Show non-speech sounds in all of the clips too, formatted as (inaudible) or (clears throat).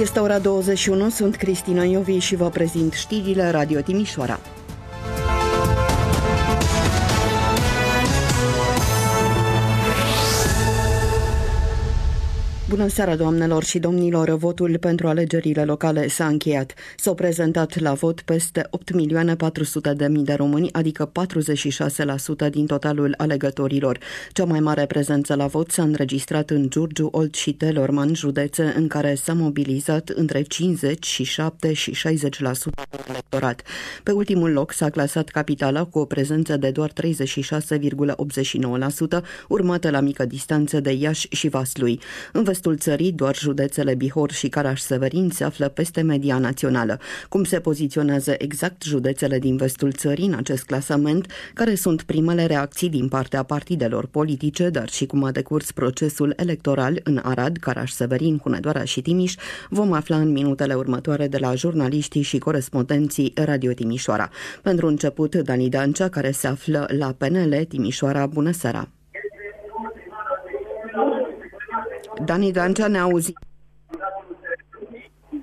Este ora 21, sunt Cristina Iovi și vă prezint știrile Radio Timișoara. Bună seara, doamnelor și domnilor! Votul pentru alegerile locale s-a încheiat. S-au prezentat la vot peste 8.400.000 de români, adică 46% din totalul alegătorilor. Cea mai mare prezență la vot s-a înregistrat în Giurgiu, Olt și Telorman, județe în care s-a mobilizat între 57 și 60% electorat. Pe ultimul loc s-a clasat capitala cu o prezență de doar 36,89%, urmată la mică distanță de Iași și Vaslui. În vestul țării, doar județele Bihor și Caraș-Severin se află peste media națională. Cum se poziționează exact județele din vestul țării în acest clasament, care sunt primele reacții din partea partidelor politice, dar și cum a decurs procesul electoral în Arad, Caraș-Severin, Hunedoara și Timiș, vom afla în minutele următoare de la jurnaliștii și corespondenții Radio Timișoara. Pentru început, Dani Dancea, care se află la PNL Timișoara, bună seara! Dani Dancea ne auzi.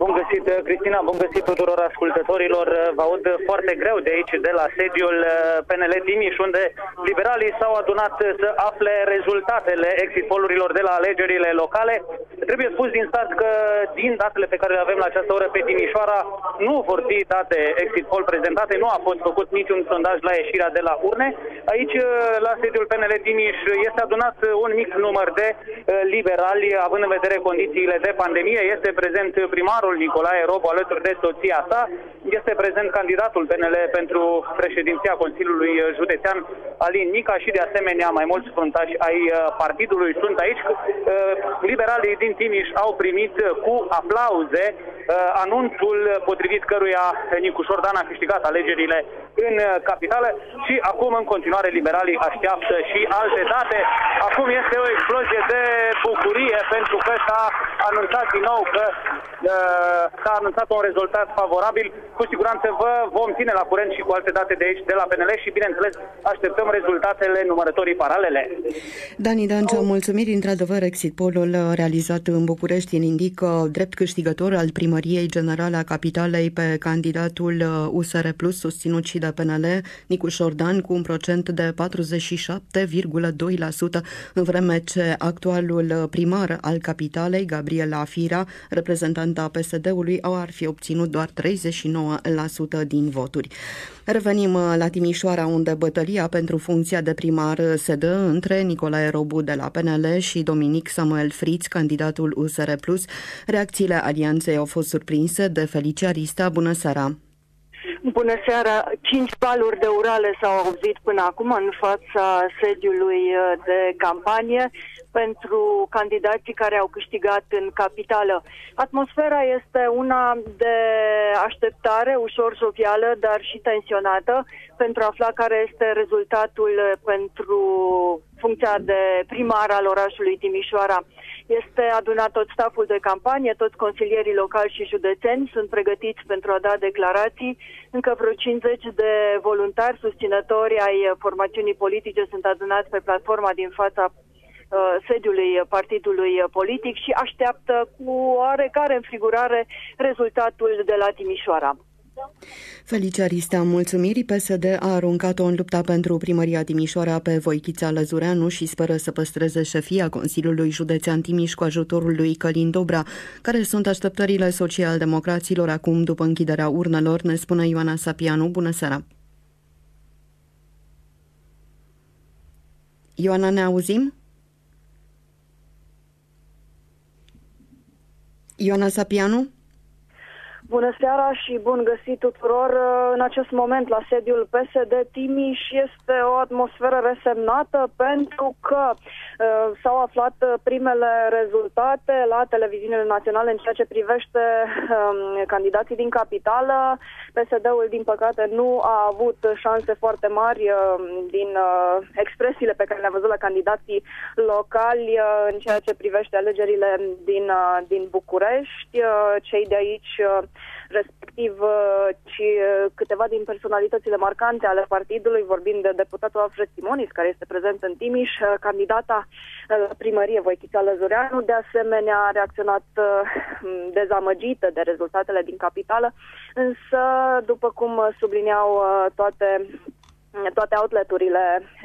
Bun găsit, Cristina, bun găsit tuturor ascultătorilor. Vă aud foarte greu de aici, de la sediul uh, PNL Timiș, unde liberalii s-au adunat să afle rezultatele exit pollurilor de la alegerile locale. Trebuie spus din start că din datele pe care le avem la această oră pe Timișoara nu vor fi date exit poll prezentate, nu a fost făcut niciun sondaj la ieșirea de la urne. Aici, uh, la sediul PNL Timiș, este adunat un mic număr de uh, liberali, având în vedere condițiile de pandemie. Este prezent primarul primarul Nicolae Robu alături de soția sa. Este prezent candidatul PNL pentru președinția Consiliului Județean Alin Nica și de asemenea mai mulți fruntași ai uh, partidului sunt aici. Uh, liberalii din Timiș au primit cu aplauze uh, anunțul potrivit căruia Nicuș Șordan a câștigat alegerile în capitală și acum în continuare liberalii așteaptă și alte date. Acum este o explozie de bucurie pentru că s-a anunțat din nou că s-a anunțat un rezultat favorabil. Cu siguranță vă vom ține la curent și cu alte date de aici, de la PNL și, bineînțeles, așteptăm rezultatele numărătorii paralele. Dani Dancea, mulțumiri. Într-adevăr, exit polul realizat în București îl indică drept câștigător al primăriei generale a capitalei pe candidatul USR Plus, susținut și de PNL, Nicu Șordan, cu un procent de 47,2%, în vreme ce actualul primar al capitalei, Gabriela Afira, reprezentanta PSD-ului ar fi obținut doar 39% din voturi. Revenim uh, la Timișoara, unde bătălia pentru funcția de primar se dă între Nicolae Robu de la PNL și Dominic Samuel Fritz, candidatul USR+. Reacțiile alianței au fost surprinse de Felicia Rista. Bună seara! Bună seara! Cinci baluri de urale s-au auzit până acum în fața sediului uh, de campanie pentru candidații care au câștigat în capitală. Atmosfera este una de așteptare, ușor jovială, dar și tensionată, pentru a afla care este rezultatul pentru funcția de primar al orașului Timișoara. Este adunat tot staful de campanie, toți consilierii locali și județeni sunt pregătiți pentru a da declarații. Încă vreo 50 de voluntari susținători ai formațiunii politice sunt adunați pe platforma din fața Uh, sediului partidului politic și așteaptă cu oarecare înfigurare rezultatul de la Timișoara. Felicia Ristea, mulțumiri. PSD a aruncat-o în lupta pentru primăria Timișoara pe Voichița Lăzureanu și speră să păstreze șefia Consiliului Județean Timiș cu ajutorul lui Călin Dobra. Care sunt așteptările social-democraților acum după închiderea urnelor, ne spune Ioana Sapianu. Bună seara! Ioana, ne auzim? Ioana Sapianu? Bună seara și bun găsit tuturor. În acest moment la sediul PSD Timiș este o atmosferă resemnată pentru că uh, s-au aflat primele rezultate la televiziunile naționale în ceea ce privește um, candidații din capitală. PSD-ul, din păcate, nu a avut șanse foarte mari uh, din uh, expresiile pe care le-a văzut la candidații locali uh, în ceea ce privește alegerile din, uh, din București. Uh, cei de aici uh, respectiv, uh, ci uh, câteva din personalitățile marcante ale partidului, vorbind de deputatul Alfred Simonis, care este prezent în Timiș, candidata la primărie Voichița Lăzureanu, de asemenea a reacționat dezamăgită de rezultatele din capitală, însă, după cum subliniau toate toate outleturile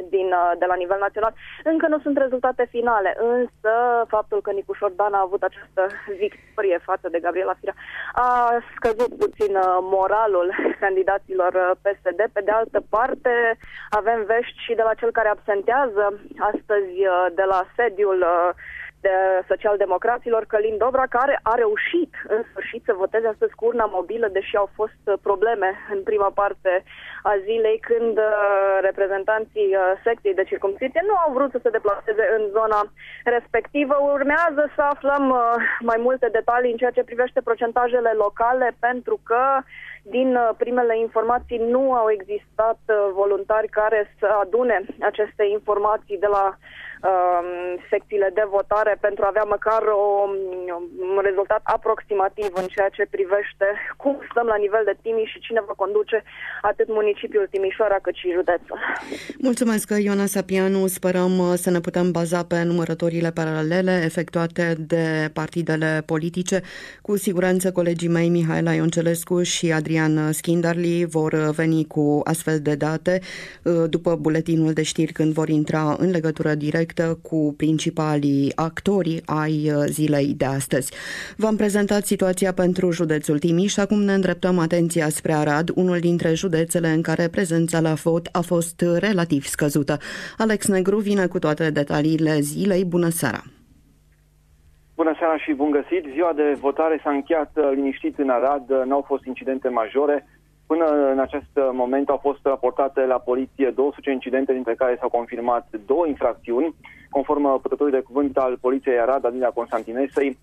din, uh, de la nivel național. Încă nu sunt rezultate finale, însă faptul că Nicu Șordan a avut această victorie față de Gabriela Firea a scăzut puțin uh, moralul (laughs) candidaților uh, PSD. Pe de altă parte, avem vești și de la cel care absentează astăzi de la sediul de socialdemocraților Călin Dobra, care a reușit în sfârșit să voteze astăzi cu urna mobilă, deși au fost probleme în prima parte a zilei când uh, reprezentanții uh, secției de circumscripție nu au vrut să se deplaseze în zona respectivă. Urmează să aflăm uh, mai multe detalii în ceea ce privește procentajele locale, pentru că din primele informații nu au existat voluntari care să adune aceste informații de la Um, secțiile de votare pentru a avea măcar o, un rezultat aproximativ în ceea ce privește cum stăm la nivel de Timiș și cine va conduce atât municipiul Timișoara cât și județul. Mulțumesc, Ioana Sapianu. Sperăm uh, să ne putem baza pe numărătorile paralele efectuate de partidele politice. Cu siguranță colegii mei Mihaela Ioncelescu și Adrian Schindarli vor veni cu astfel de date uh, după buletinul de știri când vor intra în legătură direct directă cu principalii actori ai uh, zilei de astăzi. V-am prezentat situația pentru județul Timiș și acum ne îndreptăm atenția spre Arad, unul dintre județele în care prezența la vot a fost relativ scăzută. Alex Negru vine cu toate detaliile zilei. Bună seara! Bună seara și bun găsit! Ziua de votare s-a încheiat uh, liniștit în Arad, uh, n-au fost incidente majore. Până în acest moment au fost raportate la poliție 200 incidente, dintre care s-au confirmat două infracțiuni. Conform putătorului de cuvânt al Poliției Arad, Adina Constantinesei,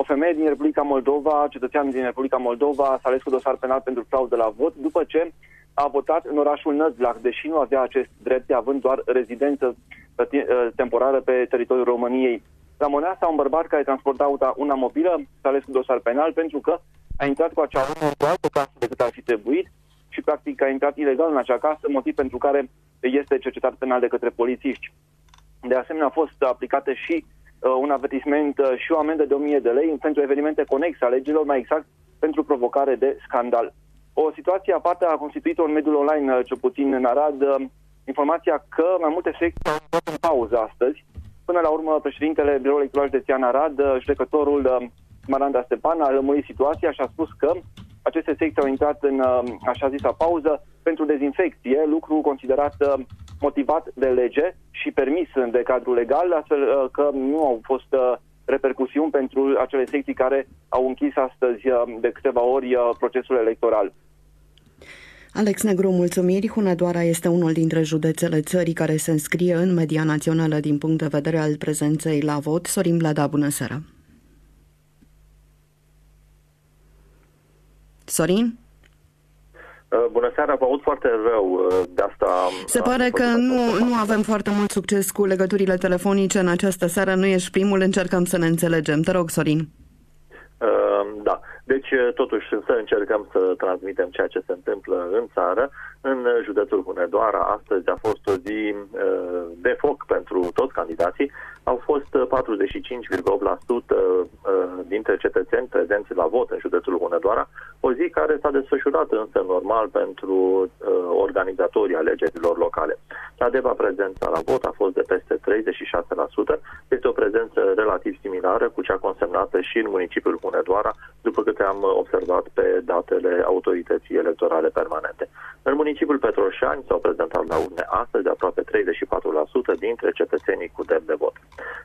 o femeie din Republica Moldova, cetățean din Republica Moldova, s-a ales cu dosar penal pentru fraudă la vot, după ce a votat în orașul Năzlac, deși nu avea acest drept, având doar rezidență uh, uh, temporară pe teritoriul României. La Moneasa, un bărbat care transporta una mobilă s-a ales cu dosar penal pentru că a intrat cu acea urmă cu altă casă decât ar fi trebuit și practic a intrat ilegal în acea casă, motiv pentru care este cercetat penal de către polițiști. De asemenea, a fost aplicată și uh, un avertisment uh, și o amendă de 1000 de lei pentru evenimente conexe alegerilor, mai exact pentru provocare de scandal. O situație aparte a constituit în mediul online, uh, cel puțin în Arad, uh, informația că mai multe secții au fost în pauză astăzi. Până la urmă, președintele Biroului Electoral Județean Arad, uh, judecătorul uh, Maranda Stepan a lămurit situația și a spus că aceste secții au intrat în uh, așa zisa pauză pentru dezinfecție, lucru considerat uh, motivat de lege și permis de cadrul legal, astfel uh, că nu au fost repercusiuni pentru acele secții care au închis astăzi de câteva ori procesul electoral. Alex Negru, mulțumiri. Hunedoara este unul dintre județele țării care se înscrie în media națională din punct de vedere al prezenței la vot. Sorin Blada, bună seara! Sorin? Uh, bună seara, vă aud foarte rău uh, de asta. Se pare că nu, nu avem foarte mult succes cu legăturile telefonice în această seară. Nu ești primul, încercăm să ne înțelegem. Te rog, Sorin. Uh, da, deci totuși să încercăm să transmitem ceea ce se întâmplă în țară. În județul Hunedoara, astăzi a fost o zi de foc pentru toți candidații. Au fost 45,8% dintre cetățeni prezenți la vot în județul Hunedoara, o zi care s-a desfășurat însă normal pentru uh, organizatorii alegerilor locale. La Deva prezența la vot a fost de peste 36%, este o prezență relativ similară cu cea consemnată și în municipiul Hunedoara, după câte am observat pe datele autorității electorale permanente. În municipiul Petroșani s-au prezentat la urne astăzi de aproape 34% dintre cetățenii cu drept de vot.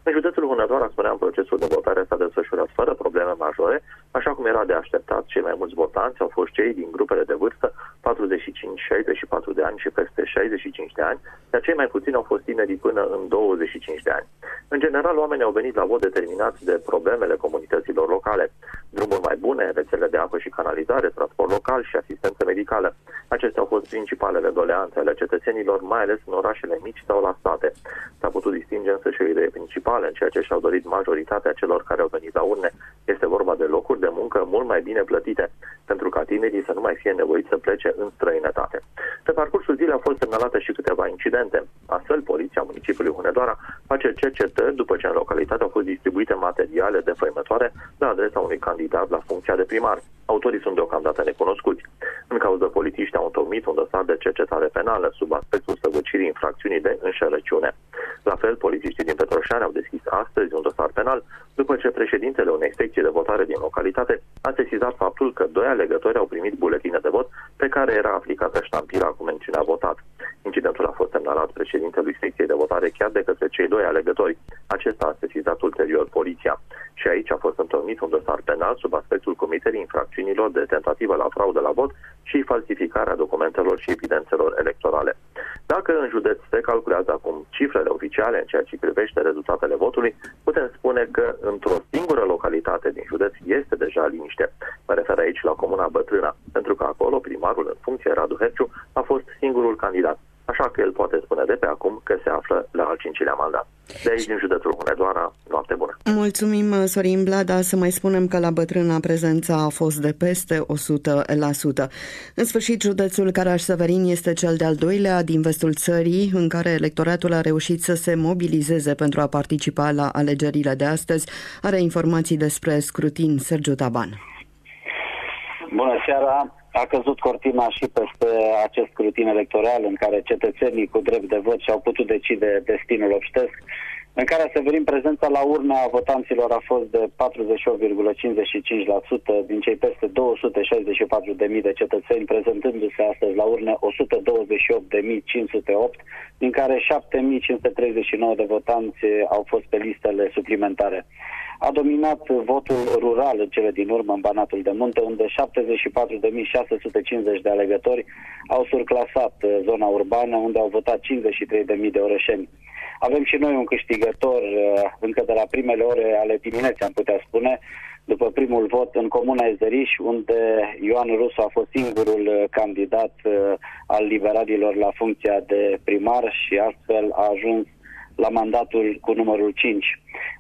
În județul Hunedoara, spuneam, procesul de votare s-a desfășurat fără probleme majore, așa cum era de așteptat, cei mai mulți votanți au fost cei din grupele de vârstă 45-64 de ani și peste 65 de ani, iar cei mai puțini au fost tineri până în 25 de ani. În general, oamenii au venit la vot determinați de problemele comunităților locale, drumuri mai bune, rețele de apă și canalizare, transport local și asistență medicală. Acestea au fost principalele doleanțe ale cetățenilor, mai ales în orașele mici sau la state. S-a putut distinge însă și o idee principală în ceea ce și-au dorit majoritatea celor care au venit la urne. Este vorba de locuri de muncă mult mai bine plătite, pentru ca tinerii să nu mai fie nevoiți să plece în străinătate. Pe parcursul zilei au fost semnalate și câteva incidente. Astfel, poliția municipiului Hunedoara face cercetări după ce în localitate au fost distribuite materiale de făimătoare la adresa unui candidat la funcția de primar. Autorii sunt deocamdată necunoscuți. În cauză, polițiștii au întocmit un dosar de cercetare penală sub aspectul săvârșirii infracțiunii de înșelăciune. La fel, polițiștii din Petroșani au deschis astăzi un dosar penal după ce președintele unei secții de votare din localitate a sesizat faptul că doi alegători au primit buletine de vot pe care era aplicată ștampila cu mențiunea votat. Incidentul a fost semnalat președintelui secției de votare chiar de către cei doi alegători. Acesta a sesizat ulterior poliția. Și aici a fost întâlnit un dosar penal sub aspectul comiterii infracțiunilor de tentativă la fraudă la vot și falsificarea documentelor și evidențelor electorale. Dacă în județ se calculează acum cifrele oficiale în ceea ce privește rezultatele votului, putem spune că într-o singură localitate din județ este deja liniște. Mă refer aici la Comuna Bătrâna, pentru că acolo primarul în funcție Radu Herciu a fost singurul candidat așa că el poate spune de pe acum că se află la al cincilea mandat. De aici, din județul Hunedoara, noapte bună. Mulțumim, Sorin Blada, să mai spunem că la bătrâna prezența a fost de peste 100%. În sfârșit, județul Caraș-Severin este cel de-al doilea din vestul țării în care electoratul a reușit să se mobilizeze pentru a participa la alegerile de astăzi. Are informații despre scrutin Sergiu Taban. Bună seara! A căzut cortina și peste acest scrutin electoral în care cetățenii cu drept de vot și-au putut decide destinul obștesc, în care Severin prezența la urna votanților a fost de 48,55% din cei peste 264.000 de cetățeni, prezentându-se astăzi la urne 128.508, din care 7.539 de votanți au fost pe listele suplimentare a dominat votul rural în cele din urmă în Banatul de Munte, unde 74.650 de alegători au surclasat uh, zona urbană, unde au votat 53.000 de orășeni. Avem și noi un câștigător uh, încă de la primele ore ale dimineții, am putea spune, după primul vot în Comuna Ezeriș, unde Ioan Rusu a fost singurul uh, candidat al liberalilor la funcția de primar și astfel a ajuns la mandatul cu numărul 5.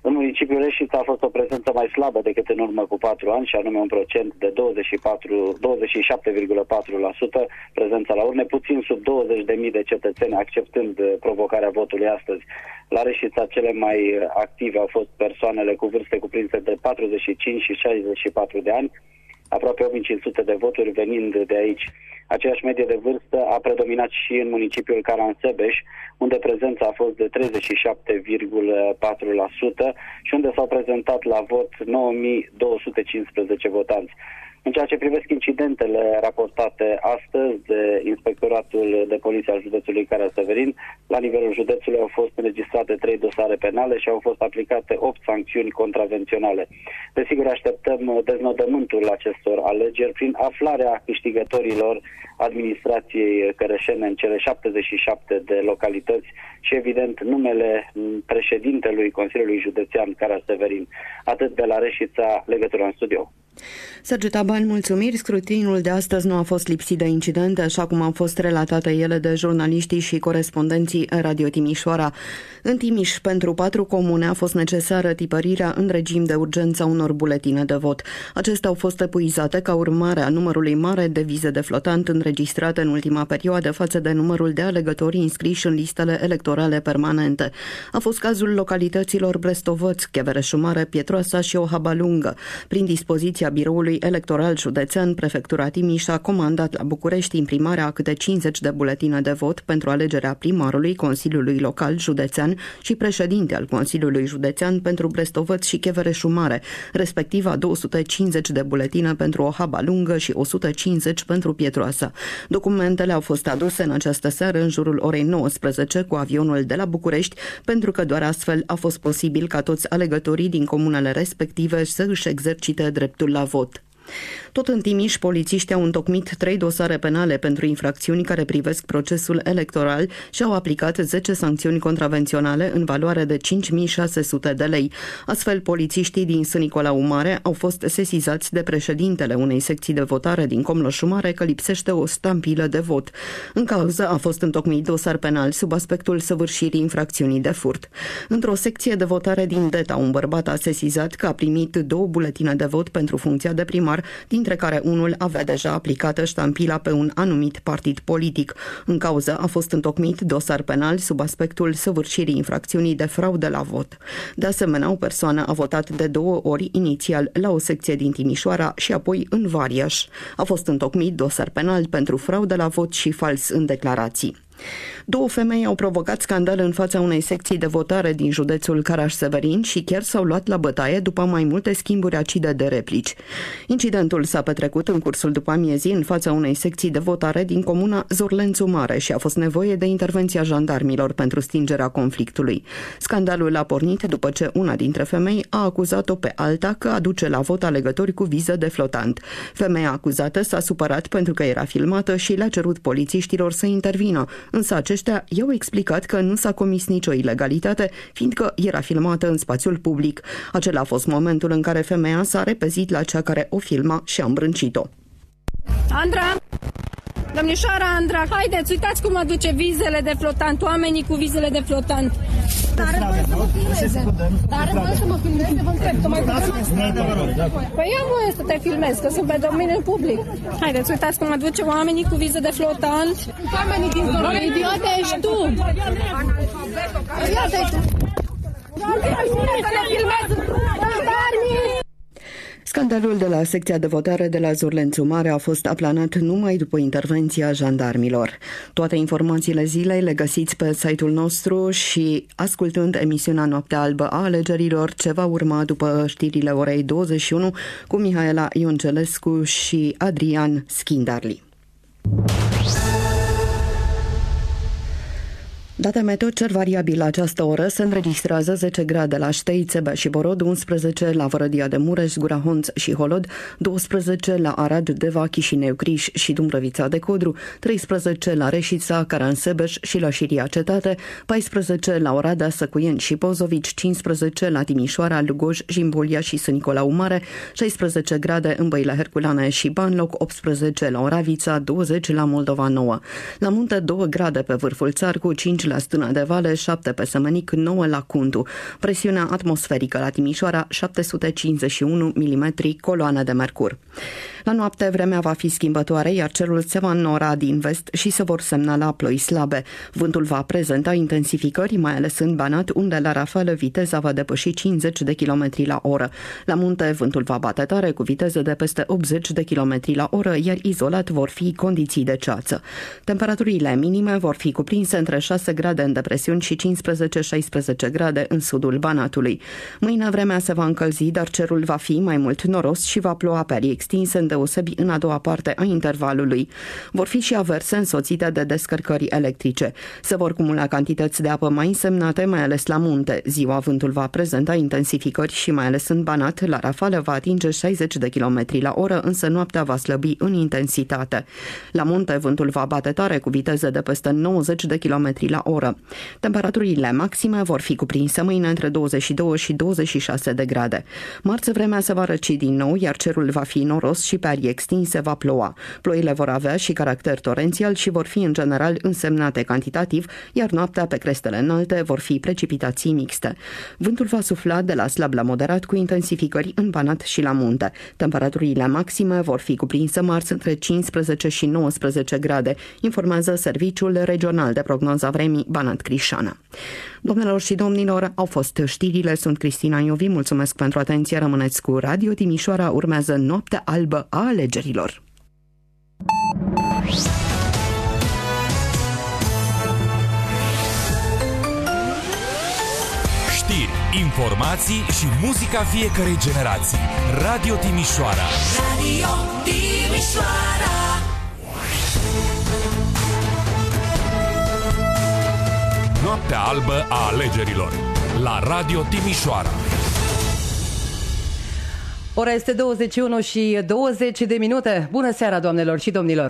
În municipiul Reșița a fost o prezență mai slabă decât în urmă cu 4 ani, și anume un procent de 24, 27,4% prezența la urne, puțin sub 20.000 de cetățeni acceptând provocarea votului astăzi. La Reșița cele mai active au fost persoanele cu vârste cuprinse de 45 și 64 de ani, aproape 8500 de voturi venind de aici. Aceeași medie de vârstă a predominat și în municipiul Caransebeș, unde prezența a fost de 37,4% și unde s-au prezentat la vot 9215 votanți. În ceea ce privesc incidentele raportate astăzi de Inspectoratul de Poliție al județului Cara Severin, la nivelul județului au fost înregistrate trei dosare penale și au fost aplicate opt sancțiuni contravenționale. Desigur, așteptăm deznodământul acestor alegeri prin aflarea câștigătorilor administrației cărășene în cele 77 de localități și, evident, numele președintelui Consiliului Județean Cara Severin. Atât de la Reșița, legătura în studio. Sergiu Taban, mulțumiri. Scrutinul de astăzi nu a fost lipsit de incidente, așa cum au fost relatate ele de jurnaliștii și corespondenții Radio Timișoara. În Timiș, pentru patru comune a fost necesară tipărirea în regim de urgență a unor buletine de vot. Acestea au fost epuizate ca urmare a numărului mare de vize de flotant înregistrate în ultima perioadă față de numărul de alegători înscriși în listele electorale permanente. A fost cazul localităților Brestovăț, Chevereșumare, Pietroasa și Ohabalungă. Prin dispoziția Biroului Electoral Județean, Prefectura Timiș a comandat la București imprimarea a câte 50 de buletine de vot pentru alegerea primarului Consiliului Local Județean și președinte al Consiliului Județean pentru Brestovăț și Chevereșu Mare, respectiv a 250 de buletine pentru Ohaba Lungă și 150 pentru Pietroasa. Documentele au fost aduse în această seară în jurul orei 19 cu avionul de la București, pentru că doar astfel a fost posibil ca toți alegătorii din comunele respective să își exercite dreptul Lavot. Tot în Timiș, polițiștii au întocmit trei dosare penale pentru infracțiuni care privesc procesul electoral și au aplicat 10 sancțiuni contravenționale în valoare de 5600 de lei. Astfel, polițiștii din Sân Nicolau Mare au fost sesizați de președintele unei secții de votare din Comloșu Mare că lipsește o stampilă de vot. În cauză a fost întocmit dosar penal sub aspectul săvârșirii infracțiunii de furt. Într-o secție de votare din Deta, un bărbat a sesizat că a primit două buletine de vot pentru funcția de primar primar, dintre care unul avea deja aplicată ștampila pe un anumit partid politic. În cauză a fost întocmit dosar penal sub aspectul săvârșirii infracțiunii de fraudă la vot. De asemenea, o persoană a votat de două ori inițial la o secție din Timișoara și apoi în Variaș. A fost întocmit dosar penal pentru fraudă la vot și fals în declarații. Două femei au provocat scandal în fața unei secții de votare din județul Caraș-Severin și chiar s-au luat la bătaie după mai multe schimburi acide de replici. Incidentul s-a petrecut în cursul după amiezii în fața unei secții de votare din comuna Zorlențu Mare și a fost nevoie de intervenția jandarmilor pentru stingerea conflictului. Scandalul a pornit după ce una dintre femei a acuzat-o pe alta că aduce la vot alegători cu viză de flotant. Femeia acuzată s-a supărat pentru că era filmată și le-a cerut polițiștilor să intervină, însă aceștia i-au explicat că nu s-a comis nicio ilegalitate, fiindcă era filmată în spațiul public. Acela a fost momentul în care femeia s-a repezit la cea care o filma și a îmbrâncit-o. Andra! Domnișoara Andra, haideți, uitați cum aduce vizele de flotant, oamenii cu vizele de flotant. Dar are voie să mă filmeze. Dar are voie să mă filmeze, vă întreb. Că mai Păi ia voie să te filmezi, că sunt pe domeniul public. Haideți, uitați cum aduce oamenii cu vize de flotant. Oamenii din zona. Idiote ești tu. Iată tu. Să ne filmezi. Scandalul de la secția de votare de la Zurlențu Mare a fost aplanat numai după intervenția jandarmilor. Toate informațiile zilei le găsiți pe site-ul nostru și ascultând emisiunea Noaptea Albă a alegerilor, ce va urma după știrile orei 21 cu Mihaela Ioncelescu și Adrian Schindarli. Data meteo cer variabil la această oră se înregistrează 10 grade la Ștei, Țebe și Borod, 11 la Vărădia de Mureș, Gura Honț și Holod, 12 la Arad, Deva, Chișineu, Criș și Dumbrăvița de Codru, 13 la Reșița, Caransebeș și la Șiria Cetate, 14 la Oradea, Săcuieni și Pozovici, 15 la Timișoara, Lugoj, Jimbulia și Sânicolau Mare, 16 grade în Băile Herculane și Banloc, 18 la Oravița, 20 la Moldova Nouă. La munte 2 grade pe vârful Țarcu, 5 la Stâna de Vale, 7 pe Sămănic, 9 la Cuntu. Presiunea atmosferică la Timișoara, 751 mm coloană de mercur. La noapte vremea va fi schimbătoare, iar cerul se va înnora din vest și se vor semnala ploi slabe. Vântul va prezenta intensificări, mai ales în Banat, unde la rafală viteza va depăși 50 de km la oră. La munte vântul va bate tare cu viteză de peste 80 de km la oră, iar izolat vor fi condiții de ceață. Temperaturile minime vor fi cuprinse între 6 grade în depresiuni și 15-16 grade în sudul Banatului. Mâine vremea se va încălzi, dar cerul va fi mai mult noros și va ploua pe arii extinse, îndeosebi în a doua parte a intervalului. Vor fi și averse însoțite de descărcări electrice. Se vor cumula cantități de apă mai însemnate, mai ales la munte. Ziua vântul va prezenta intensificări și mai ales în Banat, la rafală va atinge 60 de km la oră, însă noaptea va slăbi în intensitate. La munte vântul va bate tare cu viteze de peste 90 de km la oră. Temperaturile maxime vor fi cuprinse mâine între 22 și 26 de grade. Marți vremea se va răci din nou, iar cerul va fi noros și pe arii extinse va ploua. Ploile vor avea și caracter torențial și vor fi în general însemnate cantitativ, iar noaptea pe crestele înalte vor fi precipitații mixte. Vântul va sufla de la slab la moderat cu intensificări în Banat și la munte. Temperaturile maxime vor fi cuprinse marți între 15 și 19 grade, informează Serviciul Regional de Prognoza Vremii Banat Crișana. Domnilor și domnilor, au fost știrile, sunt Cristina Iovi, mulțumesc pentru atenție, rămâneți cu Radio Timișoara, urmează Noaptea Albă a alegerilor. Știri, informații și muzica fiecărei generații. Radio Timișoara. Radio Timișoara. Noaptea albă a alegerilor. La Radio Timișoara. Ora este 21 și 20 de minute. Bună seara, doamnelor și domnilor!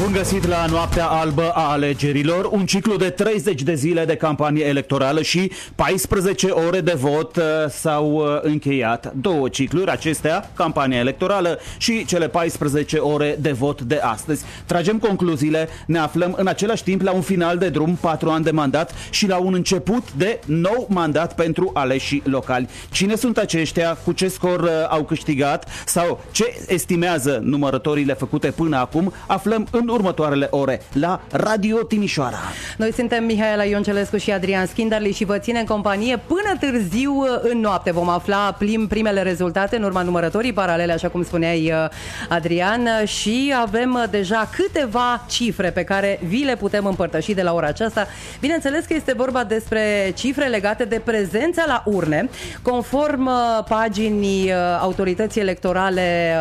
Bun găsit la noaptea albă a alegerilor, un ciclu de 30 de zile de campanie electorală și 14 ore de vot uh, s-au uh, încheiat. Două cicluri acestea, campania electorală și cele 14 ore de vot de astăzi. Tragem concluziile, ne aflăm în același timp la un final de drum, 4 ani de mandat și la un început de nou mandat pentru aleșii locali. Cine sunt aceștia, cu ce scor uh, au câștigat sau ce estimează numărătorile făcute până acum, aflăm în următoarele ore la Radio Timișoara. Noi suntem Mihaela Ioncelescu și Adrian Schindarli și vă ținem companie până târziu uh, în noapte. Vom afla prim, primele rezultate în urma numărătorii paralele, așa cum spuneai uh, Adrian, și avem uh, deja câteva cifre pe care vi le putem împărtăși de la ora aceasta. Bineînțeles că este vorba despre cifre legate de prezența la urne, conform paginii autorității electorale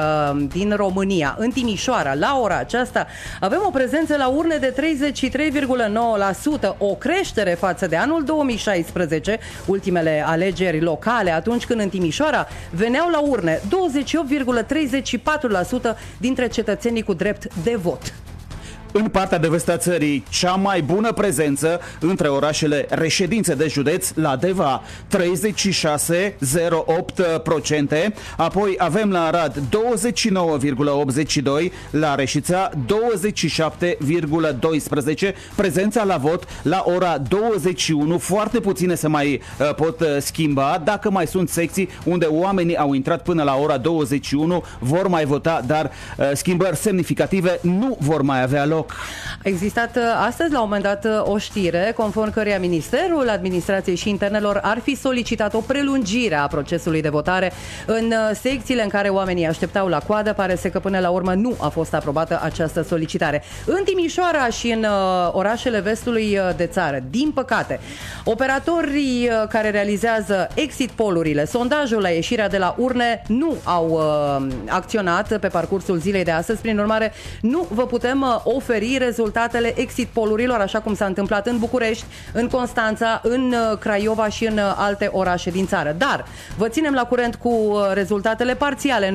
din România, în Timișoara, la ora aceasta, avem o prezență la urne de 33,9%, o creștere față de anul 2016, ultimele alegeri locale, atunci când în Timișoara veneau la urne 28,34% dintre cetățenii cu drept de vot în partea de vest a țării cea mai bună prezență între orașele reședințe de județ la Deva 36,08%, apoi avem la Arad 29,82%, la Reșița 27,12%, prezența la vot la ora 21, foarte puține se mai uh, pot uh, schimba, dacă mai sunt secții unde oamenii au intrat până la ora 21, vor mai vota, dar uh, schimbări semnificative nu vor mai avea loc loc. A existat uh, astăzi, la un moment dat, uh, o știre conform căreia Ministerul Administrației și Internelor ar fi solicitat o prelungire a procesului de votare în uh, secțiile în care oamenii așteptau la coadă. Pare să că până la urmă nu a fost aprobată această solicitare. În Timișoara și în orașele vestului de țară, din păcate, operatorii care realizează exit polurile, sondajul la ieșirea de la urne, nu au acționat pe parcursul zilei de astăzi. Prin urmare, nu vă putem oferi oferi rezultatele exit polurilor, așa cum s-a întâmplat în București, în Constanța, în uh, Craiova și în uh, alte orașe din țară. Dar vă ținem la curent cu uh, rezultatele parțiale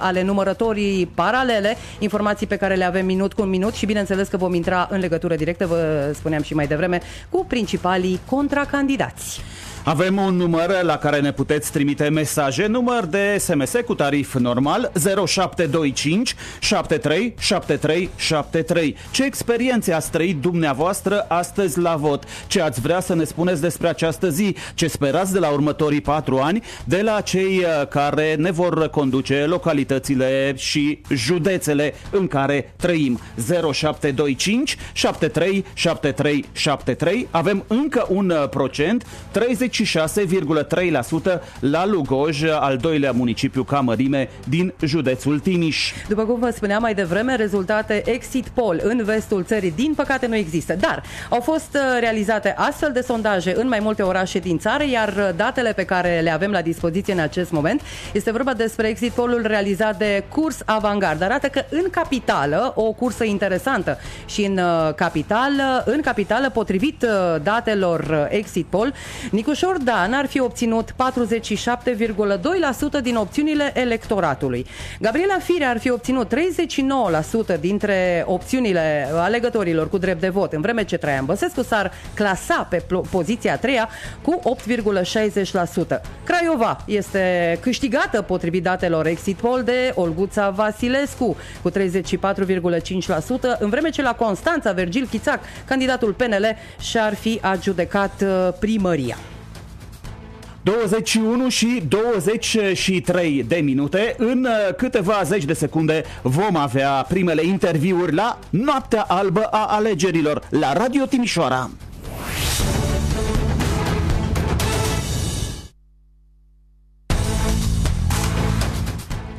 ale numărătorii paralele, informații pe care le avem minut cu minut și bineînțeles că vom intra în legătură directă, vă spuneam și mai devreme, cu principalii contracandidați. Avem un număr la care ne puteți trimite mesaje, număr de SMS cu tarif normal 0725 73 73 73. Ce experiențe ați trăit dumneavoastră astăzi la vot? Ce ați vrea să ne spuneți despre această zi? Ce sperați de la următorii patru ani de la cei uh, care ne vor conduce localitățile și județele în care trăim? 0725 73 73 73. Avem încă un uh, procent 30 26,3% la Lugoj, al doilea municipiu ca mărime din județul Timiș. După cum vă spuneam mai devreme, rezultate exit poll în vestul țării, din păcate, nu există. Dar au fost uh, realizate astfel de sondaje în mai multe orașe din țară, iar uh, datele pe care le avem la dispoziție în acest moment este vorba despre exit poll-ul realizat de Curs Avangard. Arată că în capitală, o cursă interesantă și în uh, capitală, în capitală, potrivit datelor exit poll, Nicușor Jordan ar fi obținut 47,2% din opțiunile electoratului. Gabriela Firea ar fi obținut 39% dintre opțiunile alegătorilor cu drept de vot, în vreme ce Traian Băsescu s-ar clasa pe poziția a treia cu 8,60%. Craiova este câștigată potrivit datelor exit poll de Olguța Vasilescu cu 34,5%, în vreme ce la Constanța Vergil Chițac, candidatul PNL, și-ar fi adjudecat uh, primăria. 21 și 23 de minute. În uh, câteva zeci de secunde vom avea primele interviuri la Noaptea Albă a Alegerilor la Radio Timișoara.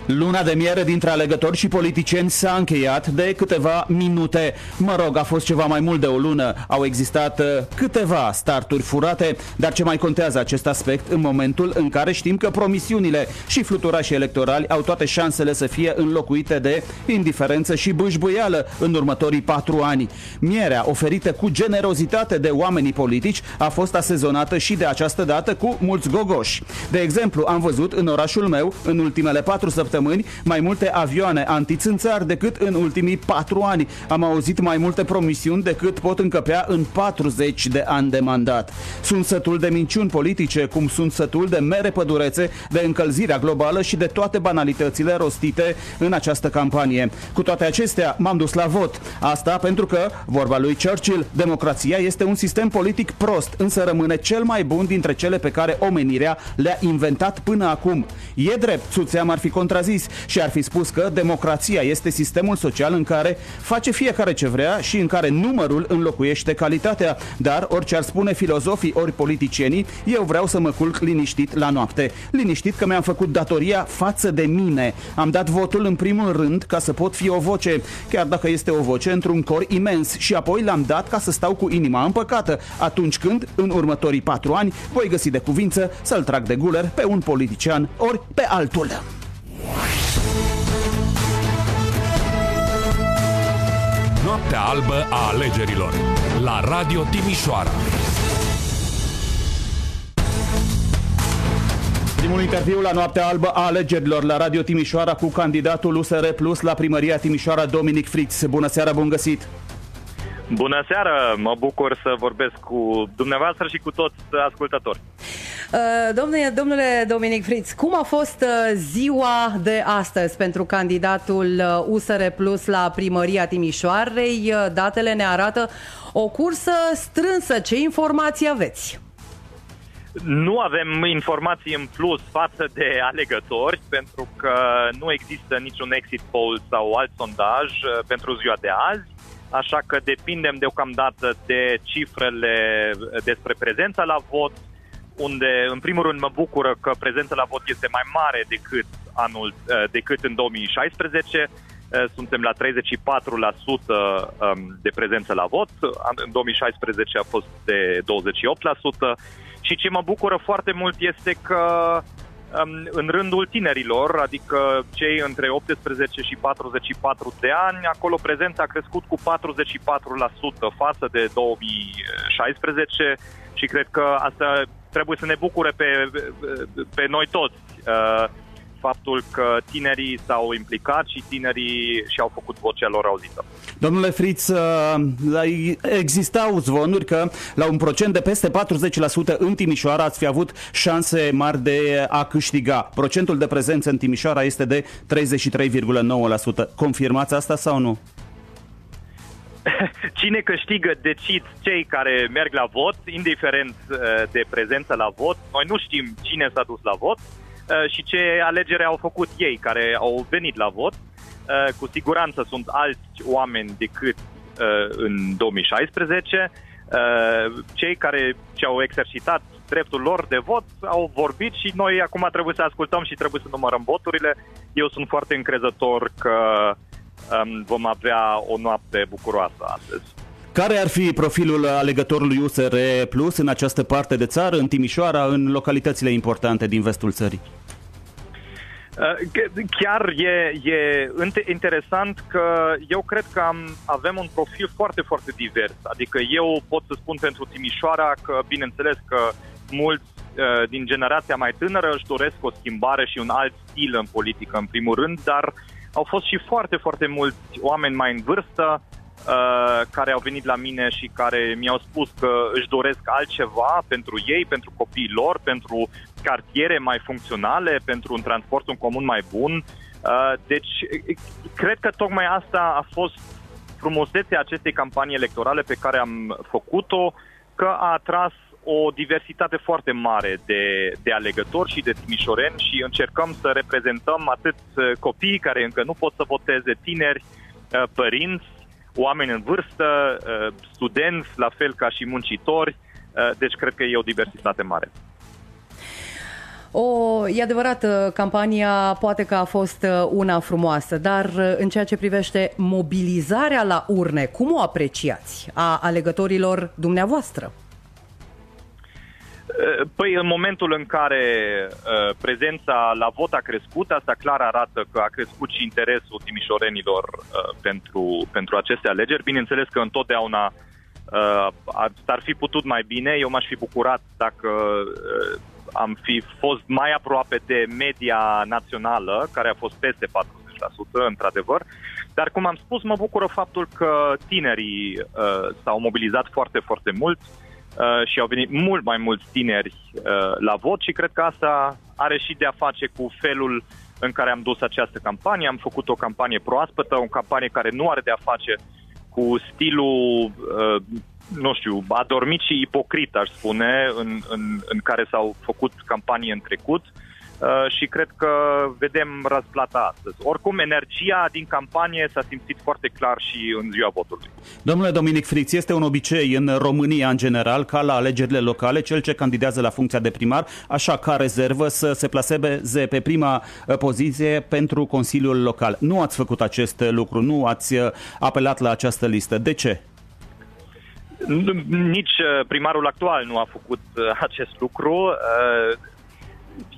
Luna de miere dintre alegători și politicieni s-a încheiat de câteva minute. Mă rog, a fost ceva mai mult de o lună. Au existat uh, câteva starturi furate, dar ce mai contează acest aspect în momentul în care știm că promisiunile și fluturașii electorali au toate șansele să fie înlocuite de indiferență și bâșbâială în următorii patru ani. Mierea oferită cu generozitate de oamenii politici a fost asezonată și de această dată cu mulți gogoși. De exemplu, am văzut în orașul meu, în ultimele patru săptămâni, săptămâni mai multe avioane antițânțari decât în ultimii patru ani. Am auzit mai multe promisiuni decât pot încăpea în 40 de ani de mandat. Sunt sătul de minciuni politice, cum sunt sătul de mere pădurețe, de încălzirea globală și de toate banalitățile rostite în această campanie. Cu toate acestea, m-am dus la vot. Asta pentru că, vorba lui Churchill, democrația este un sistem politic prost, însă rămâne cel mai bun dintre cele pe care omenirea le-a inventat până acum. E drept, Suțeam ar fi contrazis și ar fi spus că democrația este sistemul social în care face fiecare ce vrea și în care numărul înlocuiește calitatea. Dar, orice ar spune filozofii ori politicienii, eu vreau să mă culc liniștit la noapte. Liniștit că mi-am făcut datoria față de mine. Am dat votul în primul rând ca să pot fi o voce, chiar dacă este o voce într-un cor imens și apoi l-am dat ca să stau cu inima împăcată atunci când, în următorii patru ani, voi găsi de cuvință să-l trag de guler pe un politician ori pe altul. Noaptea albă a alegerilor la Radio Timișoara. Primul interviu la Noaptea Albă a alegerilor la Radio Timișoara cu candidatul USR Plus la primăria Timișoara, Dominic Frix. Bună seara, bun găsit! Bună seara! Mă bucur să vorbesc cu dumneavoastră și cu toți ascultători. Uh, domnule, domnule Dominic Fritz, cum a fost uh, ziua de astăzi pentru candidatul USR uh, Plus la primăria Timișoarei? Datele ne arată o cursă strânsă. Ce informații aveți? Nu avem informații în plus față de alegători, pentru că nu există niciun exit poll sau alt sondaj pentru ziua de azi așa că depindem deocamdată de cifrele despre prezența la vot, unde în primul rând mă bucură că prezența la vot este mai mare decât anul eh, decât în 2016. Eh, suntem la 34% ehm, de prezență la vot. În 2016 a fost de 28%. Și ce mă bucură foarte mult este că în rândul tinerilor, adică cei între 18 și 44 de ani, acolo prezența a crescut cu 44% față de 2016 și cred că asta trebuie să ne bucure pe, pe noi toți. Uh, faptul că tinerii s-au implicat și tinerii și-au făcut vocea lor auzită. Domnule Fritz, uh, existau zvonuri că la un procent de peste 40% în Timișoara ați fi avut șanse mari de a câștiga. Procentul de prezență în Timișoara este de 33,9%. Confirmați asta sau nu? (laughs) Cine câștigă decid cei care merg la vot, indiferent uh, de prezență la vot. Noi nu știm cine s-a dus la vot, Uh, și ce alegere au făcut ei care au venit la vot. Uh, cu siguranță sunt alți oameni decât uh, în 2016. Cei care și-au exercitat dreptul lor de vot au vorbit și noi acum trebuie să ascultăm și trebuie să numărăm voturile. Eu sunt foarte încrezător că um, vom avea o noapte bucuroasă astăzi. Care ar fi profilul alegătorului USR Plus în această parte de țară, în Timișoara, în localitățile importante din vestul țării? Uh, chiar e, e interesant că eu cred că am, avem un profil foarte, foarte divers. Adică eu pot să spun pentru Timișoara că, bineînțeles, că mulți uh, din generația mai tânără își doresc o schimbare și un alt stil în politică, în primul rând, dar au fost și foarte, foarte mulți oameni mai în vârstă Uh, care au venit la mine și care mi-au spus că își doresc altceva pentru ei, pentru copiii lor, pentru cartiere mai funcționale, pentru un transport în comun mai bun. Uh, deci, cred că tocmai asta a fost frumusețea acestei campanii electorale pe care am făcut-o, că a atras o diversitate foarte mare de, de alegători și de timișoreni și încercăm să reprezentăm atât copiii care încă nu pot să voteze, tineri, uh, părinți, oameni în vârstă, uh, studenți, la fel ca și muncitori, uh, deci cred că e o diversitate mare. O, e adevărat, uh, campania poate că a fost una frumoasă, dar în ceea ce privește mobilizarea la urne, cum o apreciați a alegătorilor dumneavoastră? Păi în momentul în care uh, prezența la vot a crescut, asta clar arată că a crescut și interesul timișorenilor uh, pentru, pentru aceste alegeri. Bineînțeles că întotdeauna uh, ar, ar fi putut mai bine. Eu m-aș fi bucurat dacă uh, am fi fost mai aproape de media națională, care a fost peste 40%, într-adevăr. Dar, cum am spus, mă bucură faptul că tinerii uh, s-au mobilizat foarte, foarte mult uh, și au venit mult mai mulți tineri uh, la vot și cred că asta are și de a face cu felul în care am dus această campanie. Am făcut o campanie proaspătă, o campanie care nu are de a face cu stilul, uh, nu știu, adormit și ipocrit, aș spune, în, în, în care s-au făcut campanii în trecut. Uh, Uh, și cred că vedem răsplata astăzi. Oricum, energia din campanie s-a simțit foarte clar și în ziua votului. Domnule Dominic Friț, este un obicei în România în general ca la alegerile locale cel ce candidează la funcția de primar, așa ca rezervă să se plaseze pe prima uh, poziție pentru Consiliul Local. Nu ați făcut acest lucru, nu ați uh, apelat la această listă. De ce? Nici primarul actual nu a făcut acest lucru.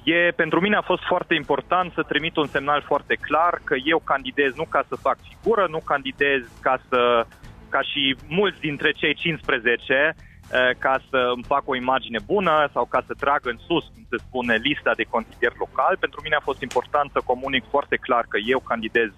E, pentru mine a fost foarte important să trimit un semnal foarte clar că eu candidez nu ca să fac figură, nu candidez ca să ca și mulți dintre cei 15 eh, ca să îmi fac o imagine bună sau ca să trag în sus, cum se spune, lista de consilier local. Pentru mine a fost important să comunic foarte clar că eu candidez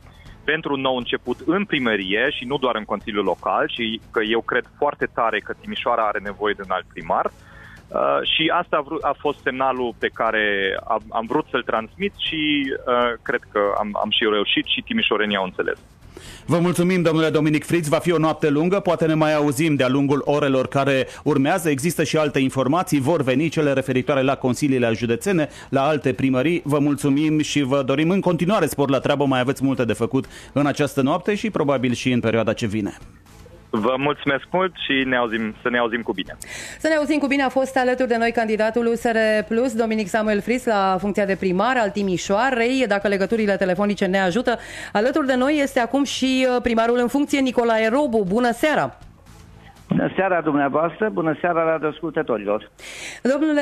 pentru un nou început în primărie și nu doar în Consiliul Local și că eu cred foarte tare că Timișoara are nevoie de un alt primar. Uh, Uh, și asta a, vrut, a fost semnalul pe care am, am vrut să-l transmit și uh, cred că am, am și reușit și timișorenii au înțeles. Vă mulțumim, domnule Dominic Fritz. Va fi o noapte lungă, poate ne mai auzim de-a lungul orelor care urmează. Există și alte informații, vor veni cele referitoare la consiliile județene, la alte primării. Vă mulțumim și vă dorim în continuare spor la treabă. Mai aveți multe de făcut în această noapte și probabil și în perioada ce vine. Vă mulțumesc mult și ne auzim, să ne auzim cu bine. Să ne auzim cu bine a fost alături de noi candidatul USR Plus, Dominic Samuel Fris, la funcția de primar al Timișoarei. Dacă legăturile telefonice ne ajută, alături de noi este acum și uh, primarul în funcție, Nicolae Robu. Bună seara! Bună seara dumneavoastră, bună seara la ascultătorilor. Domnule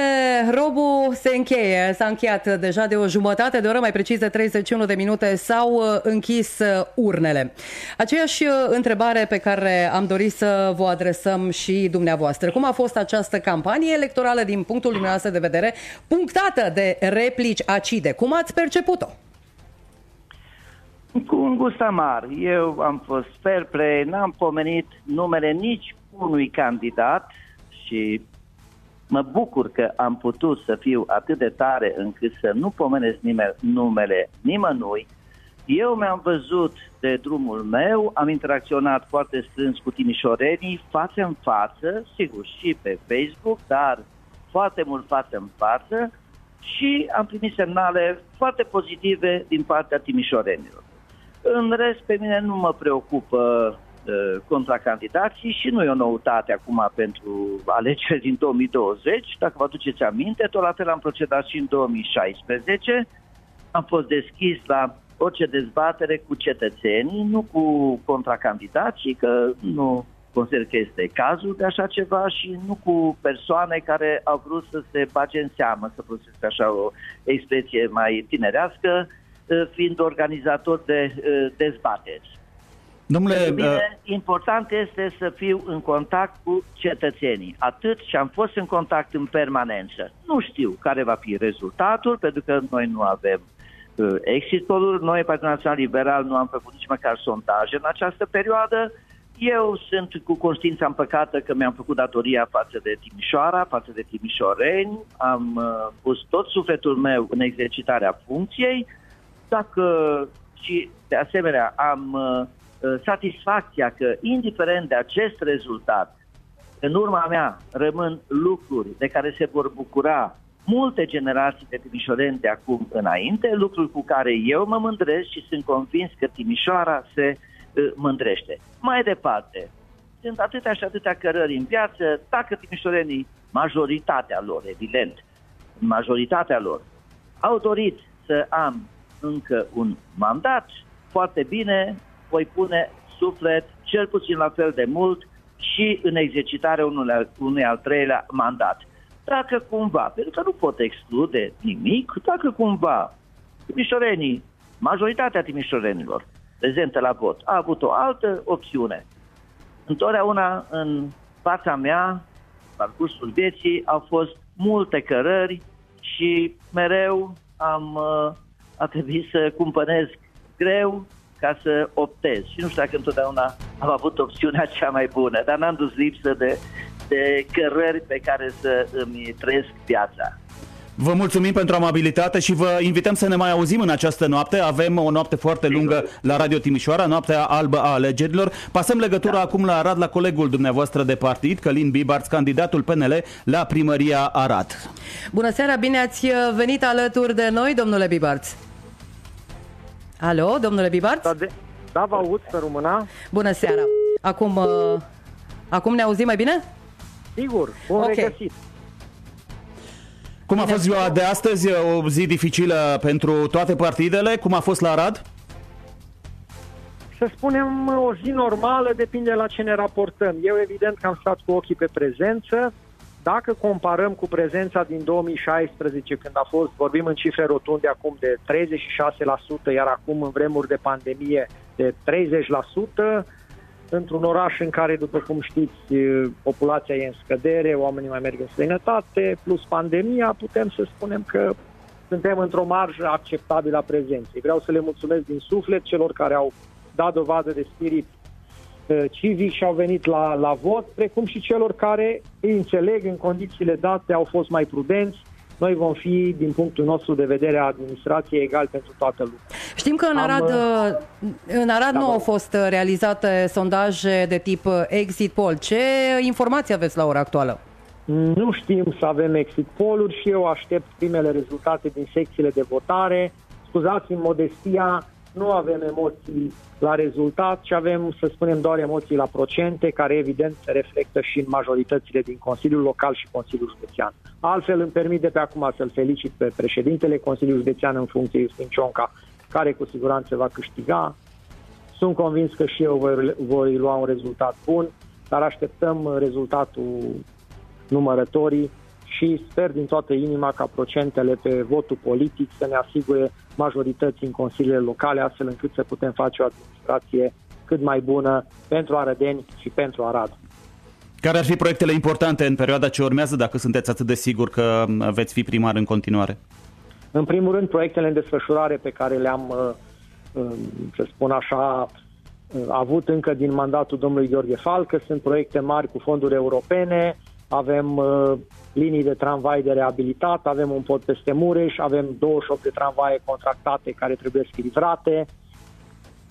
Robu, se încheie, s-a încheiat deja de o jumătate de oră, mai precis de 31 de minute, s-au uh, închis uh, urnele. Aceeași uh, întrebare pe care am dorit să vă adresăm și dumneavoastră. Cum a fost această campanie electorală din punctul dumneavoastră de vedere, punctată de replici acide? Cum ați perceput-o? Cu un gust amar. Eu am fost fair play, n-am pomenit numele nici unui candidat și mă bucur că am putut să fiu atât de tare încât să nu pomenesc nimeni, numele nimănui. Eu mi-am văzut de drumul meu, am interacționat foarte strâns cu timișorenii, față în față, sigur și pe Facebook, dar foarte mult față în față și am primit semnale foarte pozitive din partea timișorenilor. În rest, pe mine nu mă preocupă Uh, contracandidații și nu e o noutate acum pentru alegeri din 2020. Dacă vă aduceți aminte, tot la fel am procedat și în 2016. Am fost deschis la orice dezbatere cu cetățenii, nu cu contracandidații, că nu consider că este cazul de așa ceva și nu cu persoane care au vrut să se bage în seamă, să folosesc așa o expresie mai tinerească, uh, fiind organizator de uh, dezbateri. Domnule, mine, uh... important este să fiu în contact cu cetățenii. Atât și am fost în contact în permanență. Nu știu care va fi rezultatul, pentru că noi nu avem uh, exit poll Noi, Partidul Național Liberal, nu am făcut nici măcar sondaje în această perioadă. Eu sunt cu conștiința împăcată că mi-am făcut datoria față de Timișoara, față de Timișoreni. Am uh, pus tot sufletul meu în exercitarea funcției. Dacă și, de asemenea, am... Uh, Uh, satisfacția că, indiferent de acest rezultat, în urma mea rămân lucruri de care se vor bucura multe generații de timișoreni de acum înainte, lucruri cu care eu mă mândresc și sunt convins că Timișoara se uh, mândrește. Mai departe, sunt atâtea și atâtea cărări în viață, dacă timișorenii, majoritatea lor, evident, majoritatea lor, au dorit să am încă un mandat, foarte bine, voi pune suflet cel puțin la fel de mult și în exercitarea unui, unui al treilea mandat. Dacă cumva, pentru că nu pot exclude nimic, dacă cumva timișorenii, majoritatea timișorenilor prezentă la vot, a avut o altă opțiune. Întotdeauna în fața mea, parcursul vieții, au fost multe cărări și mereu am, uh, a trebuit să cumpănesc greu ca să optez. Și nu știu dacă întotdeauna am avut opțiunea (laughs) cea mai bună, dar n-am dus lipsă de, de cărări pe care să îmi trăiesc viața. Vă mulțumim pentru amabilitate și vă invităm să ne mai auzim în această noapte. Avem o noapte foarte lungă la Radio Timișoara, noaptea albă a alegerilor. Pasăm legătura da. acum la Arad, la colegul dumneavoastră de partid, Călin Bibarț, candidatul PNL la primăria Arad. Bună seara, bine ați venit alături de noi, domnule Bibarț. Alo, domnule Bibarț? Da, de, da vă aud pe româna. Bună seara. Acum, uh, acum ne auzim mai bine? Sigur, bun okay. regăsit. Cum a fost ziua de astăzi? O zi dificilă pentru toate partidele? Cum a fost la Arad? Să spunem, o zi normală depinde la ce ne raportăm. Eu evident că am stat cu ochii pe prezență. Dacă comparăm cu prezența din 2016, când a fost, vorbim în cifre rotunde acum de 36%, iar acum în vremuri de pandemie de 30%, într-un oraș în care, după cum știți, populația e în scădere, oamenii mai merg în străinătate, plus pandemia, putem să spunem că suntem într-o marjă acceptabilă a prezenței. Vreau să le mulțumesc din suflet celor care au dat dovadă de spirit civic și au venit la, la vot, precum și celor care îi înțeleg în condițiile date, au fost mai prudenți, noi vom fi, din punctul nostru de vedere a administrației, egal pentru toată lumea. Știm că în Arad, Am, uh, în Arad da, nu au fost realizate sondaje de tip exit poll. Ce informații aveți la ora actuală? Nu știm să avem exit poll-uri și eu aștept primele rezultate din secțiile de votare. Scuzați-mi modestia, nu avem emoții la rezultat, ci avem, să spunem, doar emoții la procente, care evident se reflectă și în majoritățile din Consiliul Local și Consiliul Județean. Altfel îmi permit de pe acum să-l felicit pe președintele Consiliului Județean în funcție Justin Cionca, care cu siguranță va câștiga. Sunt convins că și eu voi, voi lua un rezultat bun, dar așteptăm rezultatul numărătorii și sper din toată inima ca procentele pe votul politic să ne asigure majorități în consiliile locale, astfel încât să putem face o administrație cât mai bună pentru Arădeni și pentru Arad. Care ar fi proiectele importante în perioada ce urmează, dacă sunteți atât de sigur că veți fi primar în continuare? În primul rând, proiectele în desfășurare pe care le-am, uh, uh, să spun așa, uh, avut încă din mandatul domnului Gheorghe Falcă, sunt proiecte mari cu fonduri europene, avem linii de tramvai de reabilitat, avem un pod peste Mureș, avem 28 de tramvaie contractate care trebuie livrate,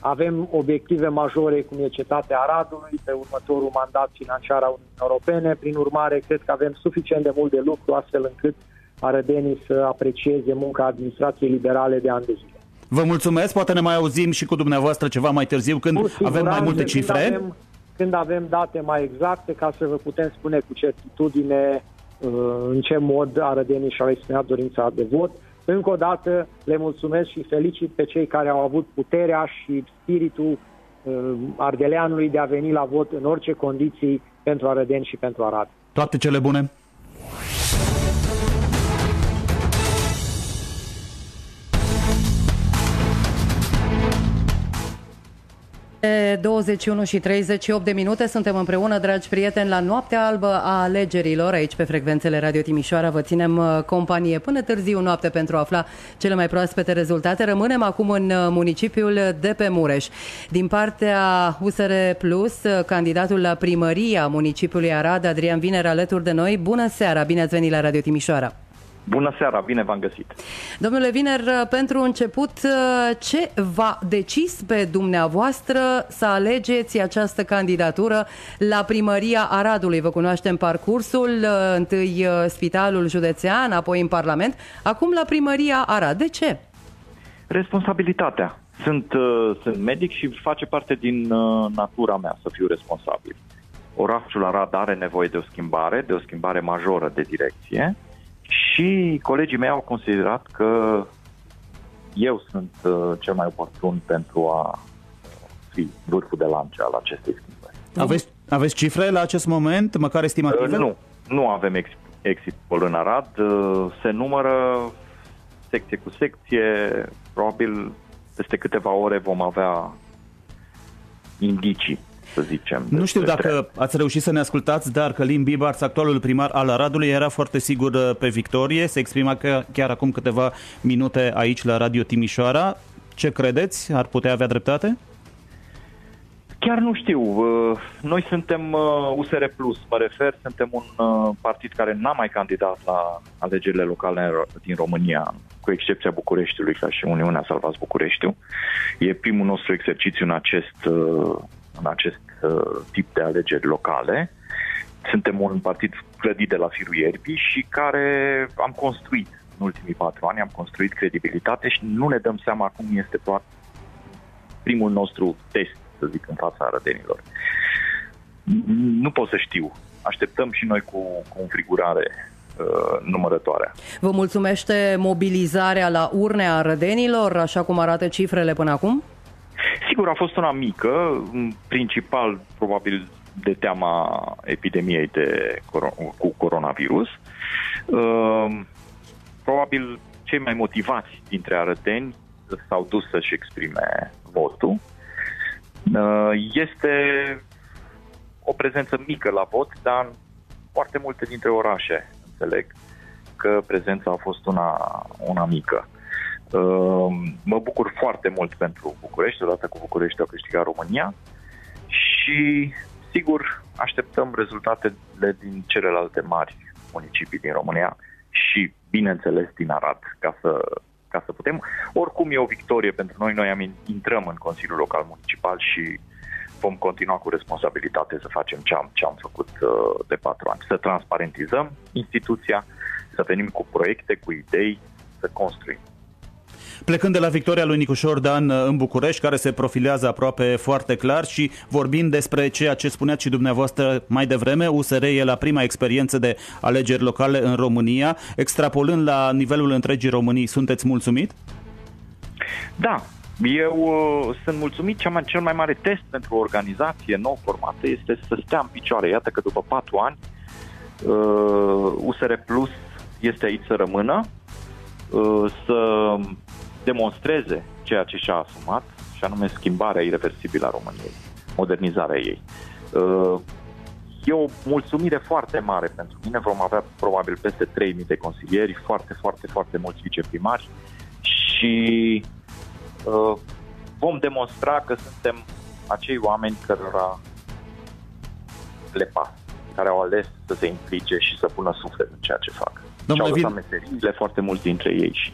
avem obiective majore cum e cetatea Aradului pe următorul mandat financiar a Uniunii Europene. Prin urmare, cred că avem suficient de mult de lucru astfel încât arădenii să aprecieze munca administrației liberale de ani de zile. Vă mulțumesc, poate ne mai auzim și cu dumneavoastră ceva mai târziu când avem mai multe cifre. Când avem, când avem date mai exacte ca să vă putem spune cu certitudine uh, în ce mod arădenii și-au exprimat dorința de vot. Încă o dată le mulțumesc și felicit pe cei care au avut puterea și spiritul uh, ardeleanului de a veni la vot în orice condiții pentru Arădeni și pentru Arad. Toate cele bune! 21 și 38 de minute suntem împreună, dragi prieteni, la noaptea albă a alegerilor. Aici, pe frecvențele Radio Timișoara, vă ținem uh, companie până târziu noapte pentru a afla cele mai proaspete rezultate. Rămânem acum în uh, municipiul de pe Mureș. Din partea USR Plus, uh, candidatul la primăria municipiului Arad, Adrian Viner, alături de noi. Bună seara, bine ați venit la Radio Timișoara! Bună seara, bine v-am găsit. Domnule Viner, pentru început, ce v-a decis pe dumneavoastră să alegeți această candidatură la primăria Aradului? Vă cunoaștem parcursul, întâi Spitalul Județean, apoi în Parlament, acum la primăria Arad. De ce? Responsabilitatea. Sunt, uh, sunt medic și face parte din uh, natura mea să fiu responsabil. Orașul Arad are nevoie de o schimbare, de o schimbare majoră de direcție și colegii mei au considerat că eu sunt uh, cel mai oportun pentru a fi vârful de lance al acestei schimbări. Aveți, aveți cifre la acest moment, măcar estimative? Uh, nu, nu avem ex, exit poll în Arad. Uh, se numără secție cu secție, probabil peste câteva ore vom avea indicii. Să zicem. Nu știu despre dacă ați reușit să ne ascultați, dar Călin Bibarț, actualul primar al Aradului, era foarte sigur uh, pe victorie, se exprima că chiar acum câteva minute aici la Radio Timișoara. Ce credeți? Ar putea avea dreptate? Chiar nu știu. Uh, Noi suntem uh, USR Plus, mă refer, suntem un uh, partid care n-a mai candidat la alegerile locale în Ro- din România, cu excepția Bucureștiului, ca și Uniunea Salvați Bucureștiu. E primul nostru exercițiu în acest, uh, în acest uh, tip de alegeri locale. Suntem un partid clădit de la firul ierbii și care am construit în ultimii patru ani, am construit credibilitate și nu ne dăm seama cum este doar primul nostru test, să zic, în fața arădenilor. Nu pot să știu. Așteptăm și noi cu, cu înfrigurare uh, numărătoarea. Vă mulțumește mobilizarea la urne a rădenilor, așa cum arată cifrele până acum? Sigur, a fost una mică, în principal probabil de teama epidemiei de coro- cu coronavirus. Uh, Probabil cei mai motivați dintre arăteni s-au dus să-și exprime votul. Uh, Este o prezență mică la vot, dar în foarte multe dintre orașe înțeleg că prezența a fost una, una mică. Uh, Mă bucur foarte mult pentru București, odată cu București a câștigat România și sigur așteptăm rezultatele din celelalte mari municipii din România și bineînțeles din Arad ca să, ca să putem. Oricum e o victorie pentru noi, noi am, intrăm în Consiliul Local Municipal și vom continua cu responsabilitate să facem ce am, ce am făcut uh, de patru ani. Să transparentizăm instituția, să venim cu proiecte, cu idei, să construim. Plecând de la victoria lui Nicușor Dan uh, în București, care se profilează aproape foarte clar și vorbind despre ceea ce spuneați și dumneavoastră mai devreme, USR e la prima experiență de alegeri locale în România. Extrapolând la nivelul întregii Românii, sunteți mulțumit? Da, eu uh, sunt mulțumit. Cea mai, cel mai mare test pentru o organizație nou formată este să stea în picioare. Iată că după patru ani uh, USR Plus este aici să rămână, uh, să demonstreze ceea ce și-a asumat, și anume schimbarea irreversibilă a României, modernizarea ei. Uh, E o mulțumire foarte mare pentru mine. Vom avea probabil peste 3.000 de consilieri, foarte, foarte, foarte mulți viceprimari și uh, vom demonstra că suntem acei oameni cărora le pasă, care au ales să se implice și să pună suflet în ceea ce fac. Domnule și au lăsat Vin- meseriile foarte mulți dintre ei și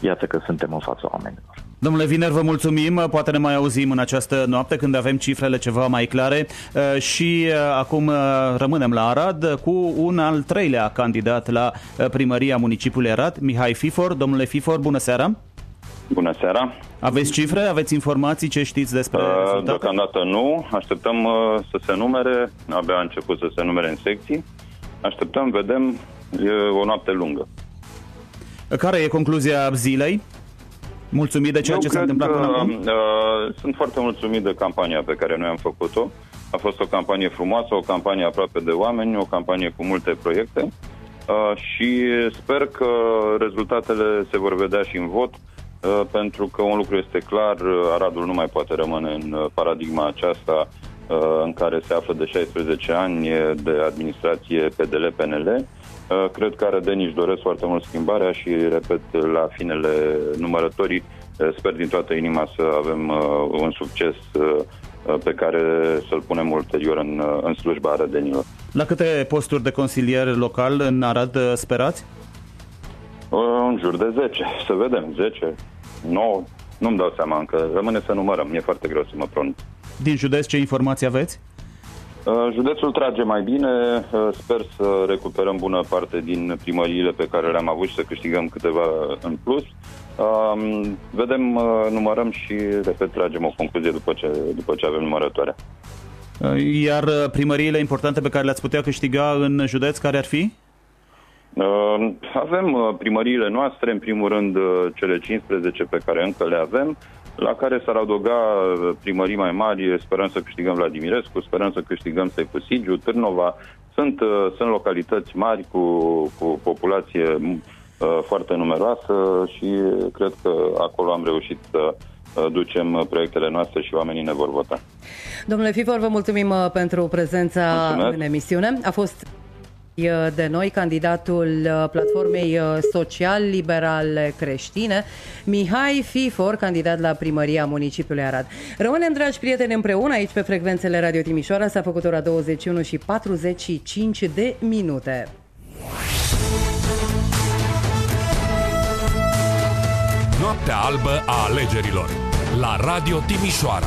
iată că suntem în fața oamenilor. Domnule Viner, vă mulțumim. Poate ne mai auzim în această noapte când avem cifrele ceva mai clare Uh, și uh, acum uh, rămânem la Arad cu un al treilea candidat la uh, primăria municipiului Arad, Mihai Fifor. Domnule Fifor, bună seara! Bună seara! Aveți cifre? Aveți informații? Ce știți despre Uh, rezultate? Deocamdată nu. Așteptăm uh, să se numere. Abia a început să se numere în secții. Așteptăm, vedem. E o noapte lungă. Care e concluzia zilei? Mulțumit de ceea Eu ce s-a cred întâmplat că, până acum? Uh, sunt foarte mulțumit de campania pe care noi am făcut-o. A fost o campanie frumoasă, o campanie aproape de oameni, o campanie cu multe proiecte uh, și sper că rezultatele se vor vedea și în vot, uh, pentru că un lucru este clar, uh, Aradul nu mai poate rămâne în uh, paradigma aceasta uh, în care se află de 16 ani uh, de administrație PDL-PNL. Uh, Cred că arădenii își doresc foarte mult schimbarea și, repet, la finele numărătorii uh, sper din toată inima să avem uh, un succes uh, uh, pe care să-l punem ulterior în, uh, în slujba arădenilor. La câte posturi de consilier local în Arad uh, sperați? Uh, În jur de 10, să vedem, 10, 9, nu-mi dau seama încă, rămâne să numărăm, e foarte greu să mă pronunț. Din județ ce informații aveți? Uh, Județul trage mai bine, uh, sper să recuperăm bună parte din primăriile pe care le-am avut și să câștigăm câteva în plus. Um, Vedem, uh, numărăm și, repet, tragem o concluzie după ce, după ce avem numărătoarea. Uh, Iar uh, primăriile importante pe care le-ați putea câștiga în județ, care ar fi? Uh, Avem uh, primăriile noastre, în primul rând uh, cele 15 pe care încă le avem, la care s-ar adăuga uh, primării mai mari, sperăm să câștigăm Vladimirescu, sperăm să câștigăm Seifu Sigiu, Târnova. Sunt, uh, sunt localități mari cu, cu populație uh, foarte numeroasă și cred că acolo am reușit să, ducem proiectele noastre și oamenii ne vor vota. Domnule Fifor, vă mulțumim pentru prezența Mulțumesc. în emisiune. A fost de noi candidatul platformei social-liberal creștine, Mihai Fifor, candidat la primăria municipiului Arad. Rămânem, dragi prieteni, împreună aici pe frecvențele Radio Timișoara. S-a făcut ora 21 și 45 de minute. Noaptea albă a alegerilor la Radio Timișoara.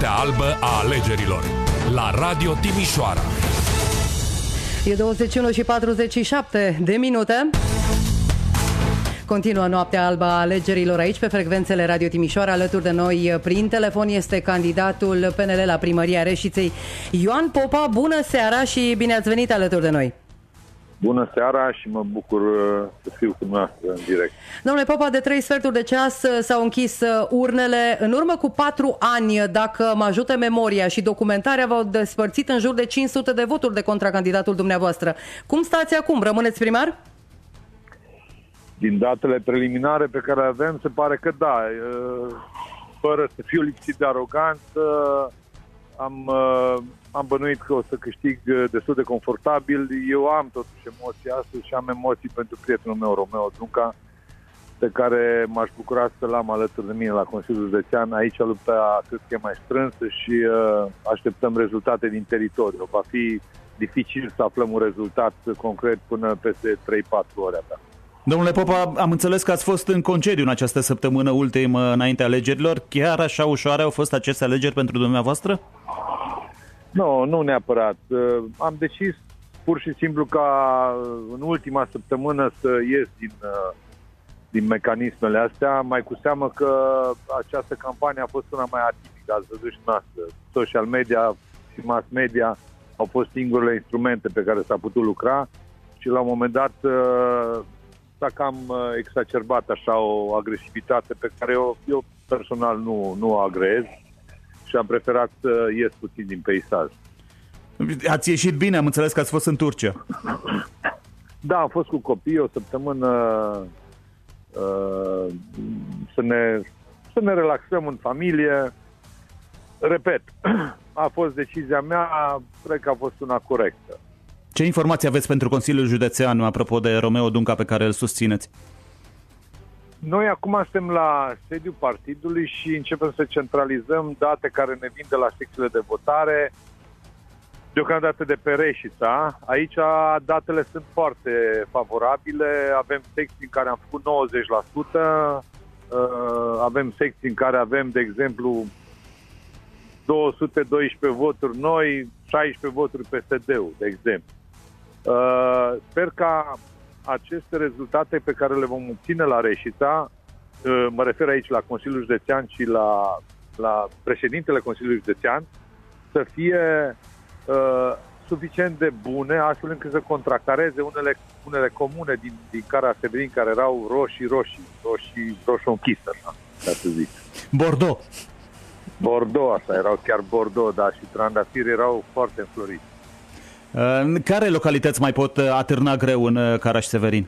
Noaptea albă a alegerilor la Radio Timișoara. E 21 și 47 de minute. Continuă noaptea albă a alegerilor aici pe frecvențele Radio Timișoara. Alături de noi prin telefon este candidatul PNL la primăria Reșiței, Ioan Popa. Bună seara și bine ați venit alături de noi! Bună seara și mă bucur uh, să fiu cu noastră în direct. Domnule Popa, de trei sferturi de ceas uh, s-au închis uh, urnele. În urmă cu patru ani, dacă mă ajută memoria și documentarea, v-au despărțit în jur de 500 de voturi de contra candidatul dumneavoastră. Cum stați acum? Rămâneți primar? Din datele preliminare pe care le avem, se pare că da. uh, Fără să fiu lipsit de aroganță, am, uh, am bănuit că o să câștig uh, destul de confortabil. Eu am totuși emoții astăzi și am emoții pentru prietenul meu, Romeo Dunca, pe care m-aș bucura să-l am alături de mine la Consiliul Județean. Aici lupta cred că e mai strânsă și uh, așteptăm rezultate din teritoriu. Va fi dificil să aflăm un rezultat concret până peste 3-4 ore abia. Domnule Popa, am înțeles că ați fost în concediu în această săptămână ultimă înainte alegerilor. Chiar așa ușoare au fost aceste alegeri pentru dumneavoastră? Nu, nu neapărat. Uh, Am decis pur și simplu ca uh, în ultima săptămână să ies din, uh, din mecanismele astea, mai cu seamă că această campanie a fost una mai atipică, ați văzut și noastră. Social media și mass media au fost singurele instrumente pe care s-a putut lucra și la un moment dat uh, s-a cam uh, exacerbat așa o agresivitate pe care eu, eu personal nu, nu o agreez și am preferat să ies puțin din peisaj. Ați ieșit bine, am înțeles că ați fost în Turcia. (laughs) Da, am fost cu copii o săptămână uh, să, ne, să ne relaxăm în familie. Repet, (clears throat) a fost decizia mea, cred că a fost una corectă. Ce informații aveți pentru Consiliul Județean apropo de Romeo Dunca pe care îl susțineți? Noi acum suntem la sediul partidului și începem să centralizăm date care ne vin de la secțiile de votare, deocamdată de pe Reșița. Aici datele sunt foarte favorabile, avem secții în care am făcut 90%, uh, avem secții în care avem, de exemplu, 212 voturi noi, 16 voturi PSD-ul, de exemplu. Uh, sper ca aceste rezultate pe care le vom obține la Reșița, uh, mă refer aici la Consiliul Județean și la, la președintele Consiliului Județean, să fie uh, suficient de bune, astfel încât să contracareze unele, unele comune din, din Cara Severin care erau roșii, roșii, roșii, roșu închis, așa, ca să zic. Bordeaux. Bordeaux, asta erau chiar Bordeaux, da, și trandafiri erau foarte înfloriți. Uh, Care localități mai pot uh, atârna greu în uh, Caraș-Severin?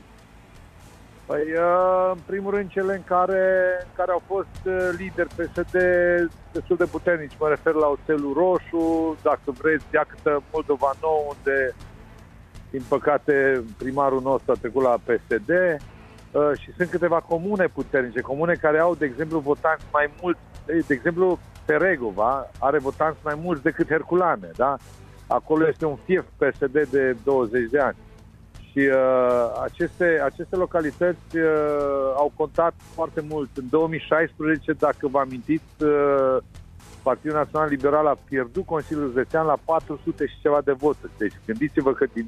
Păi, uh, în primul rând, cele în care, în care au fost uh, lideri PSD destul de puternici. Mă refer la Oțelul Roșu, dacă vreți, Iacătă Moldova Nou, unde, din păcate, primarul nostru a trecut la PSD. Uh, și sunt câteva comune puternice, comune care au, de exemplu, votanți mai mulți. De de exemplu, Peregova are votanți mai mulți decât Herculane, da? Acolo este un fief PSD de 20 de ani. Și uh, aceste, aceste localități uh, au contat foarte mult. În 2016, dacă vă amintiți, uh, Partidul Național Liberal a pierdut Consiliul Județean la 400 și ceva de voturi. Deci gândiți-vă că din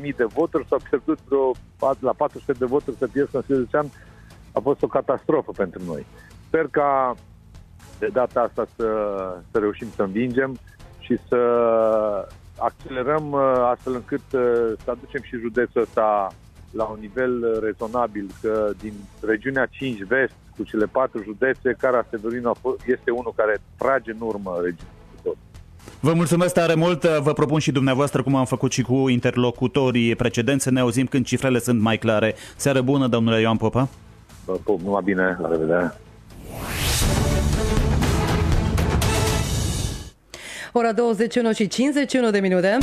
80.000 de voturi s-au pierdut vreo, la 400 de voturi să pierzi Consiliul Județean. A fost o catastrofă pentru noi. Sper ca de data asta să, să reușim să învingem și să accelerăm uh, astfel încât uh, să aducem și județul ăsta la un nivel uh, rezonabil, că din regiunea 5 vest, cu cele patru județe, Cara Severino a fost- este unul care trage în urmă regiunea. Vă mulțumesc tare mult, vă propun și dumneavoastră, cum am făcut și cu interlocutorii precedenți, să ne auzim când cifrele sunt mai clare. Seară bună, domnule Ioan Popa. Vă pup, numai bine, la revedere! Ora 21 și 51 de minute.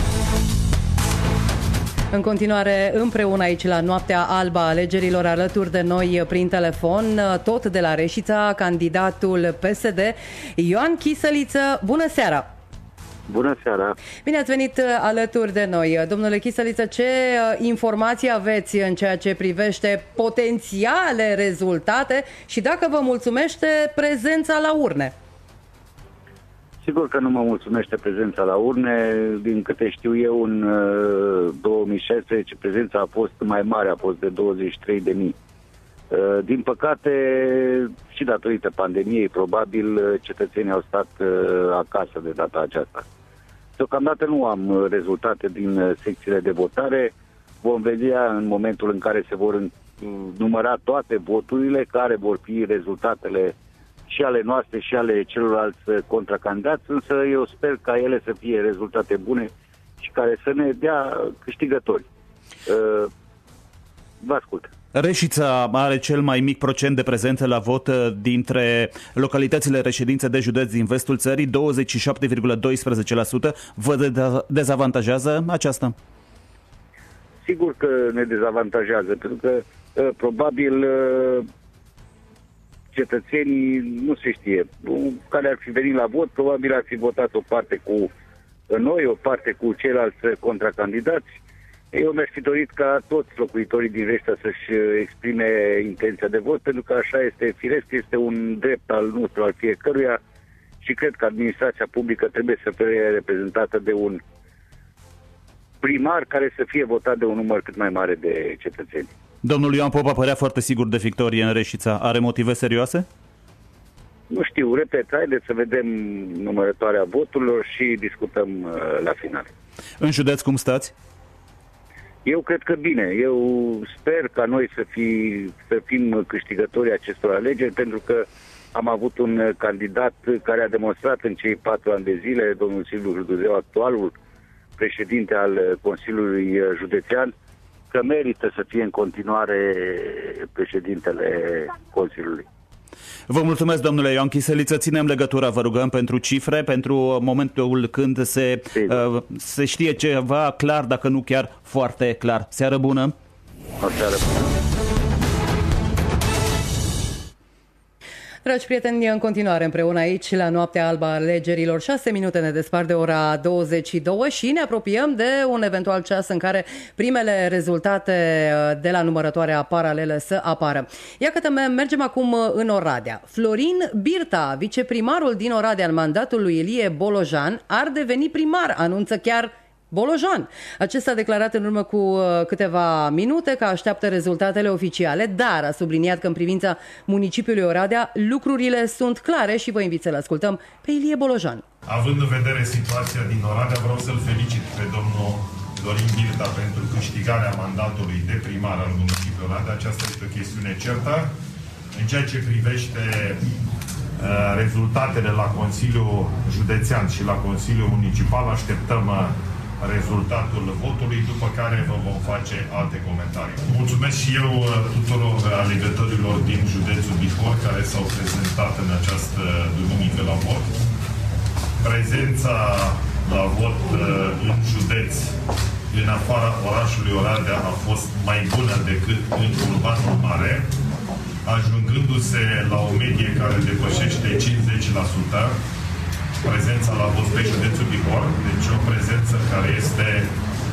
În continuare, împreună aici la Noaptea Albă a alegerilor, alături de noi prin telefon, tot de la Reșița, candidatul PSD, Ioan Chisăliță. Bună seara! Bună seara! Bine ați venit uh, alături de noi. Domnule Chisăliță, ce uh, informații aveți în ceea ce privește potențiale rezultate și dacă vă mulțumește prezența la urne? Sigur că nu mă mulțumește prezența la urne. Din câte știu eu, în uh, 2016 prezența a fost mai mare, a fost de 23 de mii. Uh, din păcate, și datorită pandemiei, probabil uh, cetățenii au stat uh, acasă de data aceasta. Deocamdată nu am uh, rezultate din uh, secțiile de votare. Vom vedea în momentul în care se vor în- număra toate voturile, care vor fi rezultatele și ale noastre și ale celorlalți uh, contracandidați, însă eu sper ca ele să fie rezultate bune și care să ne dea câștigători. Uh, Vă ascult. Reșița are cel mai mic procent de prezență la vot uh, dintre localitățile reședințe de județ din vestul țării, 27,12%. Vă de- dezavantajează aceasta? Sigur că ne dezavantajează, pentru că uh, probabil uh, cetățenii nu se știe. Nu, Care ar fi venit la vot, probabil ar fi votat o parte cu noi, o parte cu ceilalți contracandidați. Eu mi-aș fi dorit ca toți locuitorii din Reștea să-și uh, exprime intenția de vot, pentru că așa este firesc, este un drept al nostru, al fiecăruia și cred că administrația publică trebuie să fie reprezentată de un primar care să fie votat de un număr cât mai mare de cetățeni. Domnul Ioan Popa părea foarte sigur de victorie în Reșița. Are motive serioase? Nu știu, repet, haideți să vedem numărătoarea voturilor și discutăm uh, la final. În județ cum stați? Eu cred că bine. Eu sper ca noi să, fi, să fim câștigătorii acestor alegeri, pentru că am avut un uh, candidat care a demonstrat în cei patru ani de zile, domnul Silviu Ruduzeu, actualul președinte al uh, Consiliului uh, Județean, că merită să fie în continuare președintele Consiliului. Vă mulțumesc, domnule Ioan Chiseliță. Ținem legătura, vă rugăm, pentru cifre, pentru momentul când se, uh, se știe ceva clar, dacă nu chiar foarte clar. Seară bună! O seară bună! Dragi prieteni, în continuare împreună aici la Noaptea Albă a alegerilor. 6 minute ne despart de ora 22 și ne apropiem de un eventual ceas în care primele rezultate uh, de la numărătoarea paralelă să apară. Iată că mergem acum uh, în Oradea. Florin Birta, viceprimarul din Oradea în mandatul lui Elie Bolojan, ar deveni primar, anunță chiar Bolojan. Acesta a declarat în urmă cu uh, câteva minute că așteaptă rezultatele oficiale, dar a subliniat că în privința municipiului Oradea lucrurile sunt clare și vă invit să-l ascultăm pe Ilie Bolojan. Având în vedere situația din Oradea, vreau să-l felicit pe domnul Dorin Birta pentru câștigarea mandatului de primar al municipiului Oradea. Aceasta este o chestiune certă. În ceea ce privește uh, rezultatele la Consiliul Județean și la Consiliul Municipal, așteptăm uh, rezultatul votului, după care vă vom face alte comentarii. Mulțumesc și eu uh, tuturor alegătorilor din județul Bihor care s-au prezentat în această duminică la vot. Prezența la vot uh, în județ, în afara orașului Oradea, a fost mai bună decât în urbanul mare, ajungându-se la o medie care depășește 50%, prezența la vot pe județul Bihor, deci o prezență care este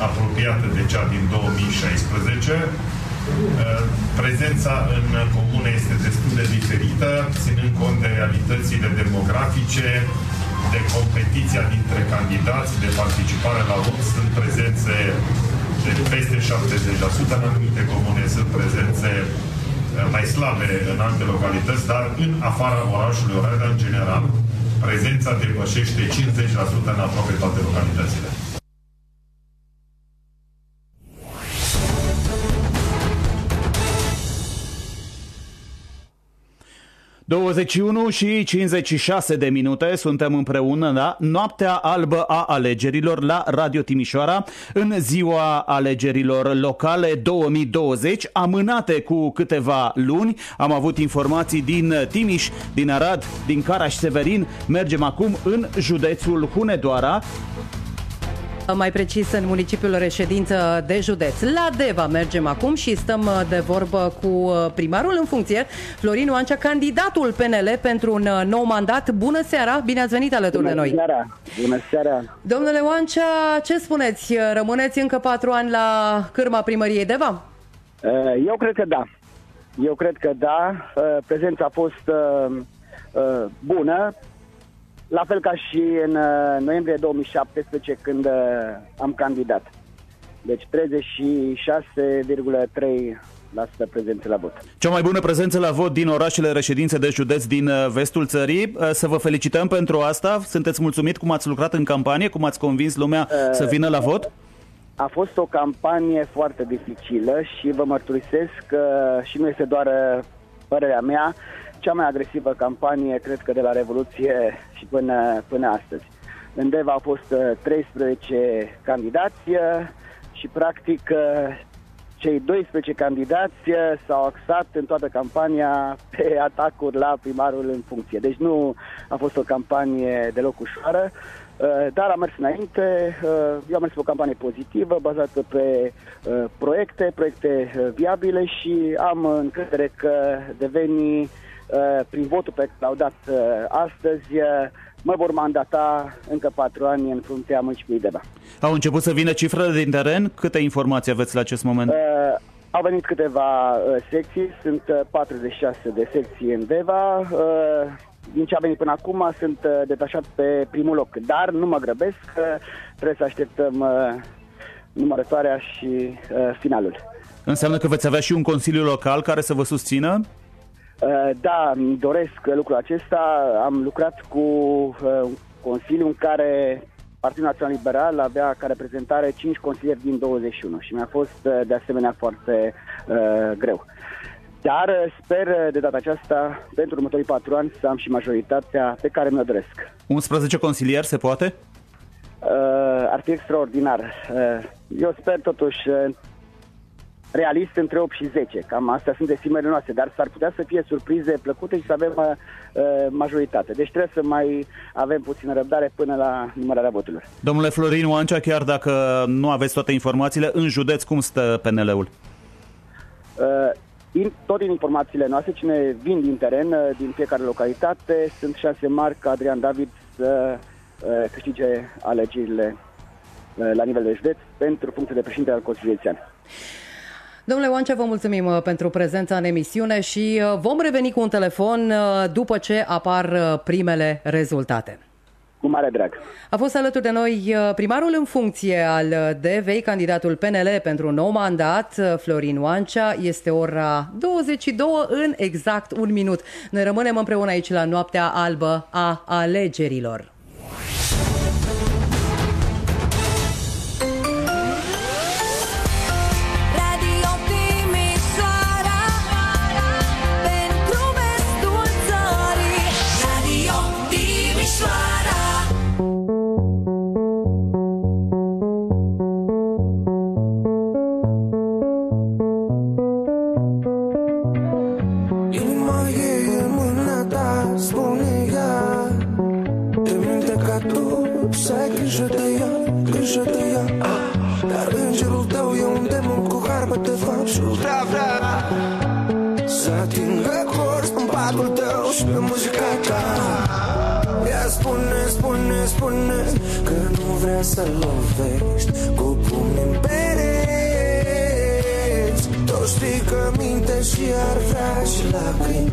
apropiată de cea din 2016. Uh, Prezența în comune este destul de diferită, ținând cont de realitățile demografice, de competiția dintre candidați, de participare la vot. Sunt prezențe de peste 70%, în anumite comune sunt prezențe uh, mai slabe în alte localități, dar în afara orașului Oradea, în general, prezența depășește 50% în aproape toate localitățile. 21 și 56 de minute suntem împreună la Noaptea Albă a Alegerilor la Radio Timișoara în ziua alegerilor locale 2020 amânate cu câteva luni. Am avut informații din Timiș, din Arad, din Caraș-Severin. Mergem acum în județul Hunedoara mai precis în municipiul reședință de județ. La Deva mergem acum și stăm uh, de vorbă cu uh, primarul în funcție, Florin Oancea, candidatul PNL pentru un uh, nou mandat. Bună seara, bine ați venit alături Bună de noi. Seara. Bună seara! Domnule Oancea, ce spuneți? Rămâneți încă patru ani la cârma primăriei Deva? Uh, Eu cred că da. Eu cred că da. Uh, Prezența a fost uh, uh, bună, la fel ca și în uh, noiembrie 2017 când uh, am candidat. Deci 36,3% prezență la vot. Cea mai bună prezență la vot din orașele reședințe de județ din uh, vestul țării. Uh, Să vă felicităm pentru asta. Sunteți mulțumit cum ați lucrat în campanie, cum ați convins lumea să vină la vot? A fost o campanie foarte dificilă și vă mărturisesc că și nu este doar uh, părerea mea, cea mai agresivă campanie, cred că de la Revoluție și până, până astăzi. În Deva au fost uh, 13 candidați uh, și practic uh, cei 12 candidați uh, s-au axat în toată campania pe atacuri la primarul în funcție. Deci nu a fost o campanie deloc ușoară, uh, dar am mers înainte. uh, Eu am mers pe o campanie pozitivă, bazată pe uh, proiecte, proiecte uh, viabile și am încredere că devenii uh, prin votul pe care l-au dat uh, astăzi uh, mă vor mandata încă patru ani în fruntea municipiului Deva. Au început să vină cifrele din teren? Câte informații aveți la acest moment? Uh, au venit câteva uh, secții, sunt uh, 46 de secții în Deva. Uh, din ce a venit până acum sunt uh, detașat pe primul loc, dar nu mă grăbesc, uh, trebuie să așteptăm uh, numărătoarea și uh, finalul. Înseamnă că veți avea și un consiliu local care să vă susțină? Uh, Da, îmi doresc lucrul acesta. Am lucrat cu uh, un consiliu în care Partidul Național Liberal avea ca reprezentare 5 consilieri din 21 și mi-a fost uh, de asemenea foarte uh, greu. Dar uh, sper uh, de data aceasta, pentru următorii patru ani, să am și majoritatea pe care mi-o doresc. 11 consilieri se poate? Uh, ar fi extraordinar. Uh, eu sper totuși uh, realist între 8 și 10. Cam astea sunt estimările noastre, dar s-ar putea să fie surprize plăcute și să avem uh, uh, majoritate. Deci trebuie să mai avem puțină răbdare până la numărarea voturilor. Domnule Florin Oancea, chiar dacă nu aveți toate informațiile, în județ cum stă PNL-ul? Uh, din, tot din informațiile noastre, cine vin din teren, uh, din fiecare localitate, sunt șanse mari ca Adrian David să uh, câștige alegerile uh, la nivel de județ pentru funcția de președinte al Consiliului Județean. Domnule Oancea, vă mulțumim uh, pentru prezența în emisiune și uh, vom reveni cu un telefon uh, după ce apar uh, primele rezultate. Cu mare drag. A fost alături de noi uh, primarul în funcție al uh, DVI, candidatul PNL pentru un nou mandat, uh, Florin Oancea. Este ora 22 în exact un minut. Noi rămânem împreună aici la noaptea albă a alegerilor. Nu vrea să lovești cu pumnii în pereți. Tu știi că minte și ar vrea și lacrimi.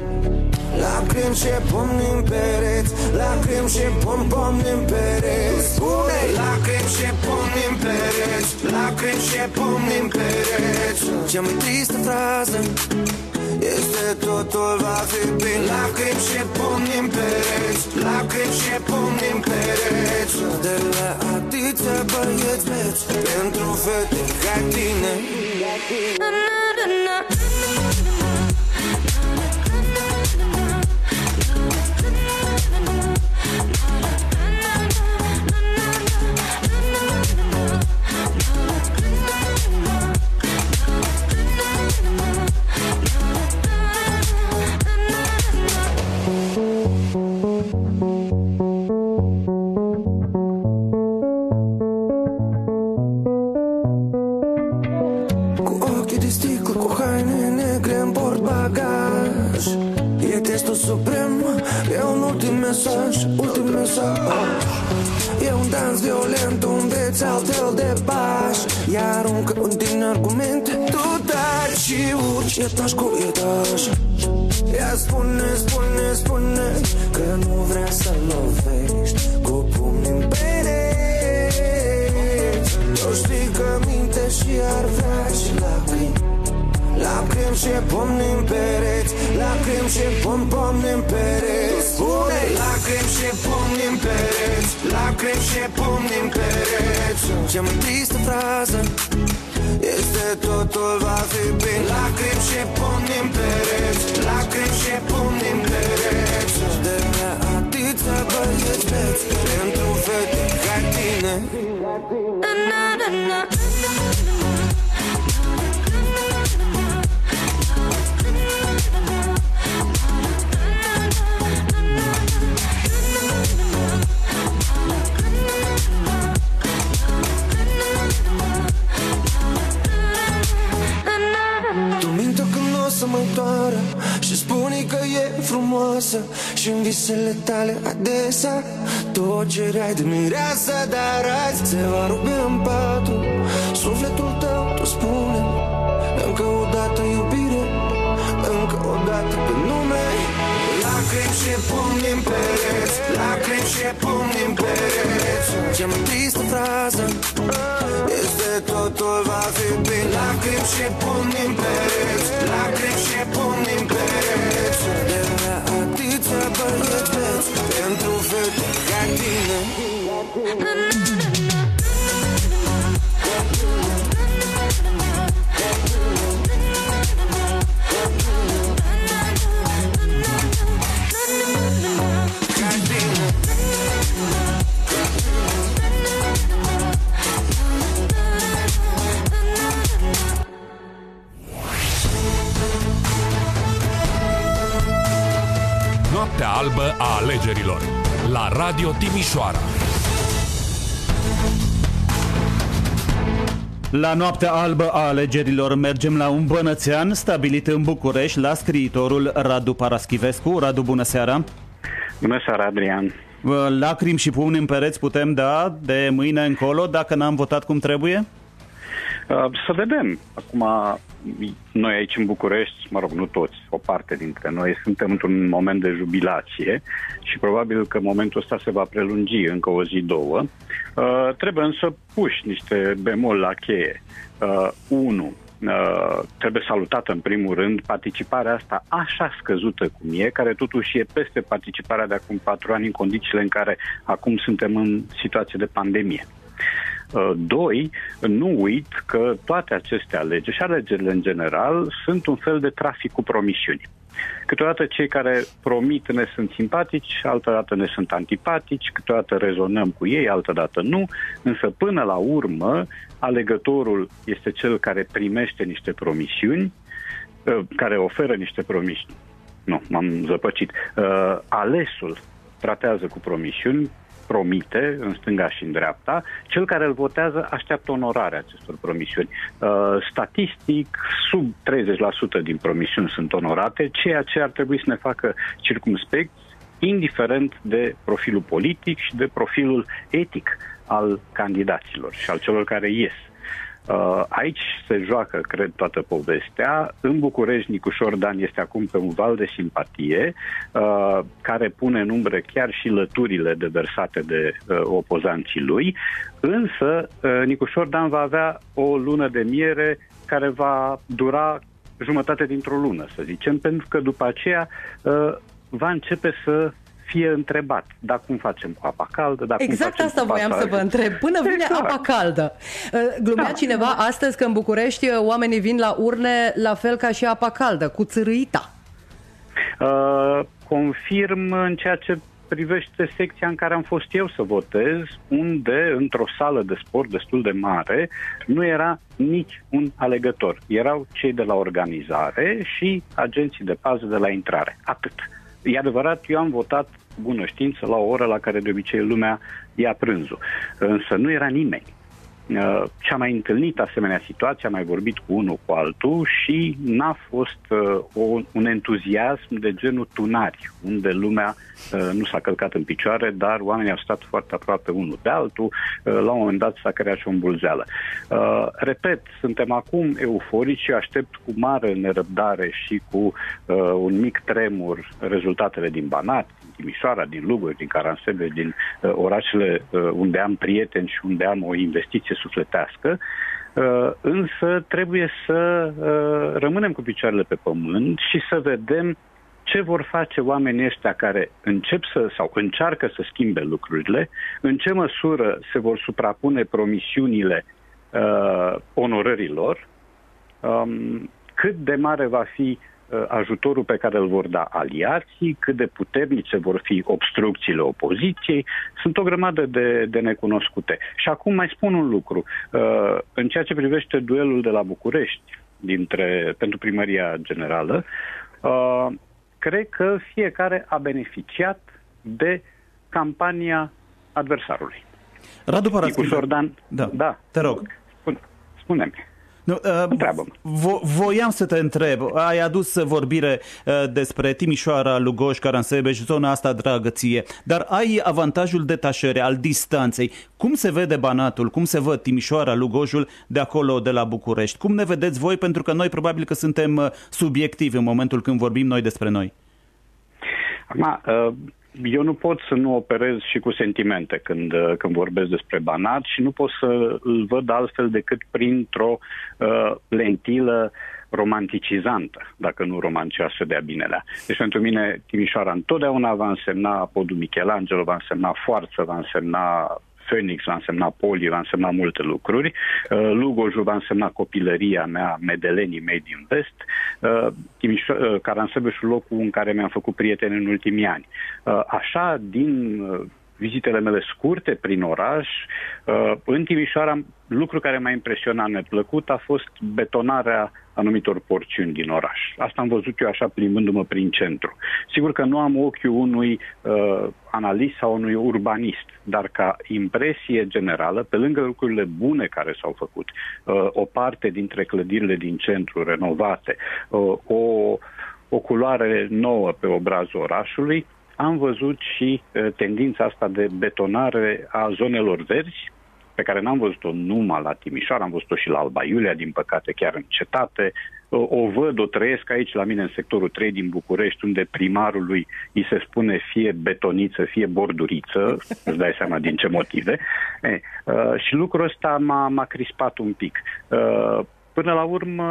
Lacrimi și pomni în pereți Lacrimi și pom pomni în pereți. Spune Lacrimi și pomni în pereți Lacrimi și pomni în pereți. Cea mai tristă frază este totul va fi bine Lacrimi și pomni în pereți Lacrimi și pomni în pereți. De la atâția băieți beți. Pentru fete ca tine tale adesea. Tot cereai de mireasă Dar azi se va rupe în patru. Sufletul tău, tu spune Încă o dată iubire Încă o dată pe nume. Lacrimi și pumni în pereți Lacrimi și pumni în pereți. Cea mai tristă frază Este totul va fi bine Lacrimi și pumni în pereți. Lacrimi și pumni în pereți Pentru Timișoara. La noaptea albă a alegerilor mergem la un bănățean stabilit în București la scriitorul Radu Paraschivescu. Radu, bună seara! Bună seara, Adrian! Lacrimi și pumni în pereți putem da de mâine încolo dacă n-am votat cum trebuie? Uh, Să vedem. Acum, noi aici în București, mă rog, nu toți, o parte dintre noi, suntem într-un moment de jubilație și probabil că momentul ăsta se va prelungi încă o zi, două. Uh, trebuie însă puși niște bemol la cheie. Uh, unu, uh, trebuie salutată în primul rând participarea asta așa scăzută cum e, care totuși e peste participarea de acum patru ani în condițiile în care acum suntem în situație de pandemie. Uh, Doi, nu uit că toate aceste alegeri și alegerile în general sunt un fel de trafic cu promisiuni. Câteodată cei care promit ne sunt simpatici, altădată ne sunt antipatici, câteodată rezonăm cu ei, altădată nu, însă până la urmă alegătorul este cel care primește niște promisiuni, uh, care oferă niște promisiuni. Nu, m-am zăpăcit. Uh, Alesul tratează cu promisiuni, promite în stânga și în dreapta, cel care îl votează așteaptă onorarea acestor promisiuni. Uh, statistic, sub 30% din promisiuni sunt onorate, ceea ce ar trebui să ne facă circumspect, indiferent de profilul politic și de profilul etic al candidaților și al celor care ies. Uh, aici se joacă, cred, toată povestea. În București, Nicușor Dan este acum pe un val de simpatie uh, care pune în umbră chiar și lăturile deversate de uh, opozanții lui. Însă, uh, Nicușor Dan va avea o lună de miere care va dura jumătate dintr-o lună, să zicem, pentru că după aceea uh, va începe să fie întrebat, dar cum facem cu apa caldă, dar cum Exact facem asta cu voiam să pasajul. vă întreb. Până vine Exact. apa caldă. Uh, Glumea Da. cineva astăzi că în București uh, oamenii vin la urne la fel ca și apa caldă, cu țărâita. Uh, confirm în ceea ce privește secția în care am fost eu să votez, unde, într-o sală de sport destul de mare, nu era nici un alegător. Erau cei de la organizare și agenții de pază de la intrare. Atât. E adevărat, eu am votat cu bună știință la o oră la care de obicei lumea ia prânzul. Însă nu era nimeni. Uh, ce-am mai întâlnit asemenea situație, am mai vorbit cu unul cu altul și n-a fost uh, o, un entuziasm de genul tunari, unde lumea uh, nu s-a călcat în picioare, dar oamenii au stat foarte aproape unul de altul, uh, la un moment dat s-a creat și o îmbulzeală. Uh, repet, suntem acum euforici și aștept cu mare nerăbdare și cu uh, un mic tremur rezultatele din Banat, din Timișoara, din Lugoj, din Caransebeș, din uh, orașele uh, unde am prieteni și unde am o investiție sufletească, uh, însă trebuie să uh, rămânem cu picioarele pe pământ și să vedem ce vor face oamenii ăștia care încep să sau încearcă să schimbe lucrurile, în ce măsură se vor suprapune promisiunile uh, onorărilor, um, cât de mare va fi uh, ajutorul pe care îl vor da aliații, cât de puternice vor fi obstrucțiile opoziției, sunt o grămadă de, de necunoscute. Și acum mai spun un lucru. Uh, în ceea ce privește duelul de la București dintre, pentru primăria generală, uh, cred că fiecare a beneficiat de campania adversarului. Radu Nicu Paraschivescu. Jordan, Da. da. Te rog. Spune, spune-mi. Nu, uh, vo- voiam să te întreb, ai adus vorbire uh, despre Timișoara, Lugoș, Caransebeș, zona asta dragă ție, dar ai avantajul detașării, al distanței. Cum se vede Banatul, cum se văd Timișoara, Lugojul de acolo, de la București? Cum ne vedeți voi? Pentru că noi probabil că suntem uh, subiectivi în momentul când vorbim noi despre noi. Acum, uh, eu nu pot să nu operez și cu sentimente când, uh, când vorbesc despre Banat și nu pot să îl văd altfel decât printr-o uh, lentilă romanticizantă, dacă nu romancioasă de-a binelea. Deci pentru mine Timișoara întotdeauna va însemna podul Michelangelo, va însemna forță, va însemna Phoenix, va însemna poli, va însemna multe lucruri. Uh, Lugojul va însemna copilăria mea, medelenii mei din vest. Uh, Timișo- uh, Caransebeșul locul în care mi-am făcut prieteni în ultimii ani. Uh, Așa, din uh, vizitele mele scurte prin oraș. Uh, În Timișoara, lucru care m-a impresionat neplăcut a fost betonarea anumitor porțiuni din oraș. Asta am văzut eu așa plimbându-mă prin centru. Sigur că nu am ochiul unui uh, analist sau unui urbanist, dar ca impresie generală, pe lângă lucrurile bune care s-au făcut, uh, o parte dintre clădirile din centru renovate, uh, o, o culoare nouă pe obrazul orașului, am văzut și uh, tendința asta de betonare a zonelor verzi, pe care n-am văzut-o numai la Timișoara, am văzut-o și la Alba Iulia, din păcate chiar în cetate. O, o văd, o trăiesc aici la mine în sectorul 3 din București, unde primarului îi se spune fie betoniță, fie borduriță, (laughs) îți dai seama din ce motive. E, uh, și lucrul ăsta m-a, m-a crispat un pic. Uh, până la urmă,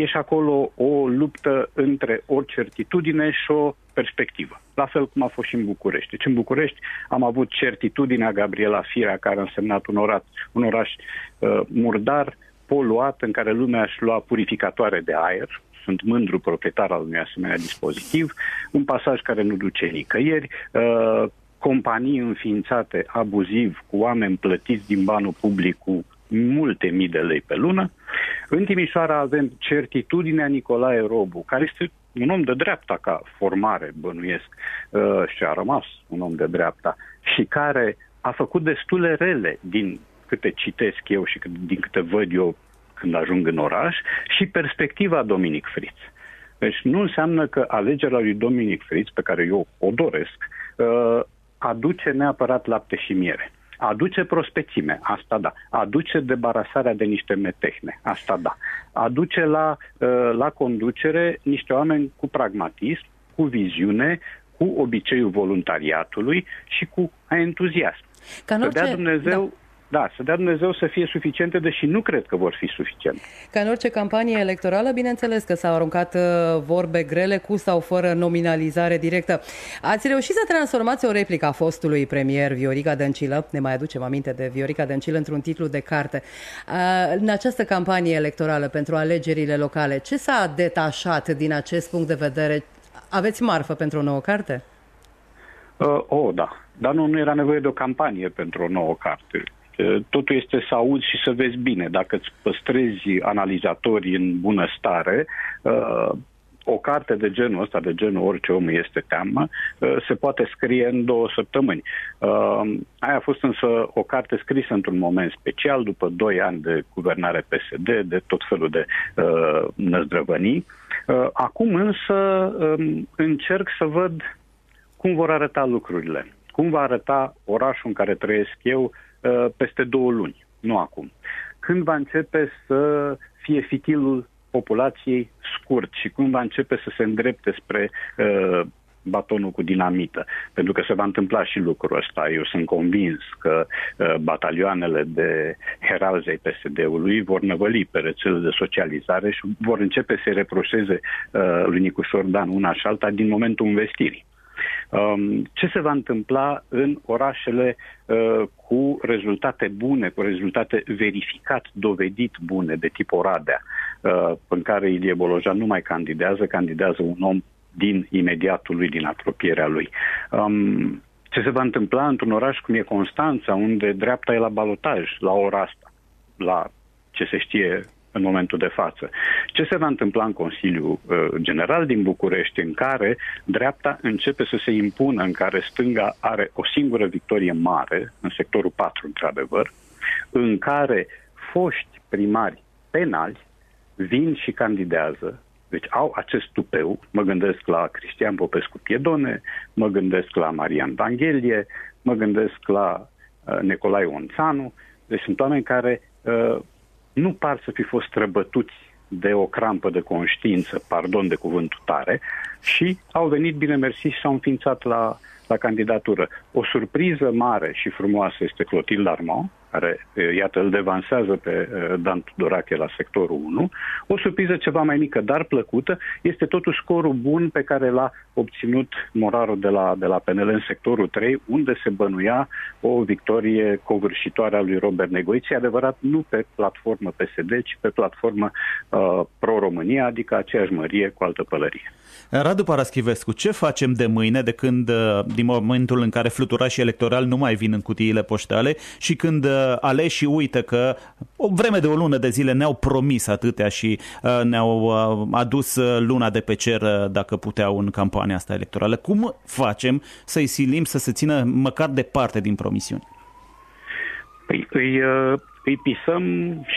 e și acolo o luptă între o certitudine și o perspectivă. La fel cum a fost și în București. Deci în București am avut certitudinea Gabriela Firea, care a însemnat un oraș, un oraș uh, murdar, poluat, în care lumea își lua purificatoare de aer, sunt mândru proprietar al unui asemenea dispozitiv, un pasaj care nu duce nicăieri, uh, companii înființate abuziv cu oameni plătiți din banul public cu multe mii de lei pe lună. În Timișoara avem certitudinea Nicolae Robu, care este un om de dreapta ca formare, bănuiesc, uh, și a rămas un om de dreapta, și care a făcut destule rele din câte citesc eu și cât- din câte văd eu când ajung în oraș, și perspectiva Dominic Friț. Deci nu înseamnă că alegerea lui Dominic Friț, pe care eu o doresc, uh, aduce neapărat lapte și miere. Aduce prospețime, asta da. Aduce debarasarea de niște metehne, asta da. Aduce la, uh, la conducere niște oameni cu pragmatism, cu viziune, cu obiceiul voluntariatului și cu entuziasm. Ca în Să orice- dea Dumnezeu, da. Da, să dea Dumnezeu să fie suficiente, deși nu cred că vor fi suficiente. Ca în orice campanie electorală, bineînțeles că s-au aruncat uh, vorbe grele cu sau fără nominalizare directă. Ați reușit să transformați o replică a fostului premier Viorica Dăncilă, ne mai aducem aminte de Viorica Dăncilă, într-un titlu de carte. Uh, În această campanie electorală pentru alegerile locale, ce s-a detașat din acest punct de vedere? Aveți marfă pentru o nouă carte? Uh, oh, da. Dar nu, nu era nevoie de o campanie pentru o nouă carte. Uh, Totul este să auzi și să vezi bine. Dacă îți păstrezi analizatorii în bună stare, uh, o carte de genul ăsta, de genul orice om este teamă, uh, se poate scrie în două săptămâni. Uh, Aia a fost însă o carte scrisă într-un moment special, după doi ani de guvernare PSD, de tot felul de uh, năzdrăvănii. Uh, Acum însă um, încerc să văd cum vor arăta lucrurile. Cum va arăta orașul în care trăiesc eu uh, peste două luni, nu acum. Când va începe să fie fitilul populației scurt și cum va începe să se îndrepte spre uh, batonul cu dinamită. Pentru că se va întâmpla și lucrul ăsta. Eu sunt convins că uh, batalioanele de heralzei PSD-ului vor năvăli pe rețele de socializare și vor începe să reproșeze uh, lui Nicu Șordan una și alta din momentul investirii. Um, ce se va întâmpla în orașele uh, cu rezultate bune, cu rezultate verificat, dovedit bune, de tip Oradea, uh, în care Ilie Bolojan nu mai candidează, candidează un om din imediatul lui, din apropierea lui. Um, ce se va întâmpla într-un oraș cum e Constanța, unde dreapta e la balotaj la ora asta, la ce se știe în momentul de față. Ce se va întâmpla în Consiliul uh, General din București, în care dreapta începe să se impună, în care stânga are o singură victorie mare, în sectorul 4, într-adevăr, în care foști primari penali vin și candidează, deci au acest tupeu, mă gândesc la Cristian Popescu Piedone, mă gândesc la Marian Vanghelie, mă gândesc la uh, Nicolae Onțanu, deci sunt oameni care uh, nu par să fi fost străbătuți de o crampă de conștiință, pardon de cuvântul tare, și au venit bine mersi și s-au înființat la, la candidatură. O surpriză mare și frumoasă este Clotilde Armand, care, uh, iată, îl devansează pe uh, Dan Tudorache la sectorul 1. O surpriză ceva mai mică, dar plăcută, este totuși scorul bun pe care l-a obținut Moraro de la, de la PNL în sectorul 3, unde se bănuia o victorie covârșitoare a lui Robert Negoiți, adevărat nu pe platformă PSD, ci pe platformă uh, pro-România, adică aceeași mărie cu altă pălărie. Radu Paraschivescu, ce facem de mâine, de când, uh, din momentul în care fluturașii electorali nu mai vin în cutiile poștale și când uh, aleșii uită că o vreme de o lună de zile ne-au promis atâtea și uh, ne-au uh, adus uh, luna de pe cer uh, dacă puteau în campania asta electorală. Cum facem să-i silim să se țină măcar departe din promisiuni? Păi îi, uh, îi pisăm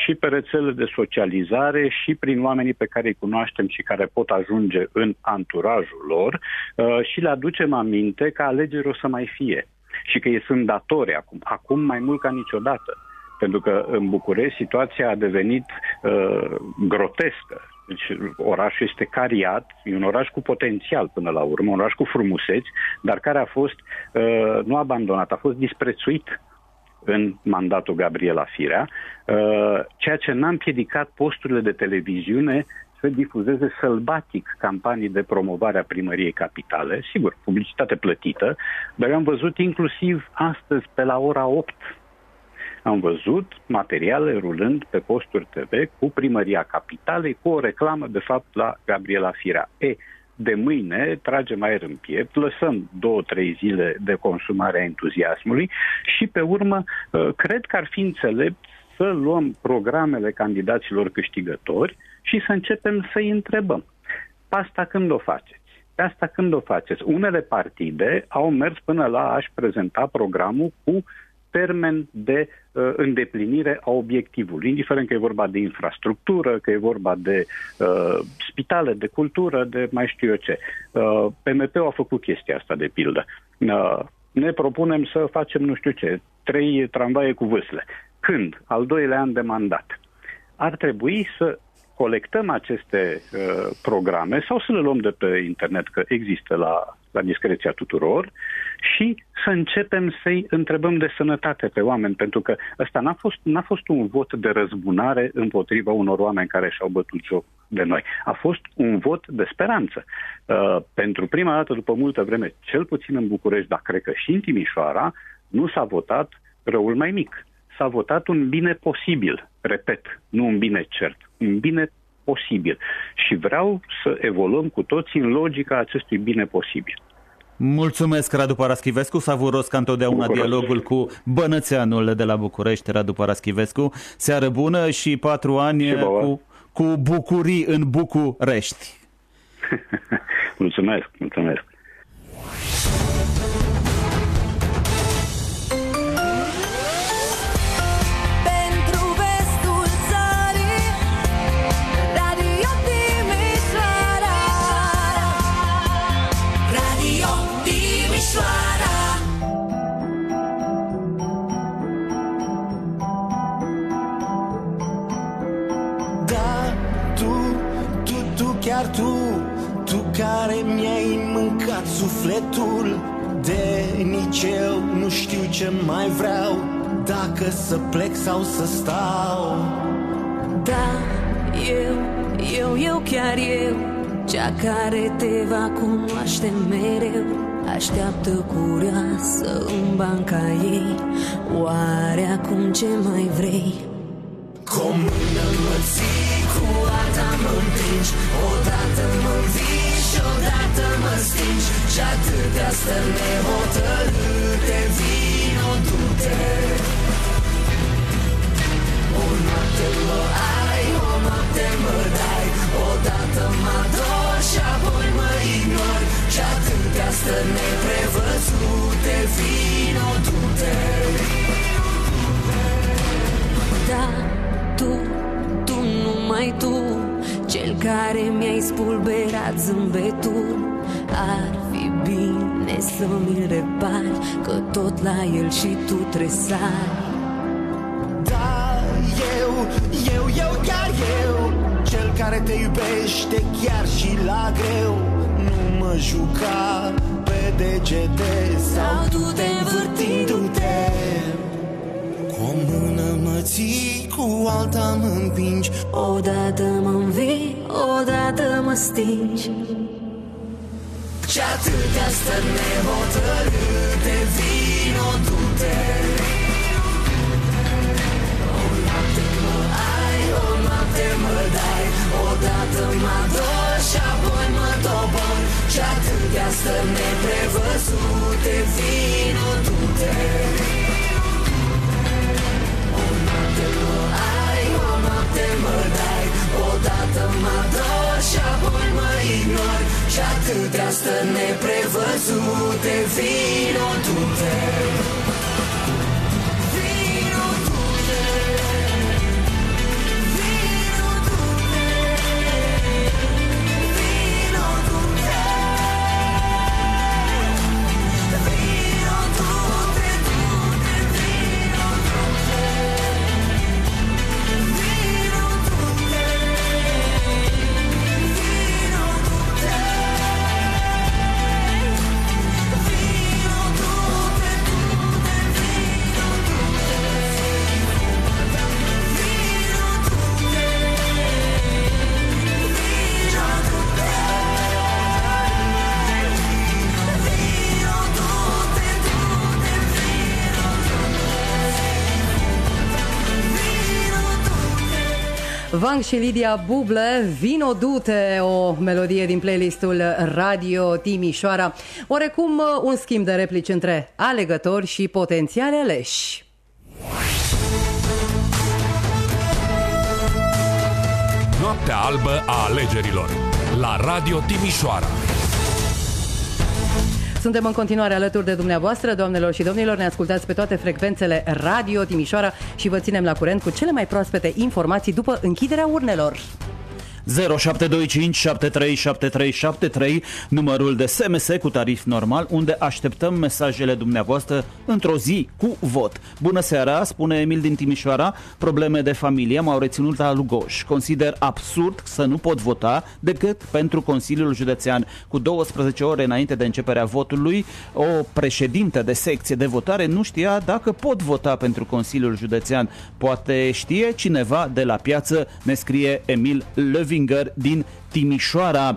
și pe rețele de socializare și prin oamenii pe care îi cunoaștem și care pot ajunge în anturajul lor uh, și le aducem aminte că alegeri o să mai fie și că ei sunt datori acum, acum mai mult ca niciodată. Pentru că în București situația a devenit uh, grotescă. Deci orașul este cariat, e un oraș cu potențial până la urmă, un oraș cu frumuseți, dar care a fost uh, nu abandonat, a fost disprețuit în mandatul Gabriela Firea, uh, ceea ce n-a împiedicat posturile de televiziune să difuzeze sălbatic campanii de promovare a primăriei capitale, sigur, publicitate plătită, dar eu am văzut inclusiv astăzi pe la ora 8 am văzut materiale rulând pe posturi TV cu primăria capitalei, cu o reclamă, de fapt, la Gabriela Firea. E, de mâine tragem aer în piept, lăsăm două, trei zile de consumare a entuziasmului și pe urmă uh, cred că ar fi înțelept să luăm programele candidaților câștigători și să începem să-i întrebăm. Pe asta când o faceți? Pe asta când o faceți? Unele partide au mers până la a-și prezenta programul cu termen de uh, îndeplinire a obiectivului, indiferent că e vorba de infrastructură, că e vorba de uh, spitale, de cultură, de mai știu eu ce. Uh, PMP-ul a făcut chestia asta, de pildă. Uh, ne propunem să facem nu știu ce, trei tramvaie cu vâsle. Când? Al doilea an de mandat. Ar trebui să colectăm aceste uh, programe sau să le luăm de pe internet, că există la, la discreția tuturor, și să începem să-i întrebăm de sănătate pe oameni, pentru că ăsta n-a fost, n-a fost un vot de răzbunare împotriva unor oameni care și-au bătut joc de noi. A fost un vot de speranță. Uh, pentru prima dată, după multă vreme, cel puțin în București, dar cred că și în Timișoara, nu s-a votat răul mai mic. S-a votat un bine posibil, repet, nu un bine cert, un bine posibil. Și vreau să evoluăm cu toții în logica acestui bine posibil. Mulțumesc, Radu Paraschivescu. Savuros ca întotdeauna Bucuros. dialogul cu bănățeanul de la București, Radu Paraschivescu. Seară bună și patru ani Și vouă. cu, cu bucurii în București. (laughs) Mulțumesc, mulțumesc. Mi-ai mâncat sufletul? De nici eu nu știu ce mai vreau. Dacă să plec sau să stau. Da, eu, eu, eu, chiar eu. Cea care te va cunoaște mereu. Așteaptă curioasă în banca ei. Oare acum ce mai vrei? Cu o mână mă ții, cu alta mă împingi Odată mă învingi și odată mă stingi Și atâtea stări nehotărâte Vino, du-te. O noapte mă ai, o noapte mă dai Odată mă ador și apoi mă ignori Și atâtea stări neprevăzute Vino, du-te. Da, tu, tu, numai tu Cel care mi-ai spulberat zâmbetul Ar fi bine să mi-l repari Că tot la el și tu tresari Da, eu, eu, eu, chiar eu Cel care te iubește chiar și la greu Nu mă juca pe degete Sau du-te învârtindu-te Cu o mână alta mă împingi Odată mă învii, odată mă stingi Și atâtea stări nehotărâte Vino, du-te O noapte mă ai, o noapte mă dai Odată mă ador și apoi mă dobor Și atâtea stări neprevăzute Vino, du-te Odată mă ador și apoi mă ignor. Și atâtea stări neprevăzute Vino, du-te Vino, Vang și Lidia Buble, Vino Dute, o melodie din playlistul Radio Timișoara. Orecum uh, un schimb de replici între alegători și potențiale aleși. Noaptea albă a alegerilor. La Radio Timișoara. Suntem în continuare alături de dumneavoastră, doamnelor și domnilor. Ne ascultați pe toate frecvențele Radio Timișoara și vă ținem la curent cu cele mai proaspete informații după închiderea urnelor. 0725 737373, numărul de SMS cu tarif normal, unde așteptăm mesajele dumneavoastră într-o zi cu vot. Bună seara, spune Emil din Timișoara, probleme de familie m-au reținut la Lugoj. Consider absurd să nu pot vota decât pentru Consiliul Județean. Cu 12 ore înainte de începerea votului, o președintă de secție de votare nu știa dacă pot vota pentru Consiliul Județean. Poate știe cineva de la piață, ne scrie Emil Levinger din Timișoara.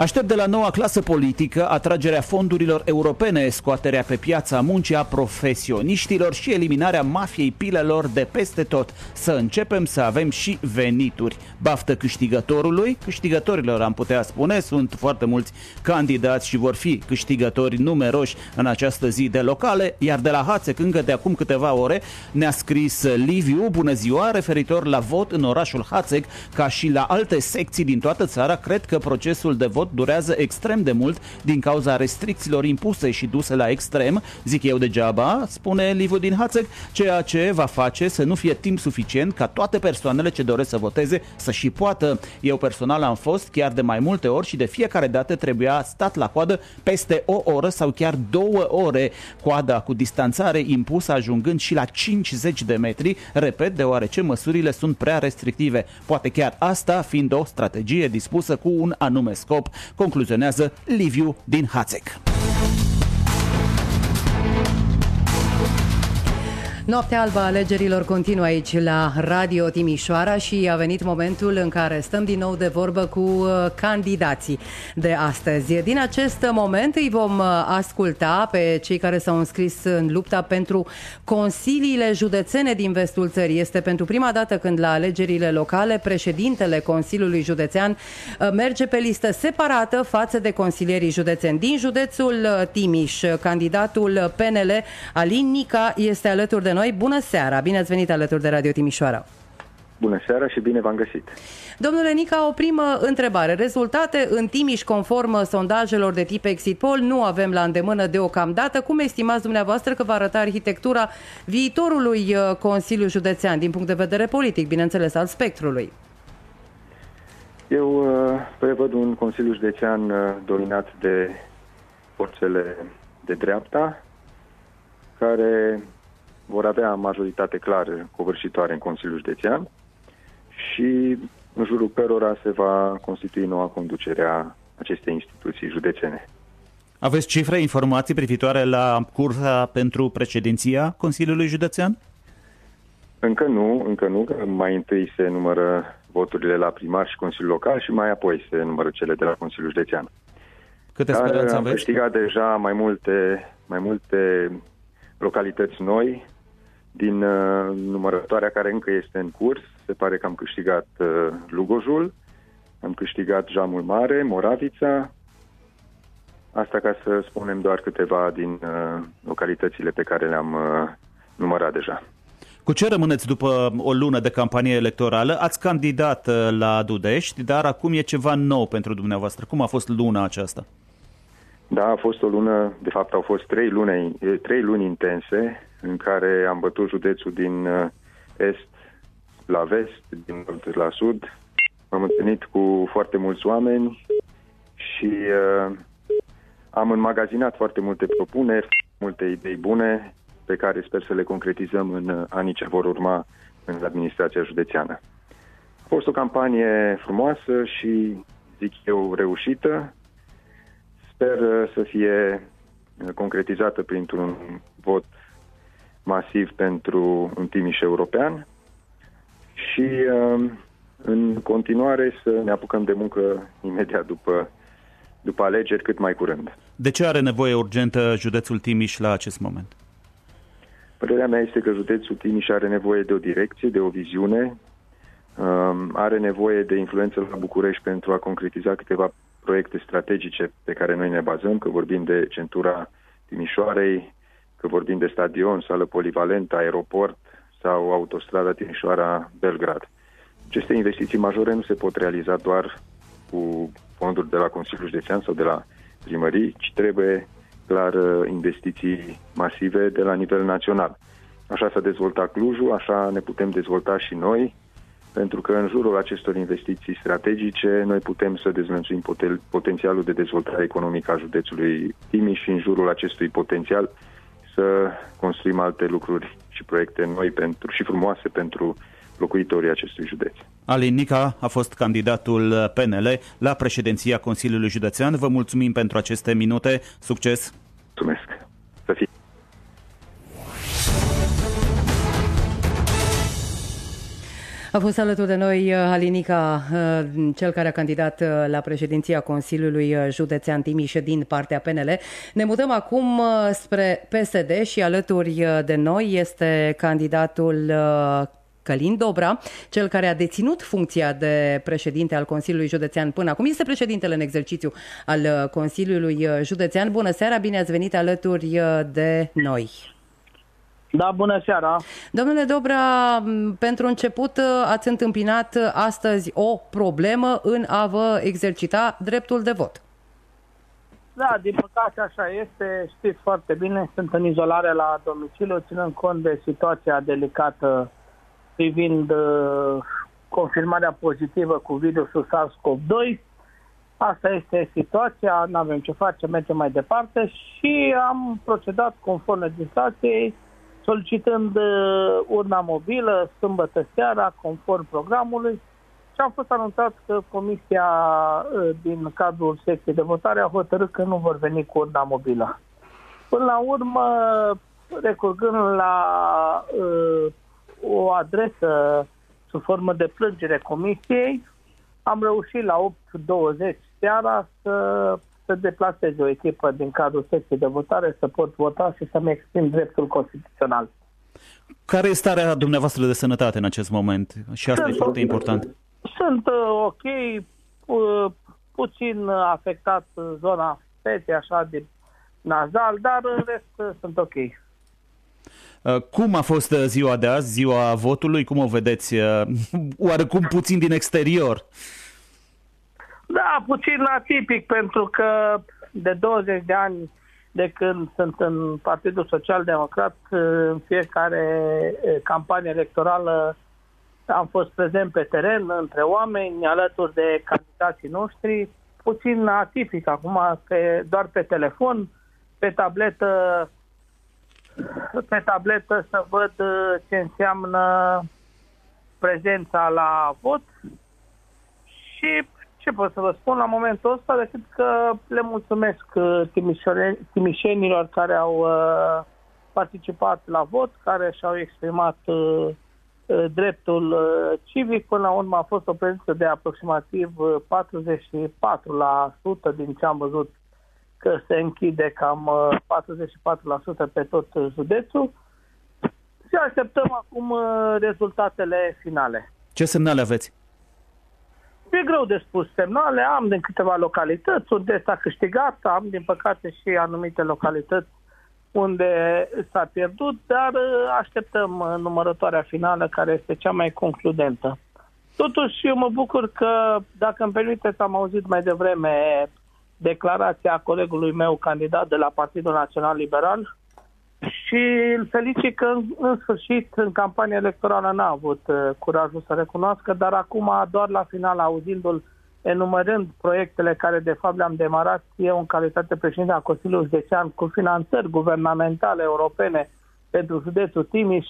Aștept de la noua clasă politică atragerea fondurilor europene, scoaterea pe piața muncii a profesioniștilor și eliminarea mafiei pilelor de peste tot. Să începem să avem și venituri. Baftă câștigătorului, câștigătorilor am putea spune, sunt foarte mulți candidați și vor fi câștigători numeroși în această zi de locale, iar de la Hațec încă de acum câteva ore ne-a scris Liviu, bună ziua, referitor la vot în orașul Hațec, ca și la alte secții din toată țara, cred că procesul de vot durează extrem de mult din cauza restricțiilor impuse și duse la extrem, zic eu degeaba, spune Liviu din Hațec, ceea ce va face să nu fie timp suficient ca toate persoanele ce doresc să voteze să și poată. Eu personal am fost chiar de mai multe ori și de fiecare dată trebuia stat la coadă peste o oră sau chiar două ore, coada cu distanțare impusă ajungând și la 50 de metri, repet, deoarece măsurile sunt prea restrictive. Poate chiar asta fiind o strategie dispusă cu un anume scop, concluzionează Liviu din Hațec. Noaptea albă a alegerilor continuă aici la Radio Timișoara și a venit momentul în care stăm din nou de vorbă cu uh, candidații de astăzi. Din acest moment îi vom uh, asculta pe cei care s-au înscris în lupta pentru consiliile județene din vestul țării. Este pentru prima dată când la alegerile locale președintele Consiliului Județean uh, merge pe listă separată față de consilierii județeni. Din județul Timiș, candidatul PNL Alin Nica este alături de noi. Bună seara! Bine ați venit alături de Radio Timișoara! Bună seara și bine v-am găsit! Domnule Nica, o primă întrebare. Rezultate în Timiș conform sondajelor de tip exit poll nu avem la îndemână deocamdată. Cum estimați dumneavoastră că va arăta arhitectura viitorului uh, Consiliu Județean din punct de vedere politic, bineînțeles, al spectrului? Eu uh, prevăd un Consiliu Județean uh, dominat de forțele de dreapta, care vor avea majoritate clară covârșitoare în Consiliul Județean și în jurul cărora se va constitui noua conducere a acestei instituții județene. Aveți cifre, informații privitoare la cursa pentru președinția Consiliului Județean? Încă nu, încă nu, că mai întâi se numără voturile la primar și Consiliul Local și mai apoi se numără cele de la Consiliul Județean. Câte Dar speranțe am aveți? câștigat deja mai multe, mai multe localități noi din uh, numărătoarea care încă este în curs. Se pare că am câștigat uh, Lugojul, am câștigat Jamul Mare, Moravița. Asta ca să spunem doar câteva din uh, localitățile pe care le-am uh, numărat deja. Cu ce rămâneți după o lună de campanie electorală? Ați candidat uh, la Dudești, dar acum e ceva nou pentru dumneavoastră. Cum a fost luna aceasta? Da, a fost o lună, de fapt au fost trei luni, trei luni intense în care am bătut județul din uh, est la vest, din nord la sud. M-am întâlnit cu foarte mulți oameni și uh, am înmagazinat foarte multe propuneri, multe idei bune pe care sper să le concretizăm în uh, anii ce vor urma în administrația județeană. A fost o campanie frumoasă și, zic eu, reușită. Sper uh, să fie uh, concretizată printr-un vot masiv pentru un Timiș european și uh, în continuare să ne apucăm de muncă imediat după, după alegeri cât mai curând. De ce are nevoie urgentă județul Timiș la acest moment? Părerea mea este că județul Timiș are nevoie de o direcție, de o viziune, um, are nevoie de influență la București pentru a concretiza câteva proiecte strategice pe care noi ne bazăm, că vorbim de centura Timișoarei, că vorbim de stadion, sală polivalentă, aeroport sau autostrada Timișoara-Belgrad. Aceste investiții majore nu se pot realiza doar cu fonduri de la Consiliul Județean sau de la primării, ci trebuie clar uh, investiții masive de la nivel național. Așa s-a dezvoltat Clujul, așa ne putem dezvolta și noi, pentru că în jurul acestor investiții strategice noi putem să dezlănțuim poten- potențialul de dezvoltare economică a județului Timiș și în jurul acestui potențial să construim alte lucruri și proiecte noi pentru, și frumoase pentru locuitorii acestui județ. Alin Nica a fost candidatul PNL la președinția Consiliului Județean. Vă mulțumim pentru aceste minute. Succes! Mulțumesc! A fost alături de noi uh, Alinica, uh, cel care a candidat uh, la președinția Consiliului Județean Timiș din partea PNL. Ne mutăm acum spre PSD și alături de noi este candidatul Călin Dobra, cel care a deținut funcția de președinte al Consiliului Județean până acum. Este președintele în exercițiu al Consiliului Județean. Bună seara, bine ați venit alături de noi. Da, bună seara! Domnule Dobra, m, pentru început ați întâmpinat astăzi o problemă în a vă exercita dreptul de vot. Da, din păcate așa este, știți foarte bine, sunt în izolare la domiciliu, ținând cont de situația delicată privind uh, confirmarea pozitivă cu virusul SARS-CoV-2. Asta este situația, nu avem ce face, mergem mai departe și am procedat conform legislației, solicitând uh, urna mobilă sâmbătă seara, conform programului, și am fost anunțat că comisia uh, din cadrul secției de votare a hotărât că nu vor veni cu urna mobilă. Până la urmă, recurgând la uh, o adresă sub formă de plângere comisiei, am reușit la 8.20 seara să, să deplasez o echipă din cadrul secției de votare, să pot vota și să-mi exprim dreptul constituțional. Care este starea dumneavoastră de sănătate în acest moment? Și asta e foarte important. Sunt uh, ok, uh, puțin afectat în zona feței, așa, de nazal, dar în rest uh, sunt ok. Uh, Cum a fost uh, ziua de azi, ziua votului? Cum o vedeți? uh, (laughs) Oarecum puțin din exterior. Da, puțin atipic, pentru că de 20 de ani de când sunt în Partidul Social Democrat, în fiecare eh, campanie electorală am fost prezent pe teren, între oameni, alături de candidații noștri, puțin atipic acum, pe, doar pe telefon, pe tabletă, pe tabletă să văd eh, ce înseamnă prezența la vot. Și ce pot să vă spun la momentul ăsta decât că le mulțumesc uh, timișore- timișenilor care au uh, participat la vot, care și-au exprimat uh, uh, dreptul uh, civic. Până la urmă a fost o prezență de aproximativ uh, 44% din ce am văzut că se închide cam uh, 44% pe tot uh, județul. Și așteptăm acum uh, rezultatele finale. Ce semnale aveți? E greu de spus semnale, am din câteva localități unde s-a câștigat, am din păcate și anumite localități unde s-a pierdut, dar uh, așteptăm uh, numărătoarea finală care este cea mai concludentă. Totuși, eu mă bucur că, dacă îmi permiteți, am auzit mai devreme declarația colegului meu candidat de la Partidul Național Liberal și îl felicit că, în, în sfârșit, în campania electorală n-a avut uh, curajul să recunoască, dar acum, doar la final, auzindu-l enumerând proiectele care, de fapt, le-am demarat eu în calitate președinte a Consiliului Județean cu finanțări guvernamentale europene pentru județul Timiș,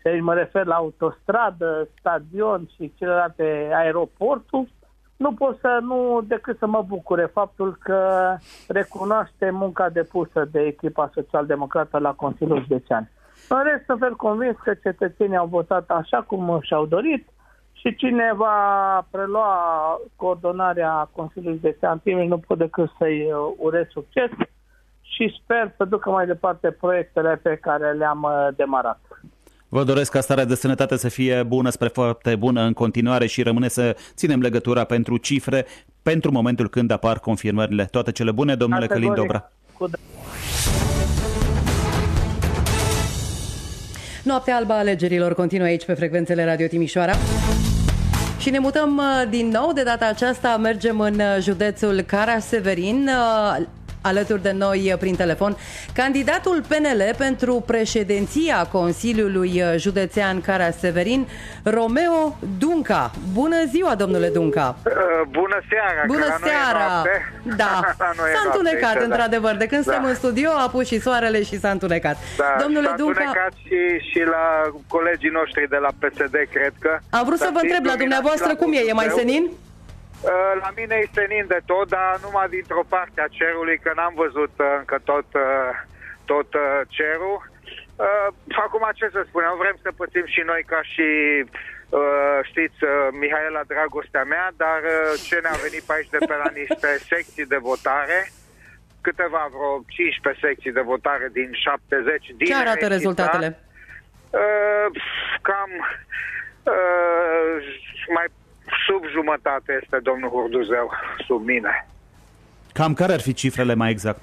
și aici mă refer la autostradă, stadion și celelalte aeroporturi, nu pot să nu decât să mă bucure faptul că recunoaște munca depusă de echipa social-democrată la Consiliul Județean. În rest, sunt fel convins că cetățenii au votat așa cum și-au dorit și cine va prelua coordonarea Consiliului Județean Timiș nu pot decât să-i uh, urez succes și sper să ducă mai departe proiectele pe care le-am uh, demarat. Vă doresc ca starea de sănătate să fie bună spre foarte bună în continuare și rămâne să ținem legătura pentru cifre pentru momentul când apar confirmările. Toate cele bune, domnule Călin Categoric. Dobra. Cu Noaptea albă a alegerilor continuă aici pe frecvențele Radio Timișoara. Și ne mutăm uh, din nou, de data aceasta mergem în uh, județul Cara-Severin, uh, alături de noi uh, prin telefon, candidatul PNL pentru președinția Consiliului uh, Județean Cara-Severin, Romeo Dunca. Bună ziua, domnule Dunca! Uh, Bună seara! Bună că la noi e seara! noapte. Da, (laughs) La noi e s-a noapte întunecat, aici, da. într-adevăr. De când Da. suntem în studio, a pus și soarele și s-a întunecat. Da, Domnule s-a Dunca, întunecat și, și la colegii noștri de la PSD, cred că. am vrut să S-a vă întreb la stins dumneavoastră luminați cum e, la e mai Buzău. senin? Uh, La mine e senin de tot, dar numai dintr-o parte a cerului, că n-am văzut uh, încă tot, uh, tot uh, cerul. Uh, Acum ce să spunem, vrem să pățim și noi ca și, uh, știți, uh, Mihaela Dragostea mea, dar uh, ce ne-a venit pe aici de pe la niște secții de votare, câteva vreo 15 secții de votare din 70 din Ce arată Rechița. rezultatele? Uh, cam uh, mai sub jumătate este domnul Hurduzeu, sub mine. Cam care ar fi cifrele mai exact?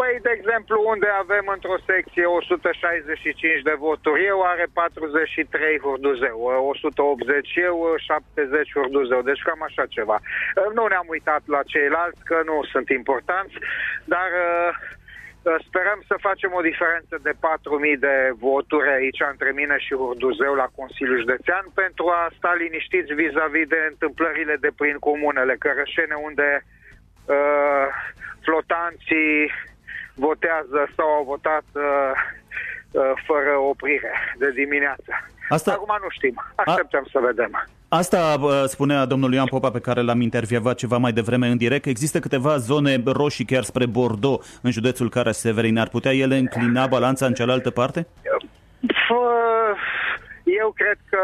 Păi, de exemplu, unde avem într-o secție 165 de voturi, eu are 43 Hurduzeu, 180 eu, 70 Hurduzeu, deci cam așa ceva. Uh, Nu ne-am uitat la ceilalți, că nu sunt importanți, dar uh, uh, sperăm să facem o diferență de 4.000 de voturi aici între mine și Hurduzeu la Consiliul Județean pentru a sta liniștiți vis-a-vis de întâmplările de prin comunele Cărășene, unde uh, flotanții votează sau au votat uh, uh, fără oprire de dimineață. Asta- Acum nu știm. Așteptăm să vedem. Asta uh, spunea domnul Ioan Popa pe care l-am intervievat ceva mai devreme în direct. Există câteva zone roșii chiar spre Bordeaux în județul Cara-Severin. Ar putea ele înclina balanța în cealaltă parte? Fă- Eu cred că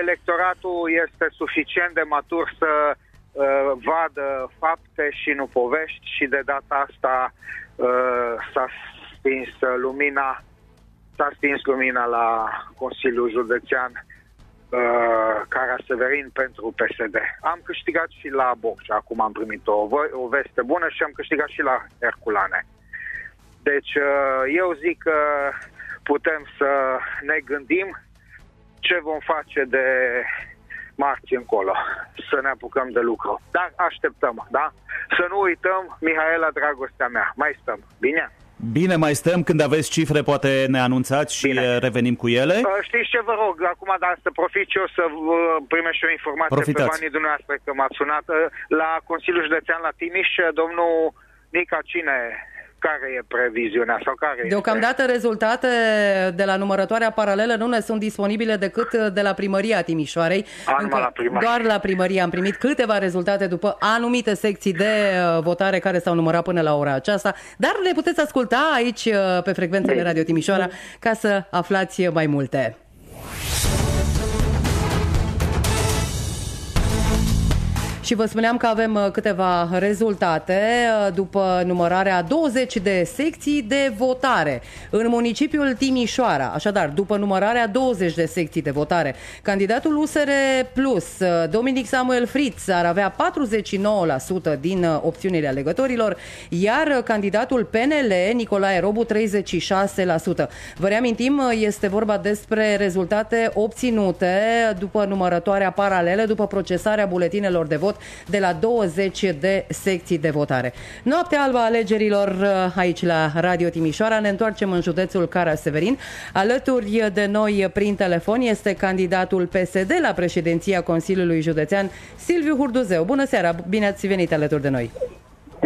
electoratul este suficient de matur să uh, vadă fapte și nu povești și de data asta uh, s-a stins lumina s-a stins lumina la Consiliul Județean uh, Cara Severin pentru PSD. Am câștigat și la Borcea, acum am primit o, vă- o veste bună și am câștigat și la Herculane. Deci uh, eu zic că putem să ne gândim ce vom face de marți încolo, să ne apucăm de lucru. Dar așteptăm, da? Să nu uităm, Mihaela, dragostea mea. Mai stăm, bine? Bine, mai stăm. Când aveți cifre, poate ne anunțați și Bine. revenim cu ele. Uh, Știți ce vă rog, acum dar să profit și eu să vă primesc și o informație Profitați. pe banii dumneavoastră că m-ați sunat. Uh, La Consiliul Județean la Timiș, uh, domnul Nica Cine, care e previziunea sau care este? Deocamdată rezultate de la numărătoarea paralelă nu ne sunt disponibile decât de la primăria Timișoarei. A, numai la primărie. Doar la primărie am primit câteva rezultate după anumite secții de uh, votare care s-au numărat până la ora aceasta, dar le puteți asculta aici uh, pe frecvențele Radio Timișoara ca să aflați mai multe. Și vă spuneam că avem uh, câteva rezultate uh, după numărarea 20 de secții de votare în municipiul Timișoara. Așadar, după numărarea 20 de secții de votare, candidatul USR Plus, uh, Dominic Samuel Fritz, ar avea 49% din uh, opțiunile alegătorilor, iar uh, candidatul PNL, Nicolae Robu, 36%. Vă reamintim, uh, este vorba despre rezultate obținute după numărătoarea paralelă, după procesarea buletinelor de vot de la 20 de secții de votare. Noaptea albă a alegerilor uh, aici la Radio Timișoara. Ne întoarcem în județul Cara Severin. Alături de noi prin telefon este candidatul PSD la președinția Consiliului Județean, Silviu Hurduzeu. Bună seara, bine ați venit alături de noi.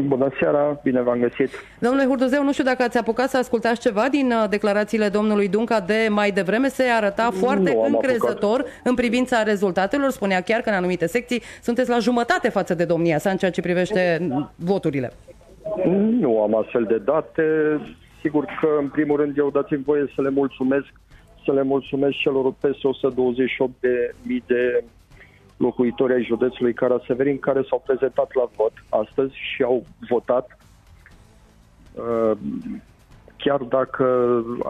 Bună seara, bine v-am găsit. Domnule Hurduzeu, nu știu dacă ați apucat să ascultați ceva din uh, declarațiile domnului Dunca de mai devreme. Se arăta foarte Nu am încrezător în privința rezultatelor. Spunea chiar că în anumite secții sunteți la jumătate față de domnia sa în ceea ce privește voturile. Nu am astfel de date. Sigur că, în primul rând, eu dați-mi voie să le mulțumesc, să le mulțumesc celor peste 128 de mii de locuitori ai județului Cara Severin care s-au prezentat la vot astăzi și au votat. Uh, Chiar dacă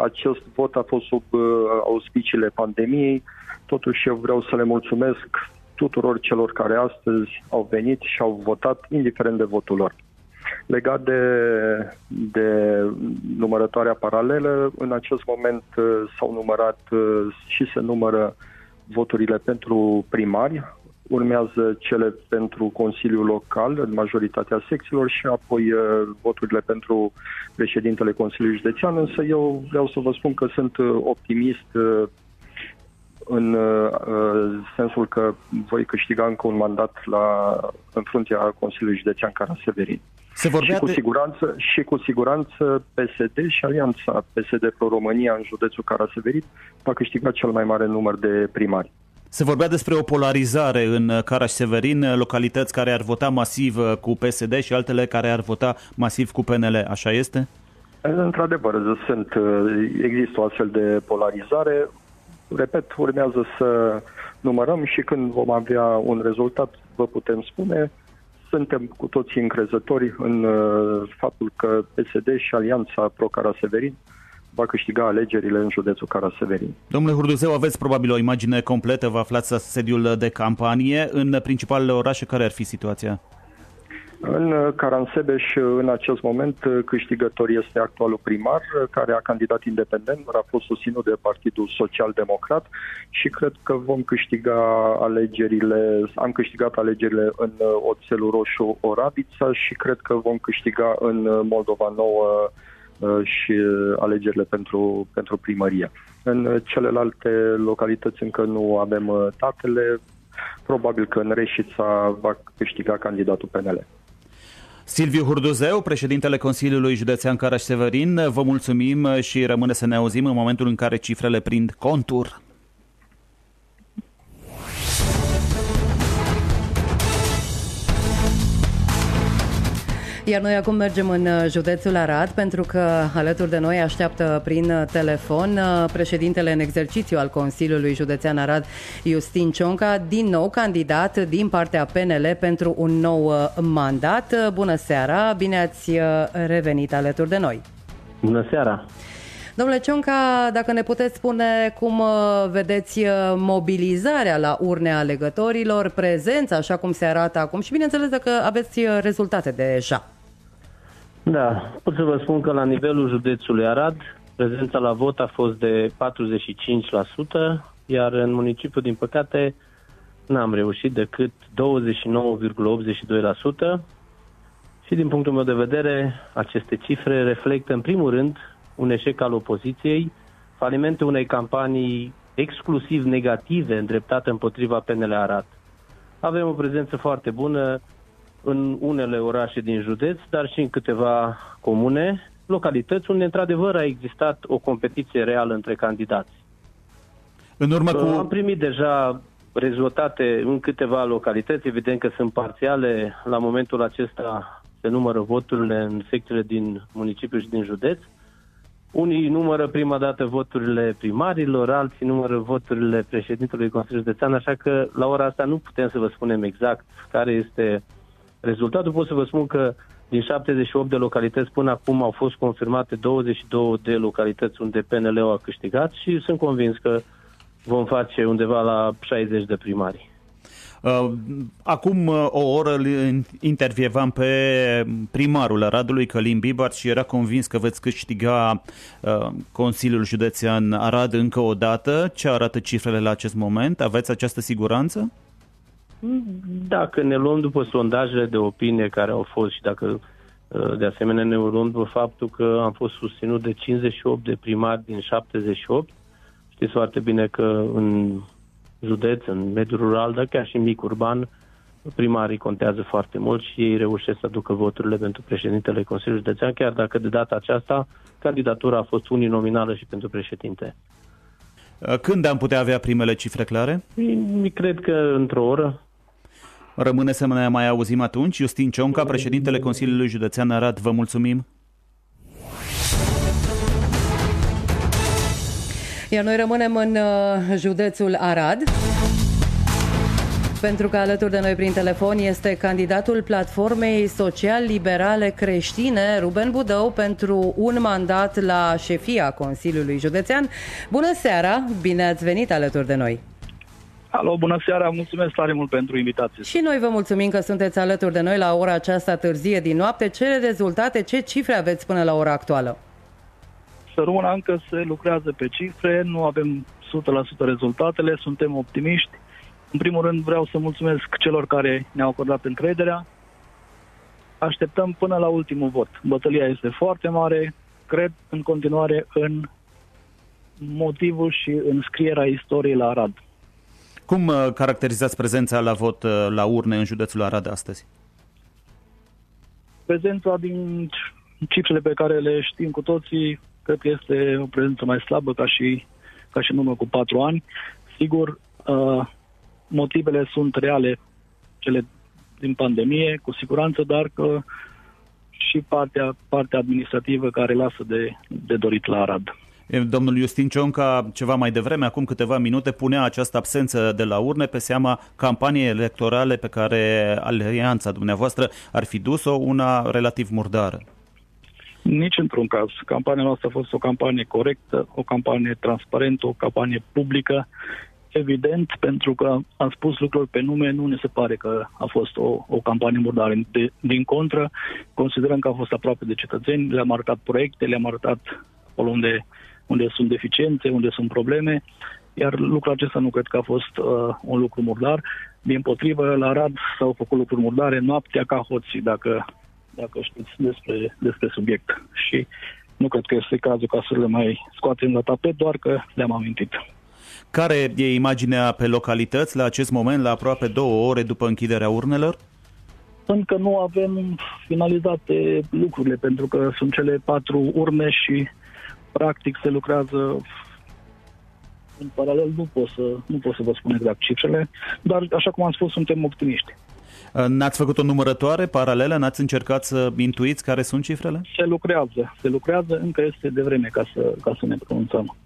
acest vot a fost sub uh, auspiciile pandemiei, totuși eu vreau să le mulțumesc tuturor celor care astăzi au venit și au votat, indiferent de votul lor. Legat de, de numărătoarea paralelă, în acest moment uh, s-au numărat uh, și se numără voturile pentru primari, urmează cele pentru Consiliul Local în majoritatea secțiilor și apoi uh, voturile pentru președintele Consiliului Județean, însă eu vreau să vă spun că sunt uh, optimist uh, în uh, uh, sensul că voi câștiga încă un mandat la, în fruntea Consiliului Județean Cara Severin. Se vorbea și, cu de- siguranță, și cu siguranță PSD și Alianța PSD Pro România în județul Cara Severin va câștiga cel mai mare număr de primari. Se vorbea despre o polarizare în Caraș-Severin, localități care ar vota masiv uh, cu PSD și altele care ar vota masiv cu PNL. Așa este? Într-adevăr, sunt, există o astfel de polarizare. Repet, urmează să numărăm și când vom avea un rezultat, vă putem spune. Suntem cu toții încrezători în uh, faptul că PSD și Alianța Pro-Caraș Severin va câștiga alegerile în județul Cara Severin. Domnule Hurduzeu, aveți probabil o imagine completă, vă aflați la sediul de campanie. În principalele orașe, care ar fi situația? În uh, Caransebeș, în acest moment, uh, câștigător este actualul primar, uh, care a candidat independent, dar a fost susținut de Partidul Social Democrat și cred că vom câștiga alegerile, am câștigat alegerile în uh, Oțelul Roșu Orabița și cred că vom câștiga în uh, Moldova Nouă uh, și uh, alegerile pentru, pentru primărie. În uh, celelalte localități încă nu avem uh, datele, probabil că în Reșița va câștiga candidatul PNL. Silviu Hurduzeu, președintele Consiliului Județean Caraș-Severin, vă mulțumim și rămâne să ne auzim în momentul în care cifrele prind contur. Iar noi acum mergem în uh, județul Arad pentru că alături de noi așteaptă prin uh, telefon uh, președintele în exercițiu al Consiliului Județean Arad, Justin Cionca, din nou candidat din partea PNL pentru un nou uh, mandat. Uh, Bună seara, bine ați uh, revenit alături de noi. Bună seara! Domnule Cionca, dacă ne puteți spune cum uh, vedeți uh, mobilizarea la urne a alegătorilor, prezența așa cum se arată acum și bineînțeles dacă aveți uh, rezultate deja. Da, pot să vă spun că la nivelul județului Arad, prezența la vot a fost de 45%, iar în municipiu, din păcate, n-am reușit decât 29,82%. Și din punctul meu de vedere, aceste cifre reflectă în primul rând un eșec al opoziției, falimentul unei campanii exclusiv negative îndreptate împotriva PNL Arad. Avem o prezență foarte bună în unele orașe din județ, dar și în câteva comune, localități unde într-adevăr a existat o competiție reală între candidați. În urmă Uh, cu... Am primit deja rezultate în câteva localități, evident că sunt parțiale. La momentul acesta se numără voturile în secțiile din municipiu și din județ. Unii numără prima dată voturile primarilor, alții numără voturile președintelui Consiliului Județean, așa că la ora asta nu putem să vă spunem exact care este rezultatul. Pot să vă spun că din 78 de localități până acum au fost confirmate 22 de localități unde PNL-ul a câștigat și sunt convins că vom face undeva la 60 de primari. Uh, Acum uh, o oră îl intervievam pe primarul Aradului, Călim Bibar, și era convins că veți câștiga uh, Consiliul Județean Arad încă o dată. Ce arată cifrele la acest moment? Aveți această siguranță? Dacă ne luăm după sondajele de opinie care au fost și dacă uh, de asemenea ne luăm după faptul că am fost susținut de 58 de primari din 78, știți foarte bine că în județ, în mediul rural, dar chiar și în mic urban, primarii contează foarte mult și ei reușesc să aducă voturile pentru președintele Consiliului Județean, chiar dacă de data aceasta candidatura a fost uninominală și pentru președinte. Uh, Când am putea avea primele cifre clare? Cred că într-o oră. Rămâne să ne mai auzim atunci. Justin Cionca, președintele Consiliului Județean Arad, vă mulțumim. Iar noi rămânem în uh, județul Arad. Pentru că alături de noi prin telefon este candidatul platformei social-liberale creștine, Ruben Budău, pentru un mandat la șefia Consiliului Județean. Bună seara, bine ați venit alături de noi! Alo, bună seara, mulțumesc tare mult pentru invitație. Și noi vă mulțumim că sunteți alături de noi la ora aceasta târzie din noapte. Ce rezultate, ce cifre aveți până la ora actuală? Să rămână încă se lucrează pe cifre, nu avem 100% rezultatele, suntem optimiști. În primul rând vreau să mulțumesc celor care ne-au acordat încrederea. Așteptăm până la ultimul vot. Bătălia este foarte mare, cred în continuare în motivul și în scrierea istoriei la Arad. Cum uh, caracterizați prezența la vot uh, la urne în județul Arad astăzi? Prezența din cifrele pe care le știm cu toții, cred că este o prezență mai slabă ca și, ca și în urmă cu patru ani. Sigur, uh, motivele sunt reale, cele din pandemie, cu siguranță, dar că și partea, partea administrativă care lasă de, de dorit la Arad. E, Domnul Justin Cionca, ceva mai devreme, acum câteva minute, punea această absență de la urne pe seama campaniei electorale pe care alianța dumneavoastră ar fi dus-o, una relativ murdară. Nici într-un caz. Campania noastră a fost o campanie corectă, o campanie transparentă, o campanie publică. Evident, pentru că am spus lucruri pe nume, nu ne se pare că a fost o, o campanie murdară. De, din contră, considerăm că a fost aproape de cetățeni, le-am arătat proiecte, le-am arătat acolo unde, unde sunt deficiențe, unde sunt probleme, iar lucrul acesta nu cred că a fost uh, un lucru murdar. Din potrivă, la Arad s-au făcut lucruri murdare noaptea ca hoții, dacă, dacă știți despre, despre subiect. Și nu cred că este cazul ca să le mai scoatem la tapet, doar că le-am amintit. Care e imaginea pe localități la acest moment, la aproape două ore după închiderea urnelor? Încă nu avem finalizate lucrurile, pentru că sunt cele patru urne și practic se lucrează în paralel. Nu pot să, nu pot să vă spun exact cifrele, dar așa cum am spus, suntem optimiști. N-ați făcut o numărătoare paralelă? N-ați încercat să intuiți care sunt cifrele? Se lucrează, se lucrează, încă este de vreme ca să, ca să ne pronunțăm.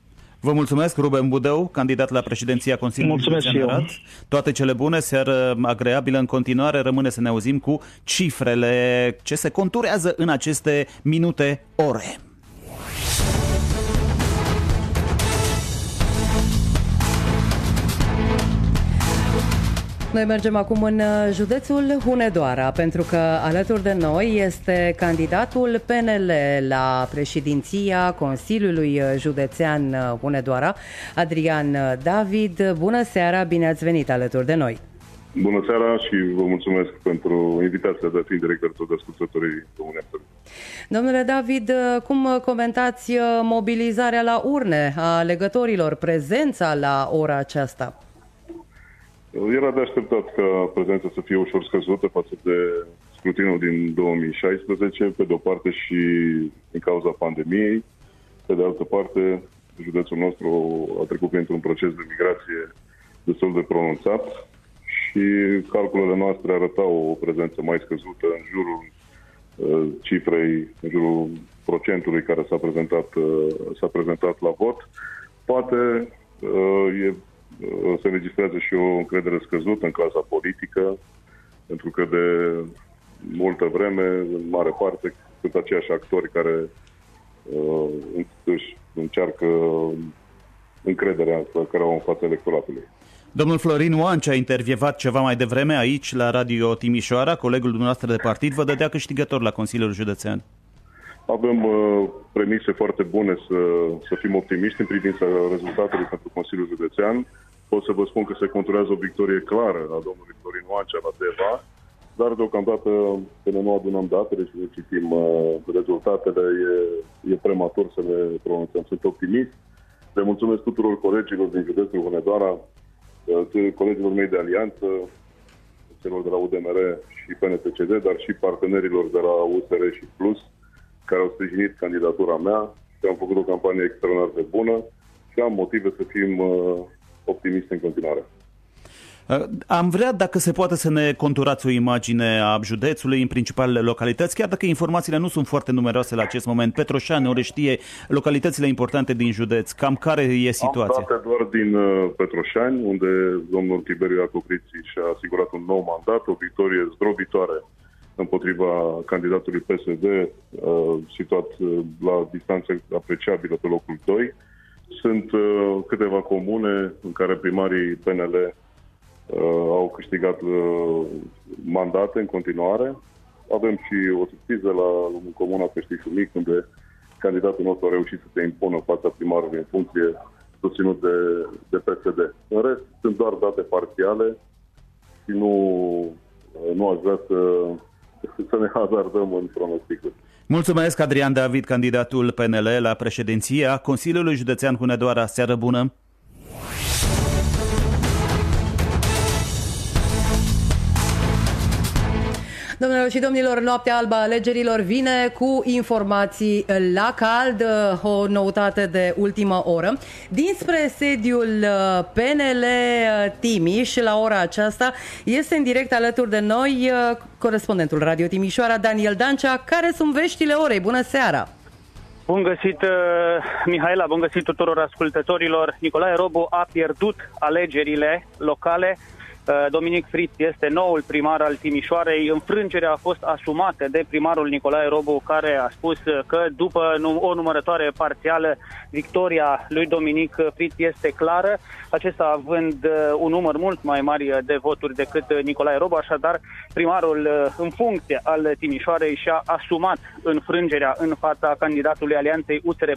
Vă mulțumesc, Ruben Budău, candidat la președinția Consiliului Mulțumesc Județean și eu. Arad. Toate cele bune, seară agreabilă în continuare. Rămâne să ne auzim cu cifrele ce se conturează în aceste minute, ore. Noi mergem acum în uh, județul Hunedoara, pentru că alături de noi este candidatul PNL la președinția Consiliului Județean uh, Hunedoara, Adrian uh, David. Bună seara, bine ați venit alături de noi! Bună seara și vă mulțumesc pentru invitația de a fi director de ascultătorii România. Domnule David, cum comentați mobilizarea la urne a legătorilor, prezența la ora aceasta? Era de așteptat ca prezența să fie ușor scăzută față de scrutinul din 2016, pe de o parte și din cauza pandemiei, pe de altă parte județul nostru a trecut printr-un proces de migrație destul de pronunțat și calculele noastre arătau o prezență mai scăzută în jurul uh, cifrei, în jurul procentului care s-a prezentat, uh, s-a prezentat la vot. Poate uh, e, uh, se înregistrează și o încredere scăzută în clasa politică, pentru că de multă vreme, în mare parte, sunt aceiași actori care uh, își încearcă încrederea pe care o au în fața electoratului. Domnul Florin Oancea a intervievat ceva mai devreme aici la Radio Timișoara, colegul dumneavoastră de partid, vă dădea câștigător la Consiliul Județean. Avem uh, premise foarte bune să, să fim optimiști în privința rezultatului pentru Consiliul Județean. Pot să vă spun că se conturează o victorie clară a domnului Florin Oancea la Deva, dar deocamdată până nu adunăm datele și nu citim uh, rezultatele, e, e prematur să le pronunțăm. Sunt optimist. Le mulțumesc tuturor colegilor din județul Hunedoara, uh, colegilor mei de alianță, celor de la UDMR și PNPCD, dar și partenerilor de la USR și Plus, care au sprijinit candidatura mea și am făcut o campanie extraordinar de bună și am motive să fim uh, optimiști în continuare. Uh, Am vrea, dacă se poate, să ne conturați o imagine a județului în principalele localități, chiar dacă informațiile nu sunt foarte numeroase la acest moment. Petroșani, Oreștie, localitățile importante din județ, cam care e situația? Am date doar din uh, Petroșani, unde domnul Tiberiu Iacopriții și-a asigurat un nou mandat, o victorie zdrobitoare împotriva candidatului PSD, uh, situat uh, la distanță apreciabilă pe locul 2. Sunt uh, câteva comune în care primarii PNL uh, au câștigat uh, mandate în continuare. Avem și o surpriză la în comuna Peștișul Mic, unde candidatul nostru a reușit să se impună fața primarului în funcție susținut de, de PSD. În rest, sunt doar date parțiale și nu, nu aș vrea să, să ne hazardăm în pronosticuri. Mulțumesc, Adrian David, candidatul PNL la președinția Consiliului Județean Hunedoara. Seară bună! Domnilor și domnilor, noaptea albă a alegerilor vine cu informații la cald, o noutate de ultimă oră. Dinspre sediul uh, PNL uh, Timiș, la ora aceasta, este în direct alături de noi uh, corespondentul Radio Timișoara, Daniel Dancea. Care sunt veștile orei? Bună seara! Bun găsit, uh, Mihaela, bun găsit tuturor ascultătorilor. Nicolae Robu a pierdut alegerile locale. Uh, Dominic Fritz este noul primar al Timișoarei. Înfrângerea a fost asumată de primarul Nicolae Robu, care a spus uh, că după nu- o numărătoare parțială, victoria lui Dominic Fritz este clară, acesta având uh, un număr mult mai mare de voturi decât uh, Nicolae Robu, așadar primarul uh, în funcție al Timișoarei și-a asumat înfrângerea în fața candidatului Alianței USR+.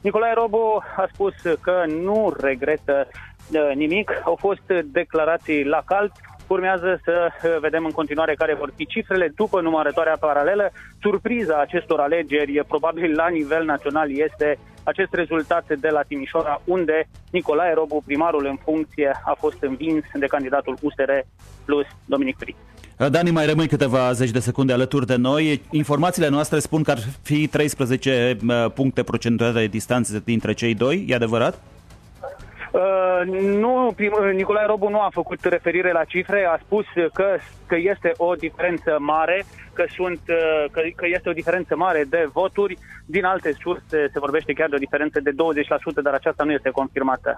Nicolae Robu a spus că nu regretă uh, nimic, au fost declarații la cald, Urmează să uh, vedem în continuare care vor fi cifrele după numărătoarea paralelă. Surpriza acestor alegeri, probabil la nivel național, este acest rezultat de la Timișoara, unde Nicolae Robu, primarul în funcție, a fost învins de candidatul USR plus Dominic Fritz. Dani, mai rămâi câteva zeci de secunde alături de noi. Informațiile noastre spun că ar fi 13 uh, puncte procentuale de distanță dintre cei doi, e adevărat? Uh, nu, prim, uh, Nicolae Robu nu a făcut referire la cifre, a spus că, că este o diferență mare, că, sunt, uh, că, că este o diferență mare de voturi. Din alte surse se vorbește chiar de o diferență de 20%, dar aceasta nu este confirmată.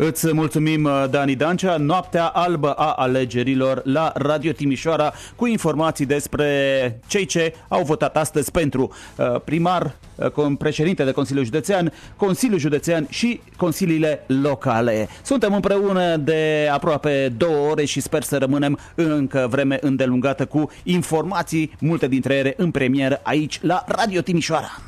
Îți mulțumim, uh, Dani Dancea. Noaptea albă a alegerilor la Radio Timișoara cu informații despre cei ce au votat astăzi pentru uh, primar, uh, com- președinte de Consiliul Județean, Consiliul Județean și consiliile locale. Suntem împreună de aproape două ore și sper să rămânem încă vreme îndelungată cu informații, multe dintre ele în premieră aici la Radio Timișoara.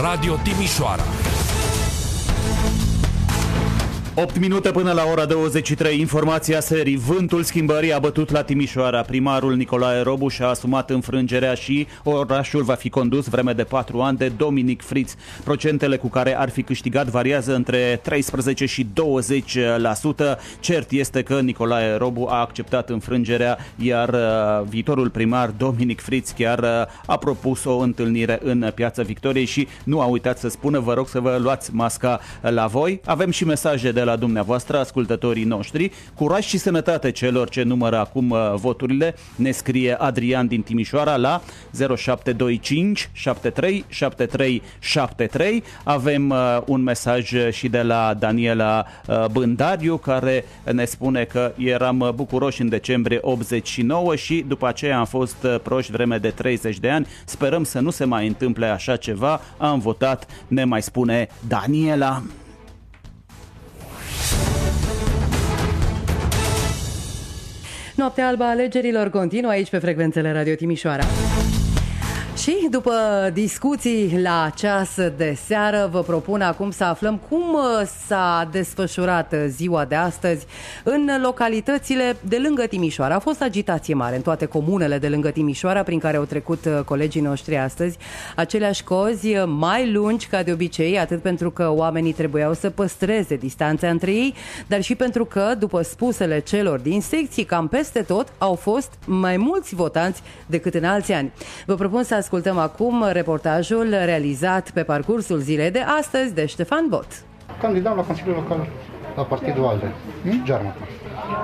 Radio Timișoara. 8 minute până la ora 23, informația serii. Vântul schimbării a bătut la Timișoara. Primarul Nicolae Robu și-a asumat înfrângerea și orașul va fi condus vreme de 4 ani de Dominic Fritz. Procentele cu care ar fi câștigat variază între 13 și 20%. Cert este că Nicolae Robu a acceptat înfrângerea, iar uh, viitorul primar Dominic Fritz chiar uh, a propus o întâlnire în Piața Victoriei și nu a uitat să spună, vă rog să vă luați masca la voi. Avem și mesaje de la dumneavoastră, ascultătorii noștri. Curaj și sănătate celor ce numără acum uh, voturile. Ne scrie Adrian din Timișoara la 0725 73 73 73. Avem uh, un mesaj și de la Daniela uh, Bândariu care ne spune că eram uh, bucuroși în decembrie 89 și după aceea am fost uh, proști vreme de 30 de ani. Sperăm să nu se mai întâmple așa ceva. Am votat, ne mai spune Daniela. Noaptea albă a alegerilor continuă aici pe frecvențele Radio Timișoara. Și după discuții la ceas de seară, vă propun acum să aflăm cum uh, s-a desfășurat uh, ziua de astăzi în localitățile de lângă Timișoara. A fost agitație mare în toate comunele de lângă Timișoara prin care au trecut uh, colegii noștri astăzi. Aceleași cozi mai lungi ca de obicei, atât pentru că oamenii trebuiau să păstreze distanța între ei, dar și pentru că, după spusele celor din secții, cam peste tot au fost mai mulți votanți decât în alți ani. Vă propun să ascultăm acum reportajul realizat pe parcursul zilei de astăzi de Ștefan Bot. candidat la Consiliul Local la Partidul ALDE, Gearmata.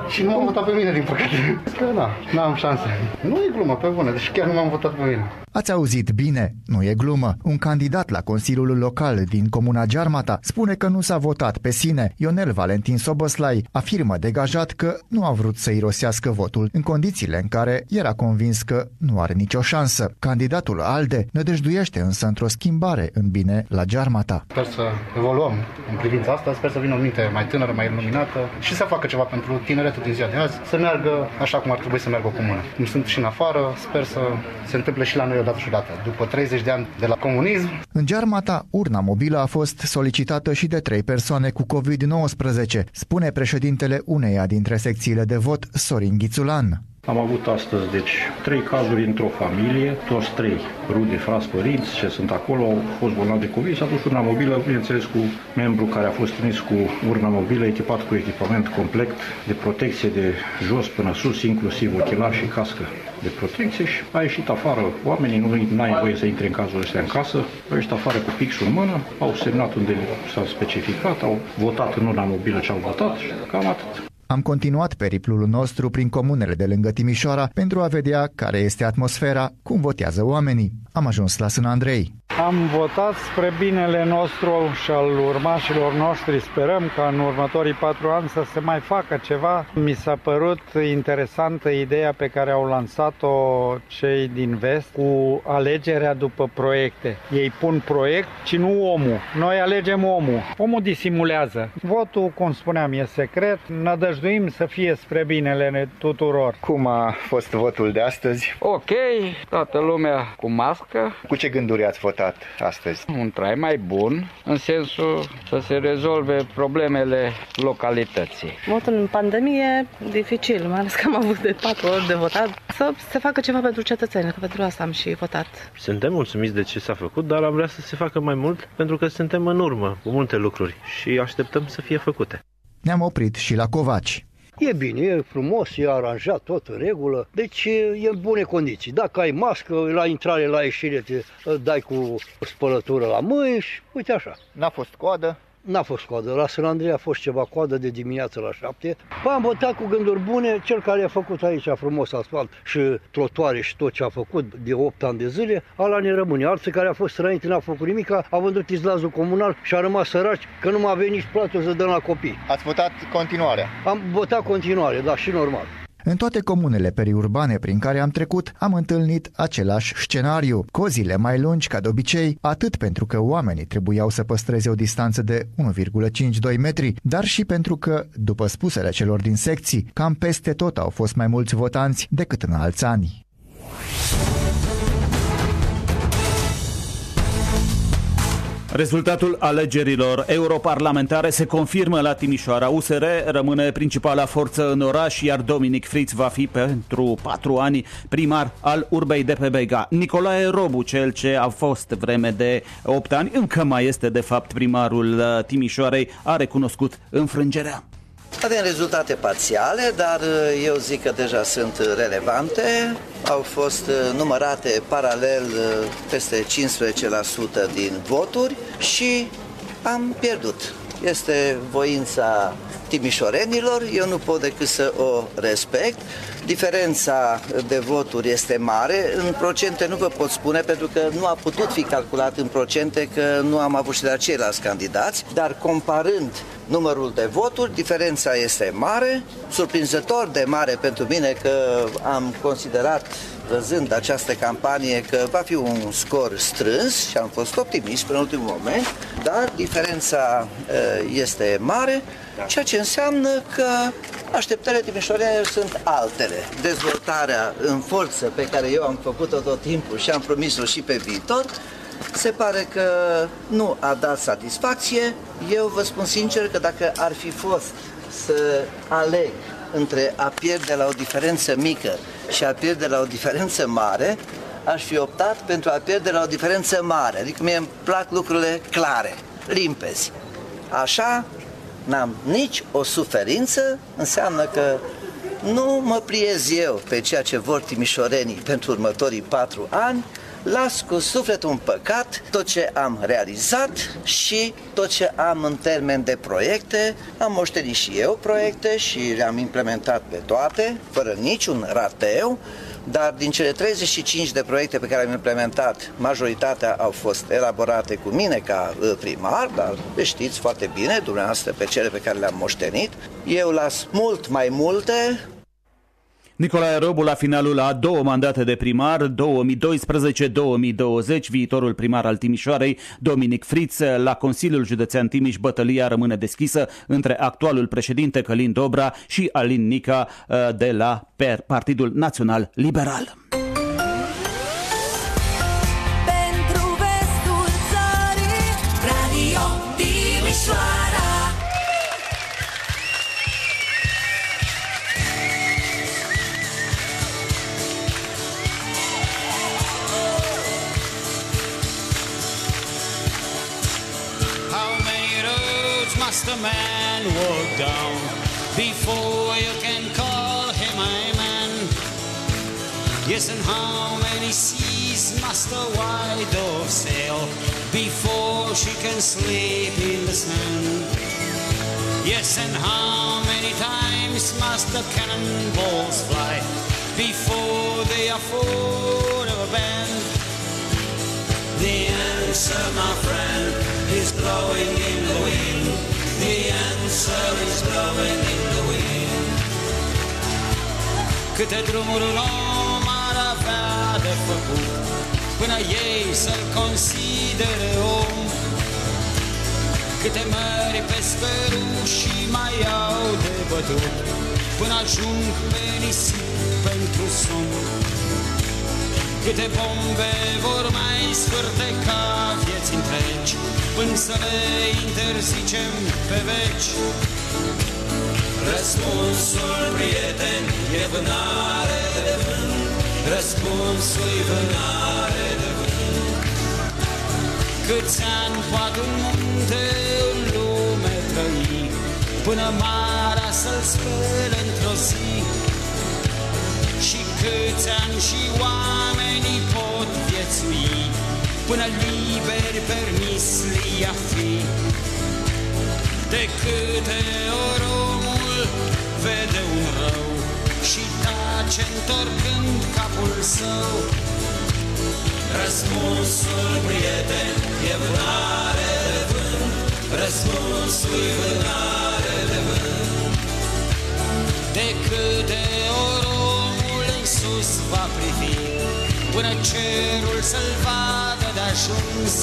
Și nu m-am votat pe mine, din păcate. Că da, n-am șanse. Nu e glumă, pe bune, deci chiar nu m-am votat pe mine. Ați auzit bine, nu e glumă. Un candidat la Consiliul Local din comuna Gearmata spune că nu s-a votat pe sine. Ionel Valentin Soboslai afirmă degajat că nu a vrut să irosească votul în condițiile în care era convins că nu are nicio șansă. Candidatul ALDE nădăjduiește însă într-o schimbare în bine la Gearmata. Sper să evoluăm în privința asta, sper să vină o minte mai tânără, mai iluminată și să facă ceva pentru tineretul din ziua de azi, să meargă așa cum ar trebui să meargă o comună. Cum sunt și în afară, sper să se întâmple și la noi odată și odată. După 30 de ani de la comunism, În Gearmata, urna mobilă a fost solicitată și de trei persoane cu COVID-19, spune președintele uneia dintre secțiile de vot, Sorin Ghițulan. Am avut astăzi, deci, trei cazuri într-o familie, toți trei rude, frați, părinți, ce sunt acolo, au fost bolnavi de COVID, s-a dus urna mobilă, bineînțeles, cu membru care a fost trimis cu urna mobilă, echipat cu echipament complet de protecție de jos până sus, inclusiv ochelari și cască de protecție și a ieșit afară. Oamenii nu ai voie să intre în cazul ăsta în casă, au ieșit afară cu pixul în mână, au semnat unde s-a specificat, au votat în urna mobilă ce au votat și cam atât. Am continuat periplul nostru prin comunele de lângă Timișoara pentru a vedea care este atmosfera, cum votează oamenii. Am ajuns la Sân Andrei. Am votat spre binele nostru și al urmașilor noștri. Sperăm ca în următorii patru ani să se mai facă ceva. Mi s-a părut interesantă ideea pe care au lansat-o cei din vest cu alegerea după proiecte. Ei pun proiect, ci nu omul. Noi alegem omul. Omul disimulează. Votul, cum spuneam, e secret. Nădăjduim să fie spre binele tuturor. cum a fost votul de astăzi? Ok, toată lumea cu mască, Cu ce gânduri ați votat astăzi? un trai mai bun, în sensul să se rezolve problemele localității. Votul în pandemie e dificil, mai ales că am avut de patru ori de votat. Să se facă ceva pentru cetățeni, că pentru asta am și votat. Suntem mulțumiți de ce s-a făcut, dar am vrea să se facă mai mult pentru că suntem în urmă cu multe lucruri și așteptăm să fie făcute. Ne-am oprit și la Covaci. E bine, e frumos, e aranjat, tot în regulă, deci e e în bune condiții. Dacă ai mască, la intrare, la ieșire, te uh, dai cu spălătură la mâini și uite așa. N-a fost coadă? N-a fost coadă. La San Andrei a fost ceva coadă de dimineață la șapte. Păi am votat cu gânduri bune. Cel care a făcut aici frumos asfalt și trotuare și tot ce a făcut de 8 ani de zile, ala ne rămâne. Alții care a fost înainte n-a făcut nimic, a vândut izlazul comunal și a rămas săraci că nu mai avea nici plată să dăm la copii. Ați votat continuarea? Am votat continuare, da, și normal. În toate comunele periurbane prin care am trecut, am întâlnit același scenariu. Cozile mai lungi ca de obicei, atât pentru că oamenii trebuiau să păstreze o distanță de 1,52 metri, dar și pentru că, după spusele celor din secții, cam peste tot au fost mai mulți votanți decât în alți ani. Rezultatul alegerilor europarlamentare se confirmă la Timișoara. USR rămâne principala forță în oraș, iar Dominic Fritz va fi pentru patru ani primar al urbei de pe Bega. Nicolae Robu, cel ce a fost vreme de 8 ani, încă mai este de fapt primarul uh, Timișoarei, a recunoscut înfrângerea. Avem rezultate parțiale, dar uh, eu zic că deja sunt relevante. Au fost uh, numărate paralel uh, peste 15% din voturi și am pierdut. Este voința timișorenilor, eu nu pot decât să o respect. Diferența de voturi este mare, în procente nu vă pot spune pentru că nu a putut fi calculat în procente că nu am avut și de la ceilalți candidați, dar comparând numărul de voturi, diferența este mare, surprinzător de mare pentru mine că am considerat văzând această campanie că va fi un scor strâns și am fost optimist până în ultimul moment, dar diferența este mare, ceea ce înseamnă că așteptările timișoarene sunt altele. Dezvoltarea în forță pe care eu am făcut-o tot timpul și am promis-o și pe viitor, se pare că nu a dat satisfacție. Eu vă spun sincer că dacă ar fi fost să aleg între a pierde la o diferență mică și a pierde la o diferență mare, aș fi optat pentru a pierde la o diferență mare. Adică mie îmi plac lucrurile clare, limpezi. Așa n-am nici o suferință, înseamnă că nu mă pliez eu pe ceea ce vor timișorenii pentru următorii patru ani, las cu sufletul un păcat tot ce am realizat și tot ce am în termen de proiecte. Am moștenit și eu proiecte și le-am implementat pe toate, fără niciun rateu, dar din cele 35 de proiecte pe care le-am implementat, majoritatea au fost elaborate cu mine ca uh, primar, dar știți foarte bine, dumneavoastră, pe cele pe care le-am moștenit. Eu las mult mai multe, Nicolae Robu la finalul a două mandate de primar, 2012-2020, viitorul primar al Timișoarei, Dominic Fritz, la Consiliul Județean Timiș, bătălia rămâne deschisă între actualul președinte Călin Dobra și Alin Nica uh, de la Partidul Național Liberal. Walk down before you can call him a man? Yes, and how many seas must a white dove sail before she can sleep in the sand? Yes, and how many times must the cannonballs fly before they are a band? The answer, my friend, is blowing in the wind. The answer is blowing in the wind. Câte drumuri un om ar avea de făcut Până ei să-l considere om Câte mări pe și mai au de bătut Până ajung pe nisip pentru somn Câte bombe vor mai sfârteca vieți întregi Până să le interzicem pe veci Răspunsul, prieten, e vânare de vânt. Răspunsul e vânare de vânt. Câți ani poate un munte în lume trăi Până marea să-l spele într-o zi? Și câți ani și oamenii pot viețui Până liberi permis li-a fi. De câte ori omul vede un rău Și tace întorcând capul său Răspunsul, prieten, e vânare de vânt. Răspunsul e vânare de vânt. De câte ori omul în sus va privi Până cerul să-l vadă de ajuns.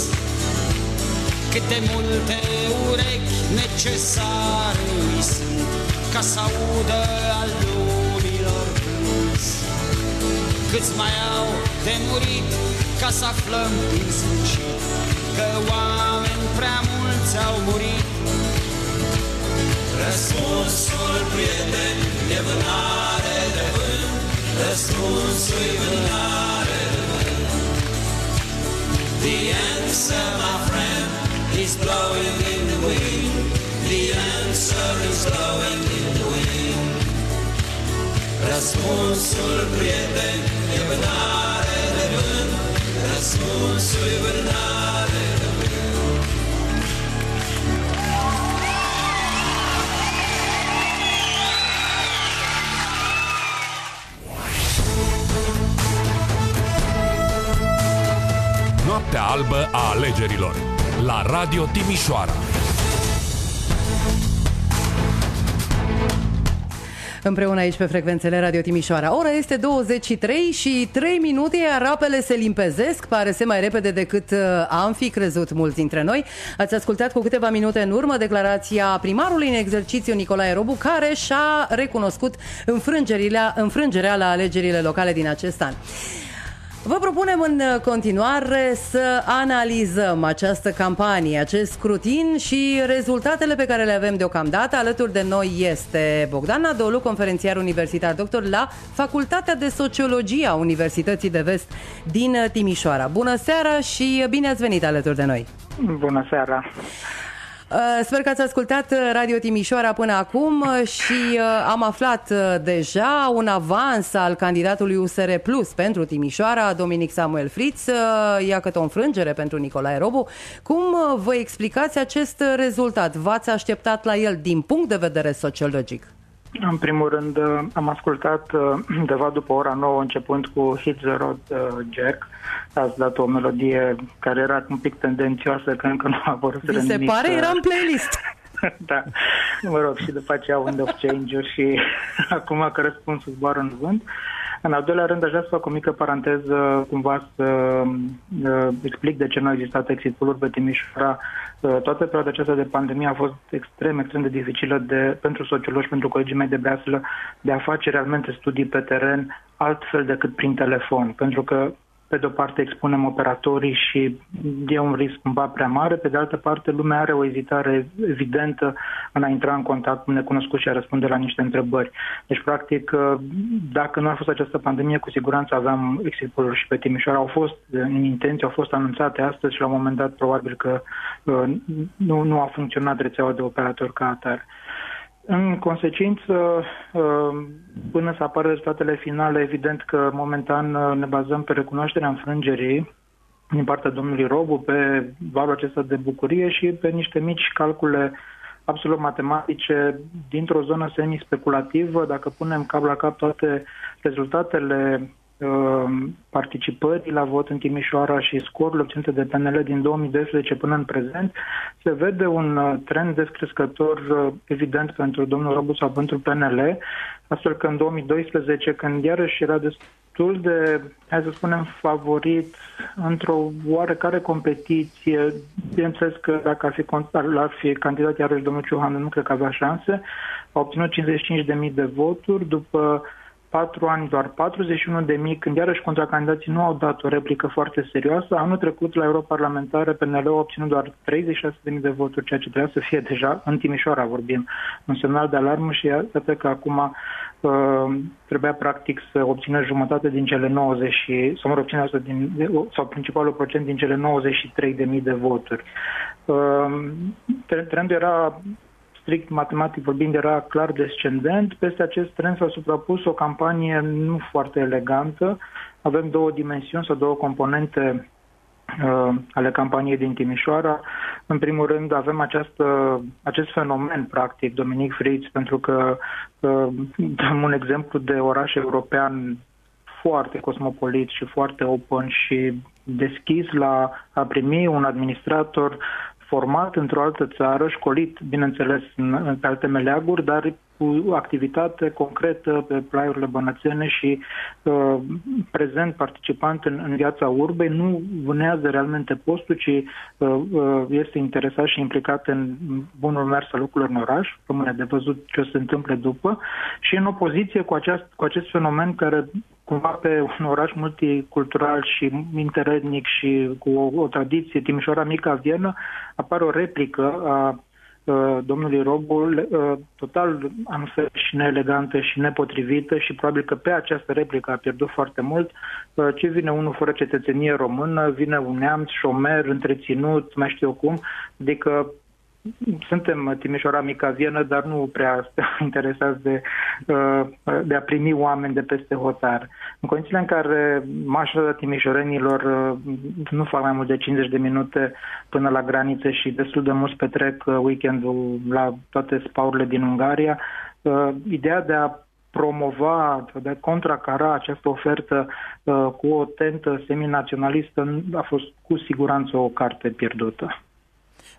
Cât de multe urechi necesare îi sunt Ca să audă al lumilor plâns. Câți mai au de murit ca să aflăm din sfârșit Că oameni prea mulți au murit? Răspunsul, prieten, e vânare de vânt. Răspunsul e vânare de vânt The answer, my friend, is blowing in the wind. The answer is blowing in the wind. Răspunsul, prieten, e vânare de vânt Răspunsul e vânare Noaptea albă a alegerilor. La Radio Timișoara. Împreună aici pe frecvențele Radio Timișoara. Ora este 23 și 3 minute, iar apele se limpezesc, pare să mai repede decât uh, am fi crezut mulți dintre noi. Ați ascultat cu câteva minute în urmă declarația primarului în exercițiu Nicolae Robu, care și-a recunoscut înfrângerea la alegerile locale din acest an. Vă propunem în continuare să analizăm această campanie, acest scrutin și rezultatele pe care le avem deocamdată. Alături de noi este Bogdan Nadolu, conferențiar universitar doctor la Facultatea de Sociologie a Universității de Vest din Timișoara. Bună seara și bine ați venit alături de noi! Bună seara! Uh, sper că ați ascultat uh, Radio Timișoara până acum uh, și am aflat deja un avans al candidatului USR Plus pentru Timișoara, Dominic Samuel Fritz, ia câte o înfrângere pentru Nicolae Robu. Cum vă explicați acest rezultat? V-ați așteptat la el din punct de vedere sociologic? În primul rând, am ascultat (clears throat) undeva după ora 9, începând cu Hit the Road Jack. Ați dat o melodie care era un pic tendențioasă, că încă nu a apărut Vi se nimic. pare? Era în playlist. (laughs) da, mă rog, și după aceea Wind of Change-uri și (laughs) acum că răspunsul zboară în vânt. În al doilea rând, aș vrea să fac o mică paranteză, cumva să uh, explic de ce nu au existat exit pool pe Timișoara. Uh, toată perioada aceasta de pandemie a fost extrem, extrem de dificilă de, pentru sociologi, pentru colegii mei de breaslă, de a face realmente studii pe teren altfel decât prin telefon. Pentru că pe de o parte expunem operatorii și e un risc cumva prea mare, pe de altă parte lumea are o ezitare evidentă în a intra în contact cu necunoscut și a răspunde la niște întrebări. Deci, practic, dacă nu a fost această pandemie, cu siguranță aveam exit poll și pe Timișoara. Au fost în intenție, au fost anunțate astăzi și la un moment dat probabil că uh, nu, nu a funcționat rețeaua de operatori ca atare. În consecință, uh, până să apară rezultatele finale, evident că momentan uh, ne bazăm pe recunoașterea înfrângerii din partea domnului Robu, pe valul acesta de bucurie și pe niște mici calcule absolut matematice dintr-o zonă semi-speculativă. Dacă punem cap la cap toate rezultatele uh, participării la vot în Timișoara și scorurile obținute de PNL din 2012 până în prezent, se vede un uh, trend descrescător uh, evident pentru domnul Robu sau pentru PNL, astfel că în 2012, când iarăși era destul de, hai să spunem, favorit într-o oarecare competiție, bineînțeles că dacă ar fi, ar fi candidat iarăși domnul Ciuhanu, nu cred că avea șanse, a obținut 55.000 de voturi, după patru ani doar 41 de mii, când iarăși contracandidații nu au dat o replică foarte serioasă. Anul trecut la europarlamentare PNL a obținut doar 36 de mii de voturi, ceea ce trebuia să fie deja, în Timișoara vorbim, un semnal de alarmă și iată că acum uh, trebuia practic să obțină jumătate din cele 90 și, sau mă rog, asta din, sau principalul procent din cele 93 de mii de voturi. Uh, trendul era strict matematic vorbind, era clar descendent. Peste acest trend s-a suprapus o campanie nu foarte elegantă. Avem două dimensiuni sau două componente uh, ale campaniei din Timișoara. În primul rând avem această, acest fenomen, practic, Dominic Fritz, pentru că uh, dăm un exemplu de oraș european foarte cosmopolit și foarte open și deschis la a primi un administrator format într-o altă țară, școlit, bineînțeles, în, pe alte meleaguri, dar cu activitate concretă pe plaiurile bănățene și uh, prezent participant în, în viața urbei, nu vânează realmente postul, ci uh, uh, este interesat și implicat în bunul mers al lucrurilor în oraș, rămâne de văzut ce se întâmplă după, și în opoziție cu, aceast, cu acest fenomen care cumva pe un oraș multicultural și interetnic și cu o, o tradiție, Timișoara Mica Vienă, apare o replică a uh, domnului Robu, uh, total anfel și neelegantă și nepotrivită și probabil că pe această replică a pierdut foarte mult. Uh, ce vine unul fără cetățenie română, vine un neamț, șomer, întreținut, mai știu eu cum, adică suntem Timișoara Mica Vienă, dar nu prea (laughs) interesați de, uh, de a primi oameni de peste hotar. În condițiile în care majoritatea timișorenilor uh, nu fac mai mult de 50 de minute până la graniță și destul de mulți petrec uh, weekendul la toate spaurile din Ungaria, ideea de a promova, de a contracara această ofertă cu o tentă seminaționalistă a fost cu siguranță o carte pierdută.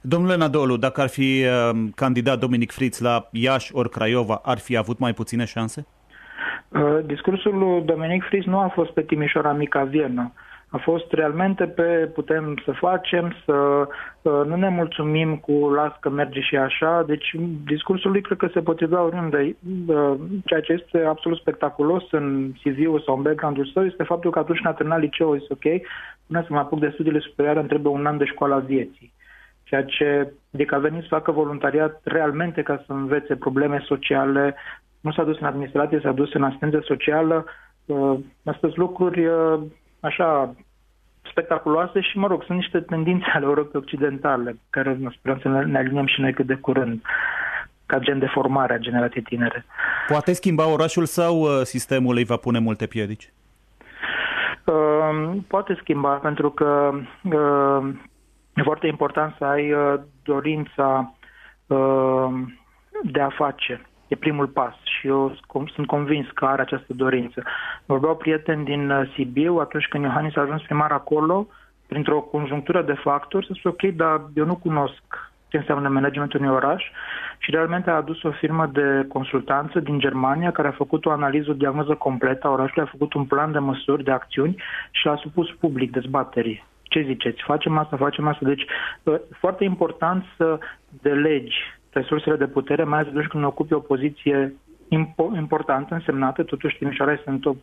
Domnule Nadolu, dacă ar fi uh, candidat Dominic Fritz la Iași ori Craiova, ar fi avut mai puține șanse? Uh, discursul lui Dominic Fritz nu a fost pe Timișoara Mica Vienă. A fost realmente pe putem să facem, să uh, nu ne mulțumim cu las că merge și așa. Deci discursul lui cred că se potrivea oriunde. Ceea ce este absolut spectaculos în CV-ul sau în background-ul său este faptul că atunci când a terminat liceul, este ok, până să mă apuc de studiile superioare, îmi trebuie un an de școala vieții ceea ce, adică a venit să facă voluntariat realmente ca să învețe probleme sociale, nu s-a dus în administrație, s-a dus în asistență socială, uh, astea lucruri uh, așa spectaculoase și, mă rog, sunt niște tendințe ale Europei Occidentale, care sperăm să ne aliniem și noi cât de curând ca gen de formare a generației tinere. Poate schimba orașul sau uh, sistemul îi va pune multe piedici? Uh, poate schimba, pentru că uh, E foarte important să ai uh, dorința uh, de a face. E primul pas și eu sunt convins că are această dorință. Vorbeau prieteni din uh, Sibiu atunci când Iohannis a ajuns primar acolo, printr-o conjunctură de factori, să spun ok, dar eu nu cunosc ce înseamnă managementul unui oraș și realmente a adus o firmă de consultanță din Germania care a făcut o analiză, o diagnoză completă a orașului, a făcut un plan de măsuri, de acțiuni și l-a supus public dezbaterii ce ziceți? Facem asta, facem asta. Deci, ă, foarte important să delegi resursele de putere, mai ales atunci când ocupi o poziție importantă, însemnată, totuși Timișoara este în top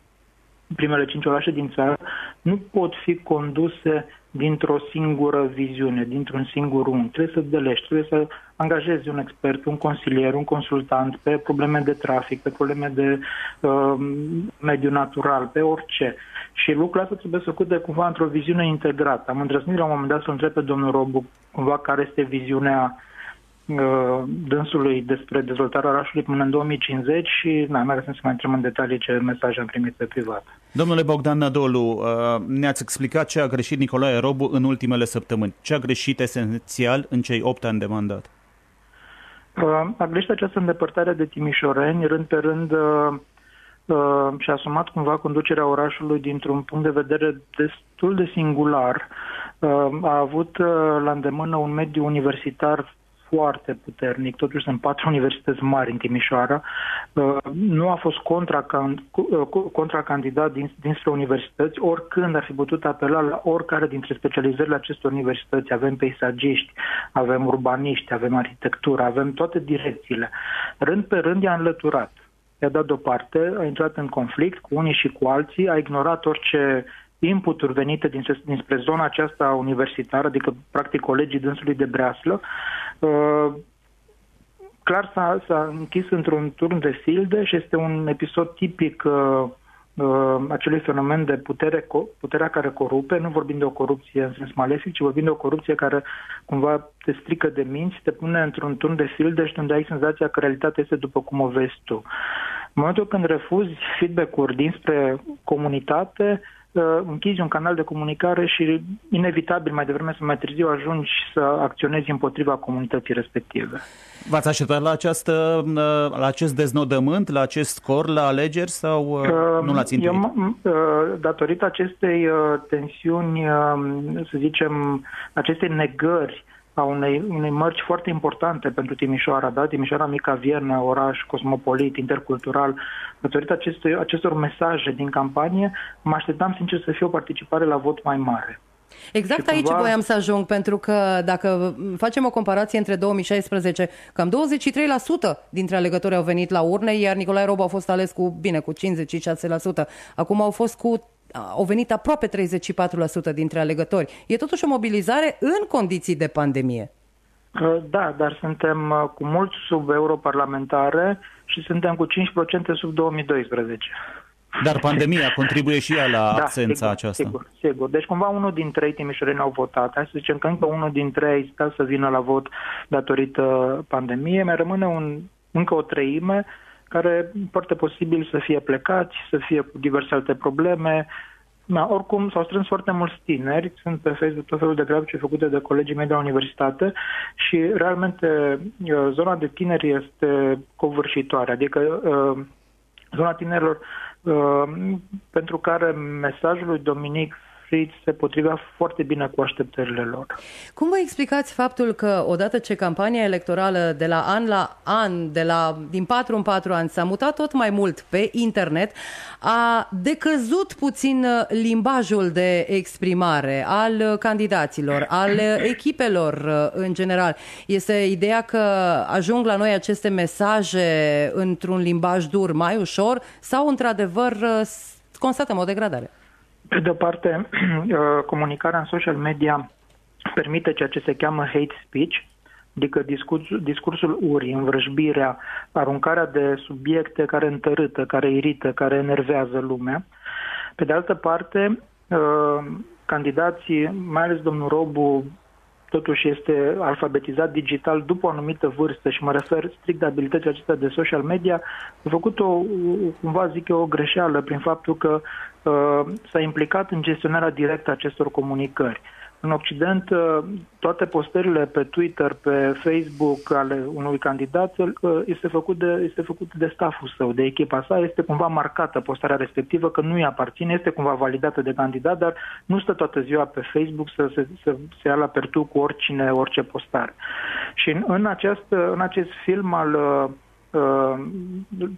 primele cinci orașe din țară, nu pot fi conduse dintr-o singură viziune, dintr-un singur unghi. Trebuie să delegi, trebuie să angajezi un expert, un consilier, un consultant pe probleme de trafic, pe probleme de uh, mediu natural, pe orice. Și lucrul ăsta trebuie să făcut cumva într-o viziune integrată. Am îndrăznit la un moment dat să întreb pe domnul Robu cumva care este viziunea uh, dânsului despre dezvoltarea orașului până în 2050 și n-am mai să mai intrăm în detalii ce mesaje am primit pe privat. Domnule Bogdan Nadolu, uh, ne-ați explicat ce a greșit Nicolae Robu în ultimele săptămâni. Ce a greșit esențial în cei 8 ani de mandat? Uh, a greșit această îndepărtare de timișoreni, rând pe rând uh, și-a asumat cumva conducerea orașului dintr-un punct de vedere destul de singular. Uh, a avut uh, la îndemână un mediu universitar foarte puternic, totuși sunt patru universități mari în Timișoara, uh, nu a fost contracandidat uh, din, dinspre universități, oricând ar fi putut apela la oricare dintre specializările acestor universități. Avem peisagiști, avem urbaniști, avem arhitectură, avem toate direcțiile. Rând pe rând i-a înlăturat i-a dat deoparte, a intrat în conflict cu unii și cu alții, a ignorat orice inputuri venite dinspre, dinspre zona aceasta universitară, adică practic colegii dânsului de breaslă. Uh, clar s-a, s-a închis într-un turn de filde și este un episod tipic uh, uh, acelui fenomen de putere, puterea care corupe, nu vorbim de o corupție în sens malefic, ci vorbim de o corupție care cumva te strică de minți, te pune într-un turn de filde și unde ai senzația că realitatea este după cum o vezi tu. În momentul când refuzi feedback-uri dinspre comunitate, uh, închizi un canal de comunicare și inevitabil mai devreme sau mai târziu ajungi să acționezi împotriva comunității respective. V-ați așteptat la, această, uh, la acest deznodământ, la acest scor la alegeri sau uh, uh nu l-ați intuit? Eu, uh, datorită acestei uh, tensiuni, uh, să zicem, acestei negări a unei, unei mărci foarte importante pentru Timișoara, da? Timișoara Mica Viernă, oraș cosmopolit, intercultural. Datorită acestui, acestor mesaje din campanie, mă așteptam sincer să fie o participare la vot mai mare. Exact Și aici cumva- voiam să ajung, pentru că dacă facem o comparație între 2016, cam 23% dintre alegători au venit la urne, iar Nicolae Robu a fost ales cu, bine, cu 56%. Acum au fost cu au venit aproape 34% dintre alegători. E totuși o mobilizare în condiții de pandemie. Uh, Da, dar suntem uh, cu mult sub europarlamentare și suntem cu 5% sub 2012. Dar pandemia contribuie și ea la Da, absența sigur, aceasta. Sigur, sigur. Deci cumva unul din trei timișoreni au votat. Hai să zicem că încă unul din trei a ezitat să vină la vot datorită pandemiei. Mai rămâne un, încă o treime care foarte posibil să fie plecați, să fie cu diverse alte probleme. Da, oricum s-au strâns foarte mulți tineri, sunt pe Facebook tot felul de grafice făcute de colegii mei de la universitate și realmente uh, zona de tineri este covârșitoare, adică uh, zona tinerilor uh, pentru care mesajul lui Dominic Fritz se potrivea foarte bine cu așteptările lor. Cum vă explicați faptul că odată ce campania electorală de la an la an, de la, din 4 în 4 ani, s-a mutat tot mai mult pe internet, a decăzut puțin uh, limbajul de exprimare al uh, candidaților, al uh, echipelor uh, în general. Este ideea că ajung la noi aceste mesaje într-un limbaj dur mai ușor sau într-adevăr uh, s- constatăm o degradare? Pe de o parte, (clears throat) uh, comunicarea în social media permite ceea ce se cheamă hate speech, adică discursul, discursul urii, învrăjbirea, aruncarea de subiecte care întărâtă, care irită, care enervează lumea. Pe de altă parte, uh, candidații, mai ales domnul Robu, totuși este alfabetizat digital după o anumită vârstă și mă refer strict de abilitățile acestea de social media, a făcut o, cumva zic eu, o greșeală prin faptul că uh, s-a implicat în gestionarea directă a acestor comunicări. În Occident, uh, toate postările pe Twitter, pe Facebook ale unui candidat uh, este făcut de, este făcut de stafful său, de echipa sa, este cumva marcată postarea respectivă, că nu îi aparține, este cumva validată de candidat, dar nu stă toată ziua pe Facebook să se, să se ia la pertu cu oricine, orice postare. Și în, în, acest, în acest film al uh, uh,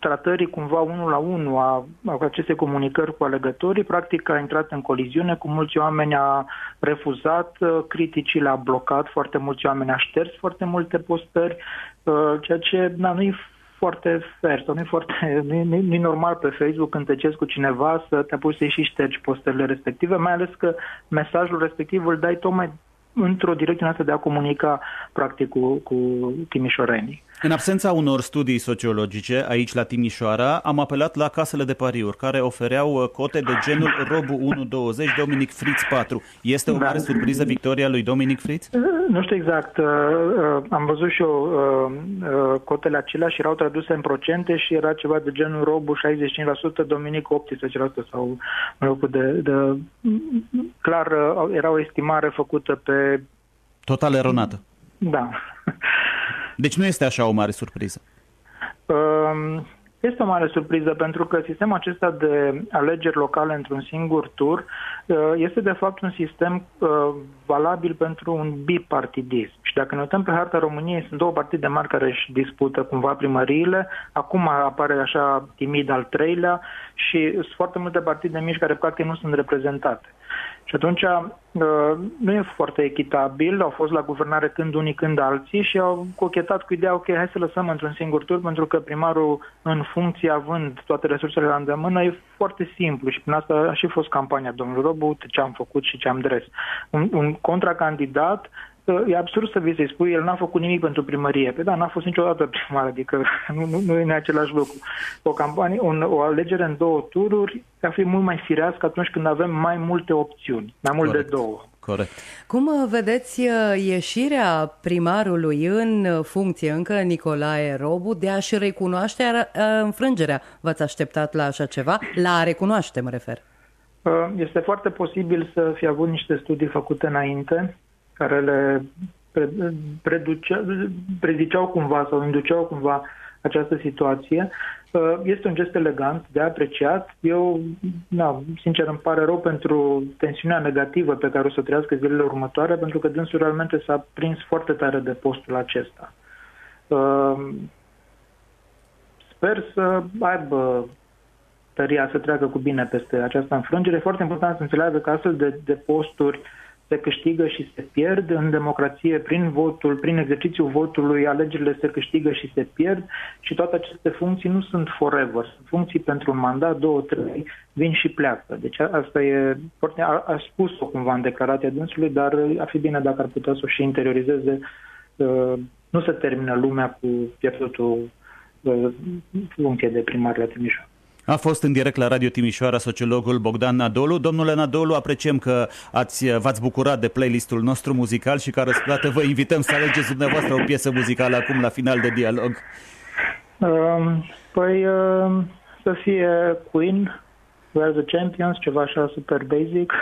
tratării cumva unul la unul a, a acestei comunicări cu alegătorii, practic a intrat în coliziune cu mulți oameni, a refuzat uh, criticile, a blocat foarte mulți oameni, a șters foarte multe postări, uh, ceea ce na, nu e foarte fair sau nu e, foarte, nu, e, nu, e- nu e normal pe Facebook când te ceri cu cineva să te apuci să-i și ștergi postările respective, mai ales că mesajul respectiv îl dai tocmai într-o direcție asta de a comunica practic cu, cu timișorenii. În absența unor studii sociologice aici la Timișoara, am apelat la casele de pariuri care ofereau uh, cote de genul Robu 1.20, Dominic Fritz 4. Este o mare surpriză victoria lui Dominic Fritz? Nu știu exact. uh, uh, Am văzut și eu uh, uh, cotele acelea și erau traduse în procente și era ceva de genul Robu 65%, Dominic 18% sau mă rog, de, de clar uh, era o estimare făcută pe Total eronată. da. Deci nu este așa o mare surpriză. Um, Este o mare surpriză pentru că sistemul acesta de alegeri locale într-un singur tur uh, este de fapt un sistem uh, valabil pentru un bipartidism. Și dacă ne uităm pe harta României, sunt două partide mari care își dispută cumva primăriile, acum apare așa timid al treilea și sunt foarte multe partide mici care practic nu sunt reprezentate. Și atunci uh, nu e foarte echitabil, au fost la guvernare când unii, când alții și au cochetat cu ideea, ok, hai să lăsăm într-un singur tur, pentru că primarul în funcție, având toate resursele la îndemână, e foarte simplu și prin asta a și fost campania domnului Robu, uite ce am făcut și ce am dres. Un, un contracandidat uh, E absurd să vii să-i spui, el n-a făcut nimic pentru primărie. Pe da, n-a fost niciodată primar, adică (laughs) nu, nu, nu e același lucru. O campanie, un, o alegere în două tururi ar fi mult mai firească atunci când avem mai multe opțiuni, mai mult Corect. de două. Corect. Cum uh, vedeți uh, ieșirea primarului în uh, funcție, încă Nicolae Robu, de a-și recunoaște ar- uh, înfrângerea? V-ați așteptat la așa ceva? La a recunoaște, mă refer. Uh, Este foarte posibil să fi avut niște studii făcute înainte, care le pre- preducea, preziceau cumva sau induceau cumva această situație. Uh, Este un gest elegant, de apreciat. Eu, na, sincer, îmi pare rău pentru tensiunea negativă pe care o să o trăiască zilele următoare, pentru că dânsul realmente s-a prins foarte tare de postul acesta. Uh, Sper să aibă tăria să treacă cu bine peste această înfrângere. E foarte important să înțeleagă că astfel de, de posturi se câștigă și se pierd. În democrație, prin votul, prin exercițiul votului, alegerile se câștigă și se pierd și toate aceste funcții nu sunt forever. Sunt funcții pentru un mandat, două, trei, vin și pleacă. Deci asta e, a, a spus-o cumva în declarația dânsului, dar ar fi bine dacă ar putea să o și interiorizeze. Uh, nu se termină lumea cu pierdutul uh, funcție de primar la Timișoara. A fost în direct la Radio Timișoara sociologul Bogdan Nadolu. Domnule Nadolu, apreciem că ați, v-ați bucurat de playlistul nostru muzical și ca răsplată vă invităm să alegeți dumneavoastră o piesă muzicală acum la final de dialog. Um, păi uh, să fie Queen, We're the Champions, ceva așa super basic.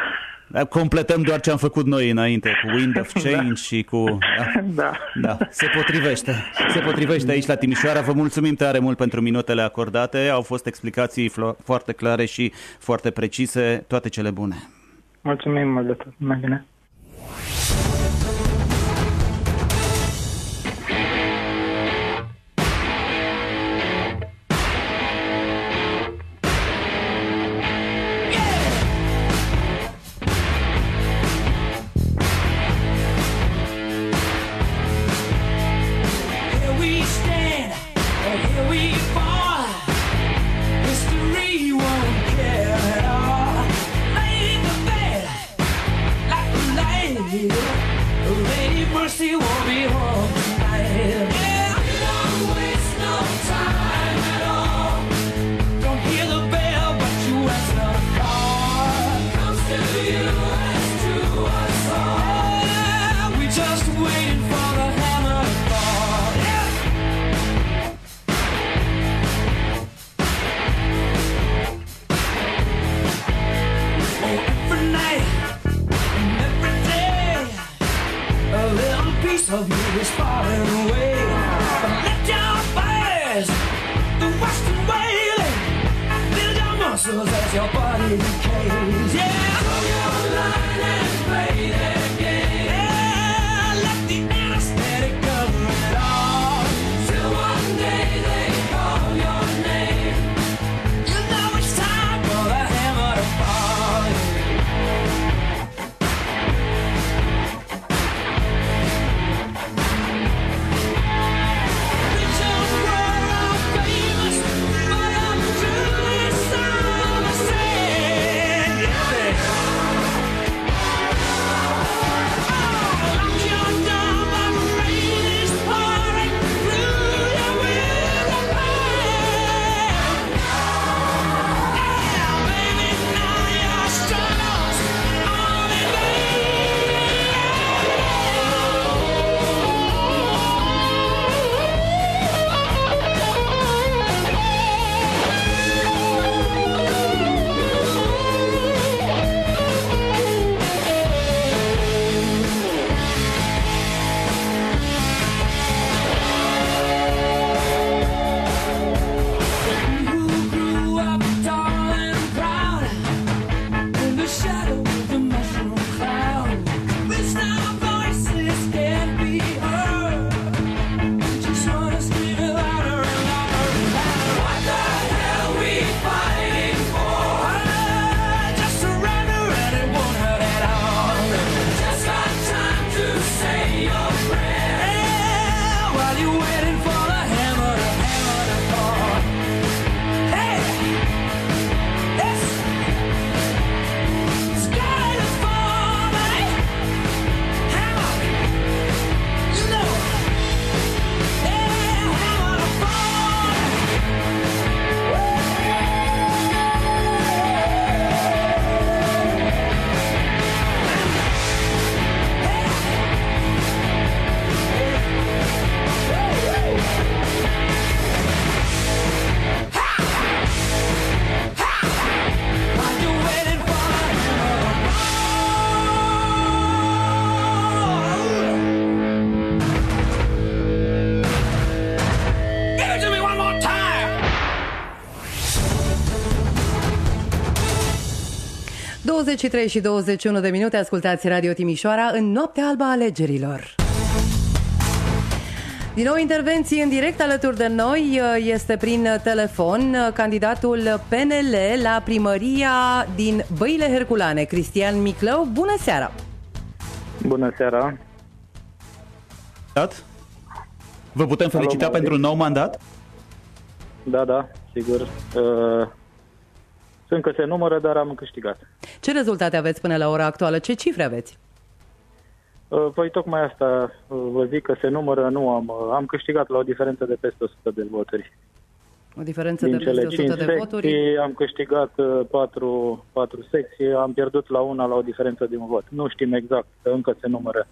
Completăm doar ce am făcut noi înainte, cu Wind of (laughs) Change da. și cu... Da. da. da. Se potrivește. Se potrivește aici la Timișoara. Vă mulțumim tare mult pentru minutele acordate. Au fost explicații foarte clare și foarte precise. Toate cele bune. Mulțumim mult de tot. Mai bine. ...23 și 21 de minute ascultați Radio Timișoara în noaptea albă a alegerilor. Din nou intervenții în direct alături de noi este prin telefon candidatul PNL la primăria din Băile Herculane, Cristian Miclău. Bună seara! Bună seara. Dat? Vă putem felicita Alo, pentru un nou mandat? Da, da, sigur. Uh, încă se numără, dar am câștigat. Ce rezultate aveți până la ora actuală? Ce cifre aveți? Uh, Păi tocmai asta uh, vă zic că se numără, nu am. uh, Am câștigat la o diferență de peste 100 de voturi. O diferență Din de peste cele 100 5 de voturi. secții am câștigat 4, 4 secții, am pierdut la una la o diferență de un vot. Nu știm exact, că încă se numără.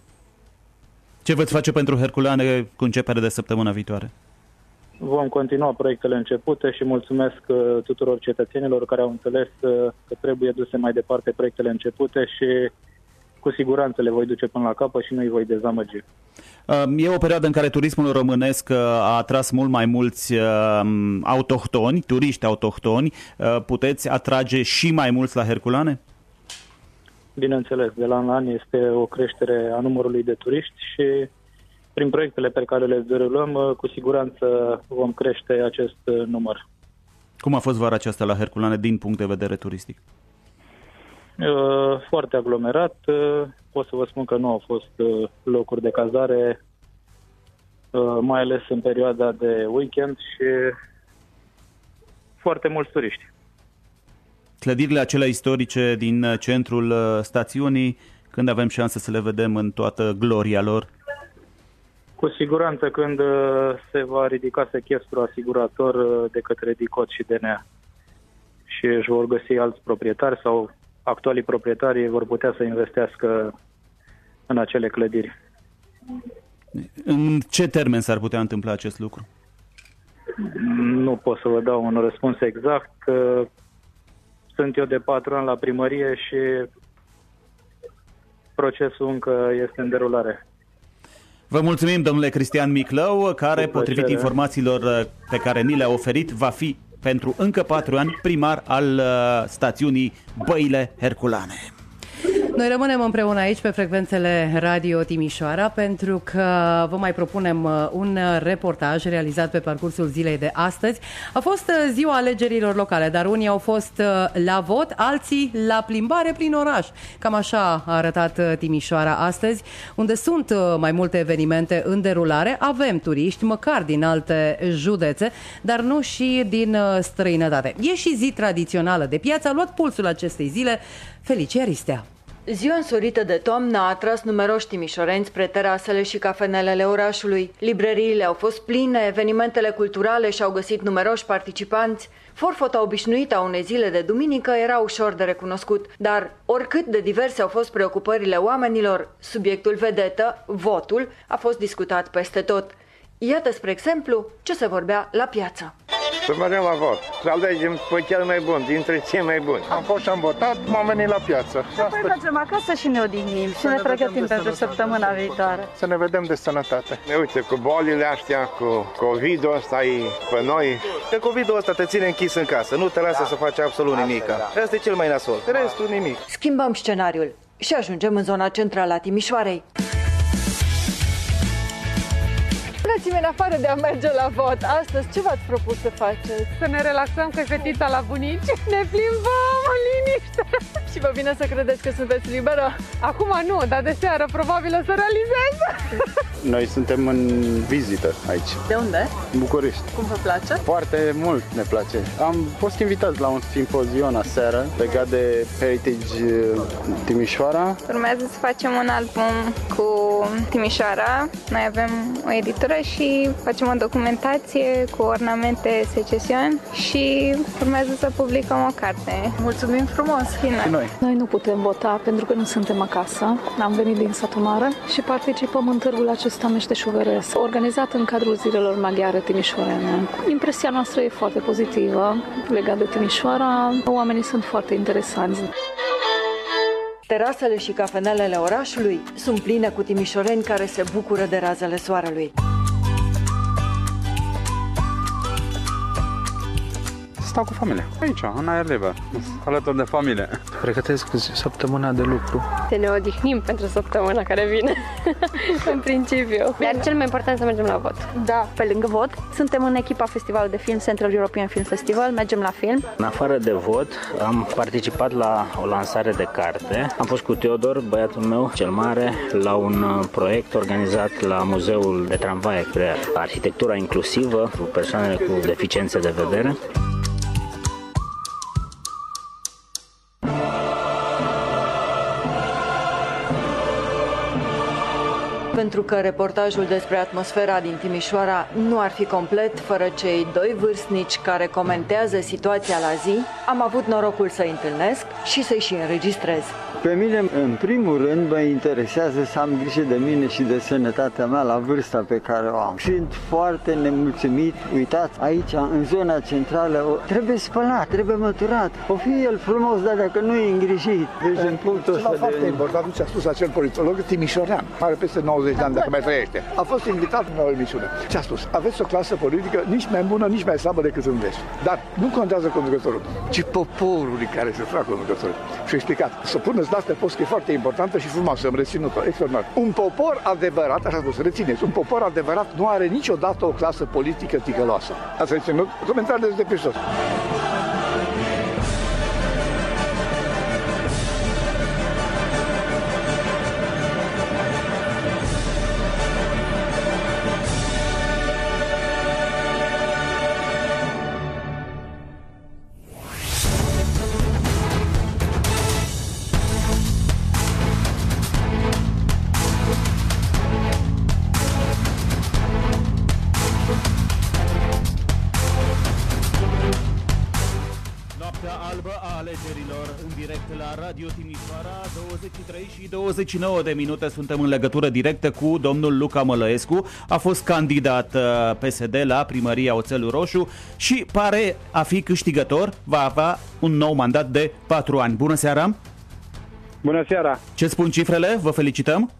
Ce veți face pentru Herculane cu începere de săptămâna viitoare? Vom continua proiectele începute și mulțumesc uh, tuturor cetățenilor care au înțeles uh, că trebuie duse mai departe proiectele începute și cu siguranță le voi duce până la capăt și nu îi voi dezamăgi. Um, E o perioadă în care turismul românesc uh, a atras mult mai mulți um, autohtoni, turiști autohtoni. Uh, Puteți atrage și mai mulți la Herculane? Bineînțeles, de la an la an este o creștere a numărului de turiști și prin proiectele pe care le derulăm, uh, cu siguranță vom crește acest uh, număr. Cum a fost vara aceasta la Herculane din punct de vedere turistic? Uh, Foarte aglomerat, uh, pot să vă spun că nu au fost uh, locuri de cazare, uh, mai ales în perioada de weekend și foarte mulți turiști. Clădirile acelea istorice din uh, centrul uh, stațiunii, când avem șanse să le vedem în toată gloria lor? Cu siguranță când uh, se va ridica sechestru asigurator uh, de către DICOT și DNA și își vor găsi alți proprietari sau actualii proprietari vor putea să investească în acele clădiri. În ce termen s-ar putea întâmpla acest lucru? Nu pot să vă dau un răspuns exact. că Sunt eu de patru ani la primărie și procesul încă este în derulare. Vă mulțumim, domnule Cristian Miclău, care, Cu potrivit plăcere. informațiilor uh, pe care ni le-a oferit, va fi pentru încă patru ani primar al uh, stațiunii Băile Herculane. Noi rămânem împreună aici pe frecvențele Radio Timișoara pentru că vă mai propunem uh, un reportaj realizat pe parcursul zilei de astăzi. A fost uh, ziua alegerilor locale, dar unii au fost uh, la vot, alții la plimbare prin oraș. Cam așa a arătat uh, Timișoara astăzi, unde sunt uh, mai multe evenimente în derulare. Avem turiști, măcar din alte județe, dar nu și din uh, străinătate. E și zi tradițională de piață, a luat pulsul acestei zile Felicia Ristea. Ziua însorită de toamnă a atras numeroși timișoreni spre terasele și cafenelele orașului. Librăriile au fost pline, evenimentele culturale și-au găsit numeroși participanți. Forfota obișnuită a unei zile de duminică era ușor de recunoscut, dar oricât de diverse au fost preocupările oamenilor, subiectul vedetă, votul, a fost discutat peste tot. Iată, spre exemplu, ce se vorbea la piață. Să mergem la vot. Să alegem pe cel mai bun, dintre cei mai buni. Am fost și am votat, m-am venit la piață. Și apoi mergem acasă și ne odihnim și ne ne pregătim vedem de pentru sănătate. săptămâna viitoare. Să ne vedem de sănătate. Ne uite, cu bolile astea, cu COVID-ul ăsta e pe noi. Că COVID-ul ăsta te ține închis în casă, nu te lasă să faci absolut nimic. Asta e cel mai nasol. Restul nimic. Schimbăm scenariul și ajungem în zona centrală a Timișoarei. Dați-mi în afară de a merge la vot. Astăzi ce v-ați propus să faceți? Să ne relaxăm cu fetița la bunici. Ne plimbăm în liniște. și vă vine să credeți că sunteți liberă? Acum nu, dar de seară probabil o să realizez. Noi suntem în vizită aici, De unde? în București. Cum vă place? Foarte mult ne place. Am fost invitați la un simpozion aseară legat de Heritage uh, Timișoara. Urmează să facem un album cu Timișoara. Noi avem o editură și facem o documentație cu ornamente secesiuni și urmează să publicăm o carte. Mulțumim frumos! Și noi. noi. Noi nu putem vota pentru că nu suntem acasă. Am venit din satul mare și participăm în târgul acesta meșteșugăresc, organizat în cadrul zilelor maghiare timișorene. Impresia noastră e foarte pozitivă legat de Timișoara. Oamenii sunt foarte interesanți. Terasele și cafenelele orașului sunt pline cu timișoreni care se bucură de razele soarelui. Stau cu familia. Aici, în aer liber, alături de familie. Pregătesc săptămâna de lucru. Să ne odihnim pentru săptămâna care vine, (laughs) în principiu. Dar cel mai important să mergem la vot. Da, pe lângă vot, suntem în echipa Festivalului de Film Central European Film Festival, mergem la film. În afară de vot, am participat la o lansare de carte. Am fost cu Teodor, băiatul meu cel mare, la un uh, proiect organizat la Muzeul de Tramvaie Crear. Arhitectura inclusivă cu persoanele cu deficiențe de vedere. Pentru că reportajul despre atmosfera din Timișoara nu ar fi complet fără cei doi vârstnici care comentează situația la zi, am avut norocul să-i întâlnesc și să-i și înregistrez. Pe mine, în primul rând, mă interesează să am grijă de mine și de sănătatea mea la vârsta pe care o am. Sunt foarte nemulțumit. Uitați, aici, în zona centrală, trebuie spălat, trebuie măturat. O fi el frumos, dar dacă nu e îngrijit. Deci, în punctul ăsta foarte de... important ce a spus acel politolog timișorean, are peste 90 de ani, dacă mai trăiește. A fost invitat în o emisiune. Ce a spus? Aveți o clasă politică nici mai bună, nici mai slabă decât în vest. Dar nu contează conducătorul, ci poporul care se fac conducătorul. Și a explicat, să puneți de asta post că e foarte importantă și frumoasă, am reținut-o, extraordinar. Un popor adevărat, așa spus, rețineți, un popor adevărat nu are niciodată o clasă politică ticăloasă. Asta este comentariul de Hristos. Radio 29 de minute suntem în legătură directă cu domnul Luca Mălăescu. A fost candidat uh, PSD la primăria Oțelul Roșu și pare a fi câștigător, va avea un nou mandat de 4 ani. Bună seara! Bună seara! Ce spun cifrele? Vă felicităm!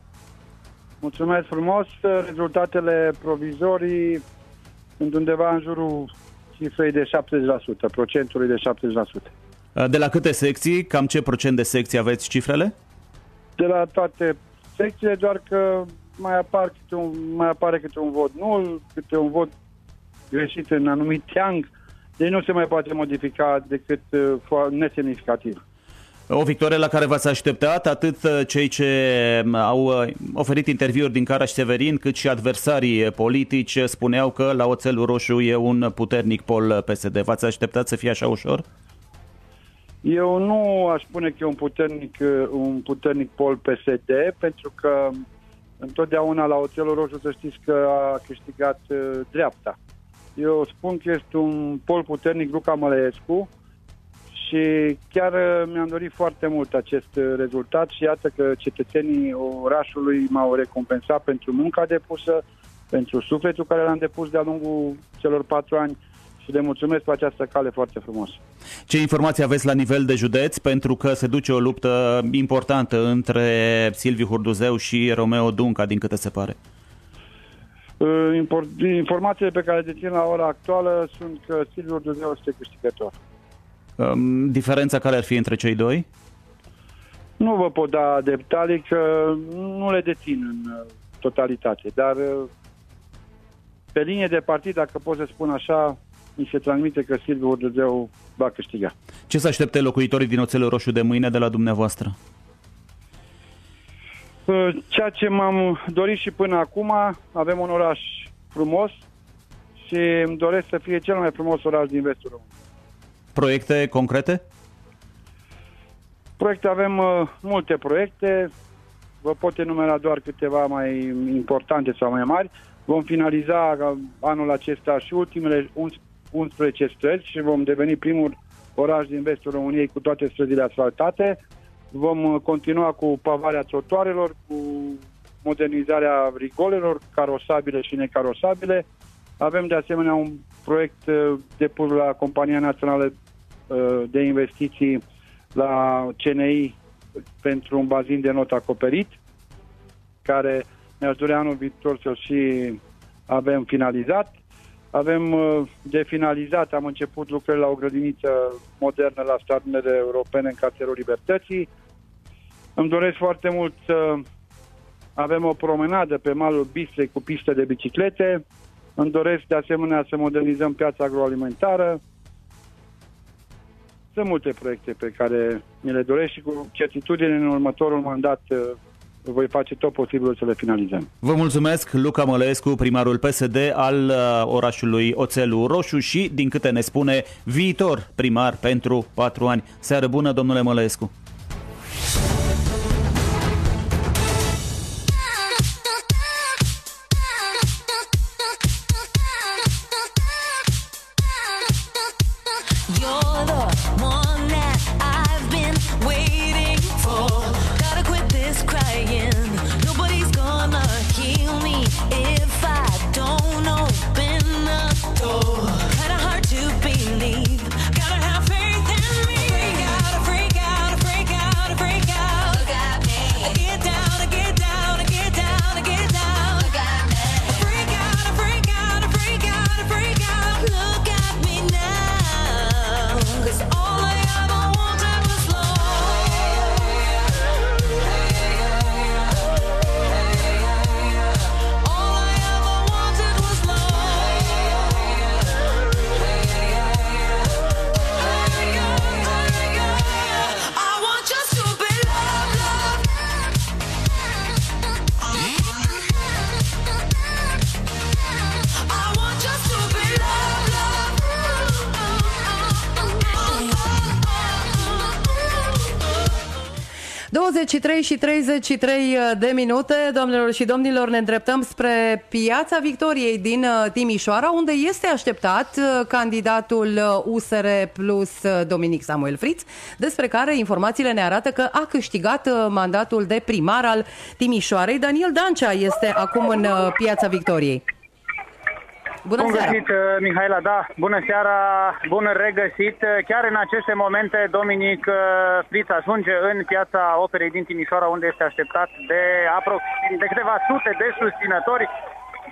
Mulțumesc frumos! Rezultatele provizorii sunt undeva în jurul cifrei de 70%, procentului de 70%. De la câte secții, cam ce procent de secții aveți cifrele? De la toate secțiile, doar că mai, apar câte un, mai apare câte un vot nul, câte un vot greșit în anumit teang, deci nu se mai poate modifica decât uh, nesemnificativ. O victorie la care v-ați așteptat atât uh, cei ce um, au uh, oferit interviuri din Caraș Severin, cât și adversarii politici spuneau că la Oțelul Roșu e un puternic pol PSD. V-ați așteptat să fie așa ușor? Eu nu aș spune că e un puternic, un puternic pol PSD, pentru că întotdeauna la Oțelul Roșu să știți că a câștigat uh, dreapta. Eu spun că este un pol puternic Luca Mălăescu și chiar uh, mi-am dorit foarte mult acest uh, rezultat și iată că cetățenii orașului m-au recompensat pentru munca depusă, pentru sufletul care l-am depus de-a lungul celor patru ani și le mulțumesc pe această cale foarte frumos. Ce informații aveți la nivel de județ? Pentru că se duce o luptă importantă între Silviu Hurduzeu și Romeo Dunca, din câte se pare. Uh, informațiile pe care le dețin la ora actuală sunt că Silviu Hurduzeu este câștigător. Um, diferența care ar fi între cei doi? Nu vă pot da detalii că nu le dețin în uh, totalitate, dar uh, pe linie de partid, dacă pot să spun așa, mi se transmite că Silviu Urdăzeu va câștiga. Ce să aștepte locuitorii din Oțelul Roșu de mâine de la dumneavoastră? Uh, ceea ce m-am dorit și până acum, avem un oraș frumos și îmi doresc să fie cel mai frumos oraș din vestul României. Proiecte concrete? Proiecte avem uh, multe proiecte, vă pot enumera doar câteva mai importante sau mai mari. Vom finaliza uh, anul acesta și ultimele 11 străzi și vom deveni primul oraș din vestul României cu toate străzile asfaltate. Vom uh, continua cu pavarea trotuarelor, cu modernizarea rigolelor, carosabile și necarosabile. Avem de asemenea un proiect uh, depus la Compania Națională uh, de Investiții la CNI pentru un bazin de not acoperit, care ne-aș dori anul viitor să și avem finalizat. Avem uh, de finalizat, am început lucrări la o grădiniță modernă la stadionele europene în cartierul Libertății. Îmi doresc foarte mult să avem o promenadă pe malul Bistrei cu piste de biciclete. Îmi doresc de asemenea să modernizăm piața agroalimentară. Sunt multe proiecte pe care mi le doresc și cu certitudine în următorul mandat uh, voi face tot posibilul să le finalizăm. Vă mulțumesc, Luca Mălăescu, primarul PSD al uh, orașului Oțelul Roșu și, din câte ne spune, viitor primar pentru patru ani. Seară bună, domnule Mălăescu! 33 de minute, doamnelor și domnilor, ne îndreptăm spre Piața Victoriei din uh, Timișoara, unde este așteptat uh, candidatul uh, USR plus Dominic Samuel Fritz, despre care informațiile ne arată că a câștigat mandatul de primar al Timișoarei. Daniel Dancea este acum în Piața Victoriei. Bună Bun seara! găsit, uh, Mihaela, da, bună seara, bun regăsit. Uh, Chiar în aceste momente, Dominic uh, Friț ajunge în piața operei din Timișoara, unde este așteptat de, aproxim, de câteva sute de susținători.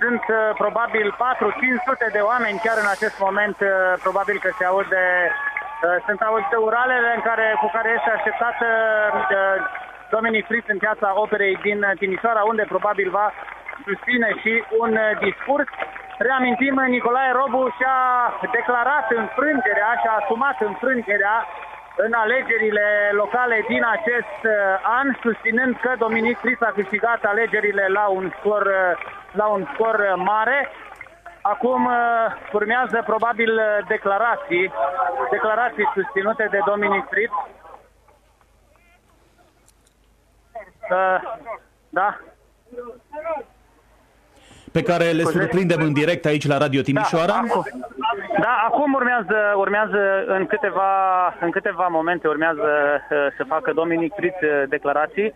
Sunt uh, probabil 4-500 de oameni chiar în acest moment, uh, probabil că se aude, uh, sunt auzite uralele în care, cu care este așteptat uh, uh, Dominic Friț în piața operei din uh, Timișoara, unde probabil va susține și un uh, discurs. Reamintim, Nicolae Robu și-a declarat înfrângerea, și-a asumat înfrângerea în alegerile locale din acest uh, an, susținând că Dominic Cris a câștigat alegerile la un scor, uh, la un scor uh, mare. Acum uh, urmează probabil uh, declarații, declarații susținute de Dominic Fritz. Uh, da? Pe care le Scuze? surprindem în direct aici la Radio Timișoara. Da, acum, da, acum urmează, urmează în, câteva, în câteva momente urmează uh, să facă Dominic Fritz uh, declarații.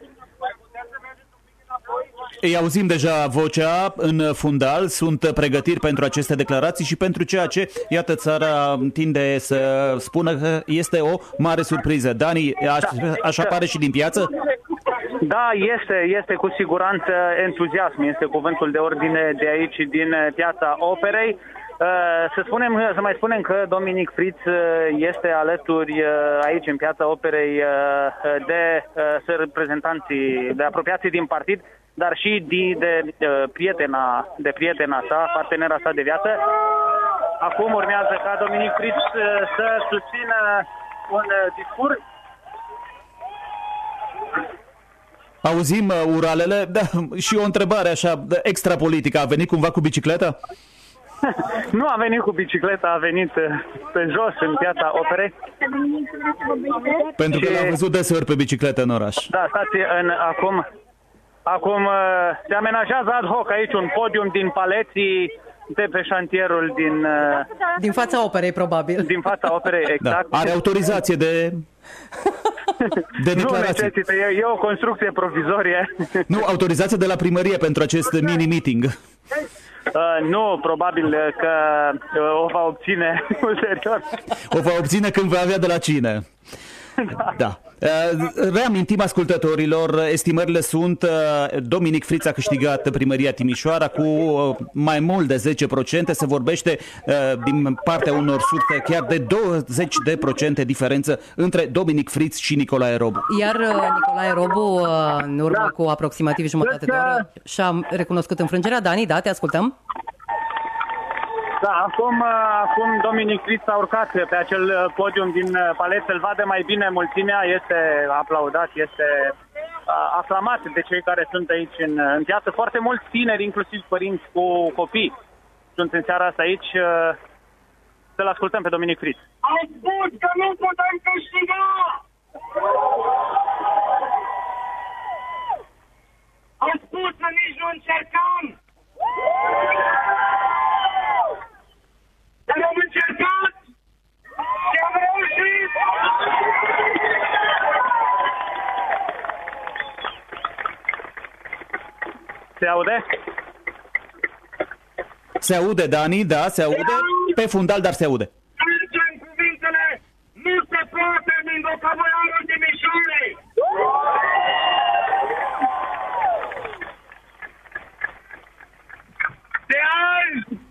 Îi auzim deja vocea în fundal, sunt pregătiri pentru aceste declarații și pentru ceea ce, iată, țara tinde să spună că este o mare surpriză. Dani, aș, așa pare și din piață? Da, este, este cu siguranță entuziasm, este cuvântul de ordine de aici, din uh, piața operei. Uh, Să, spunem, să mai spunem că Dominic Fritz uh, este alături uh, aici în piața operei uh, de uh, reprezentanții, de apropiații din partid, dar și de, de, de, prietena, de prietena sa, partenera sa de viață. Acum urmează ca Dominic Fritz uh, să susțină un uh, discurs Auzim uh, uralele, da, și o întrebare așa, extra politică. A venit cumva cu bicicleta? (laughs) Nu a venit cu bicicleta, a venit uh, pe jos în piața operei. Pentru că Și- l-am văzut deseori pe bicicletă în oraș. Da, stați în, acum, acum uh, se amenajează ad hoc aici un podium din paleții de pe șantierul din, uh, Din fața operei, probabil. din fața operei, Da. exact. Are autorizație de, (laughs) de Nu declarație. necesită, e, e o construcție provizorie. Nu, autorizație de la primărie pentru acest mini-meeting. Uh, nu, probabil că uh, o va obține (laughs) ulterior. O va obține când va avea de la cine. Da. Uh, Reamintim ascultătorilor, estimările sunt uh, Dominic Friț a câștigat primăria Timișoara cu uh, mai mult de 10%, se vorbește uh, din partea unor surse chiar de 20% diferență între Dominic Friț și Nicolae Robu. Iar uh, Nicolae Robu, uh, în urmă Da. cu aproximativ jumătate de oră, și-a recunoscut înfrângerea. Dani, da, te ascultăm. Da, acum, uh, acum Dominic Crist a urcat pe acel uh, podium din uh, palet, să-l vadă mai bine mulțimea, este aplaudat, este uh, aclamat de cei care sunt aici în, în piață. Foarte mulți tineri, inclusiv părinți cu copii, sunt în seara asta aici. uh, Să-l ascultăm pe Dominic Crist. Am spus că nu putem câștiga! Am spus că nici nu încercam! Dar am încercat și am reușit! Se aude? Se aude, Dani, da, se aude pe fundal, dar se aude. Mergem cuvintele! Nu se poate din vocabularul Timișoarei! De azi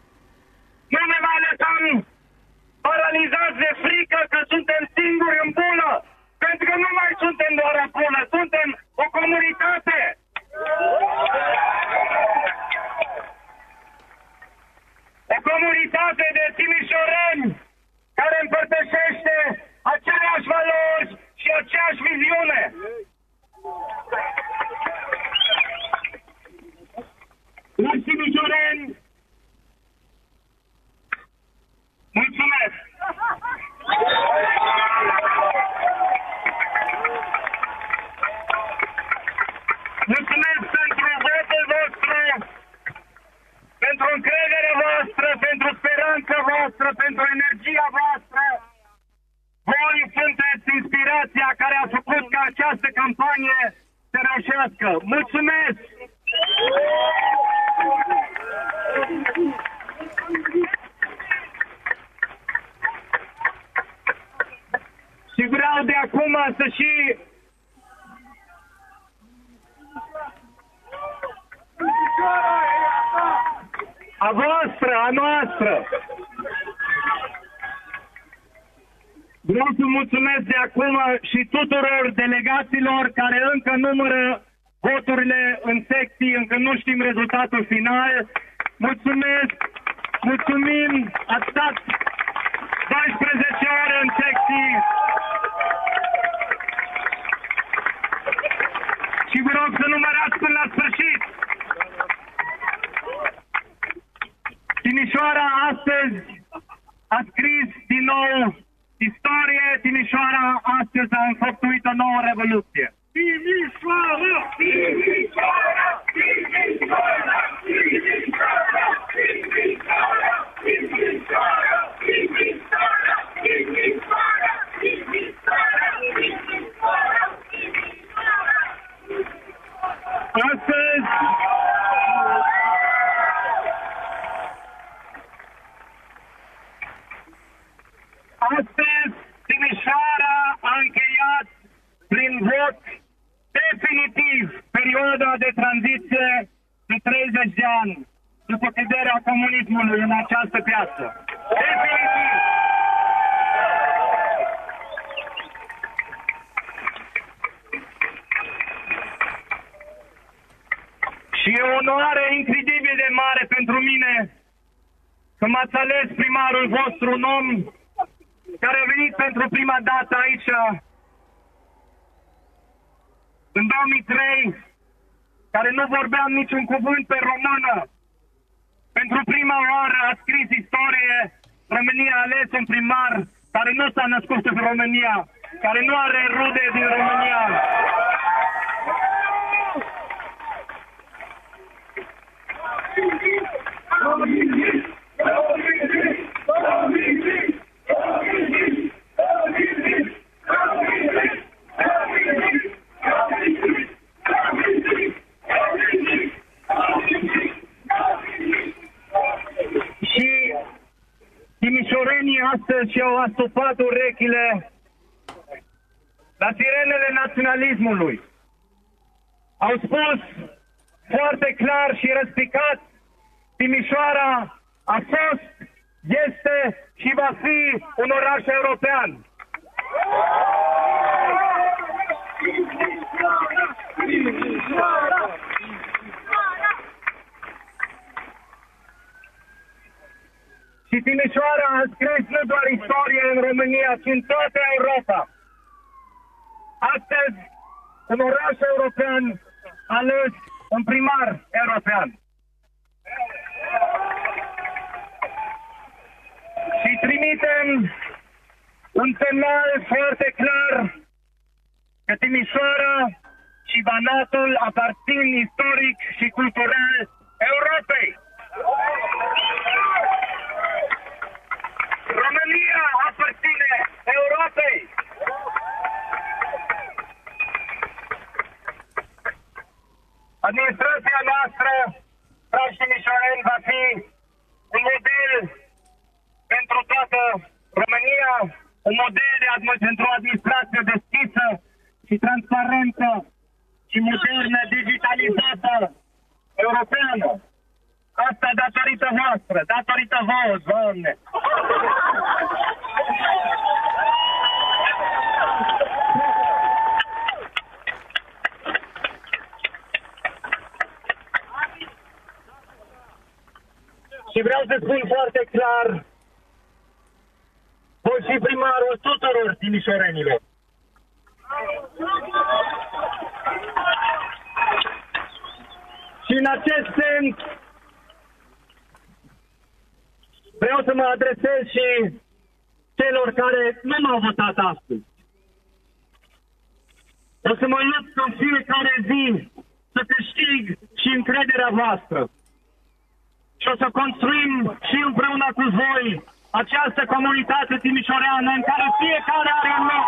nu ne mai lăsăm paralizați de frică că suntem singuri în bulă! Pentru că nu mai suntem doar o bulă, suntem o comunitate! O comunitate de timișoreni care împărtășește aceleași valori și aceeași viziune. La timișoreni, mulțumesc! Mulțumesc pentru votul vostru pentru încrederea voastră, pentru speranța voastră, pentru energia voastră. Voi sunteți inspirația care a făcut ca această campanie să reușească. Mulțumesc! Și vreau de acum să și a voastră, a noastră. Vreau să mulțumesc de acum și tuturor delegaților care încă numără voturile în secții, încă nu știm rezultatul final. Mulțumesc, mulțumim, ați stat 12 ore în secții. Și vă rog să numărați până la sfârșit. Timișoara astăzi a scris din nou istorie. Timișoara astăzi a înfăptuit o nouă revoluție. Timișoara! Timișoara! Timișoara! Timișoara! Timișoara! Timișoara! Timișoara! Timișoara! Timișoara! Timișoara! Astăzi Astăzi, Timișoara a încheiat prin vot definitiv perioada de tranziție de 30 de ani după căderea comunismului în această piață. Definitiv! Și e o onoare incredibil de mare pentru mine că m-ați ales primarul vostru, un om care a venit pentru prima dată aici în 2003, care nu vorbeam niciun cuvânt pe română. Pentru prima oară a scris istorie, România a ales un primar care nu s-a născut în România, care nu are rude din România. Timișorenii astăzi și-au astupat urechile la sirenele naționalismului. Au spus foarte clar și răspicat, Timișoara a fost, este și va fi un oraș european. Și Timișoara a scris nu doar istorie în România, ci în toată Europa. Astăzi, un oraș european ales un primar european. Și trimitem un semnal foarte clar că Timișoara și Banatul aparțin istoric și cultural Europei. România aparține Europei. Administrația noastră, dragi timișoreni, va fi un model pentru toată România, un model de admi- pentru o administrație deschisă și transparentă și modernă, digitalizată, europeană. Asta datorită voastră, datorită vouă, Doamne! Și vreau să spun foarte clar, voi fi primarul tuturor timișorenilor. Și în acest sens vreau să mă adresez și celor care nu m-au votat astăzi. O să mă lupt în fiecare zi să câștig și încrederea voastră. Și o să construim și împreună cu voi această comunitate timișoreană în care fiecare are un loc.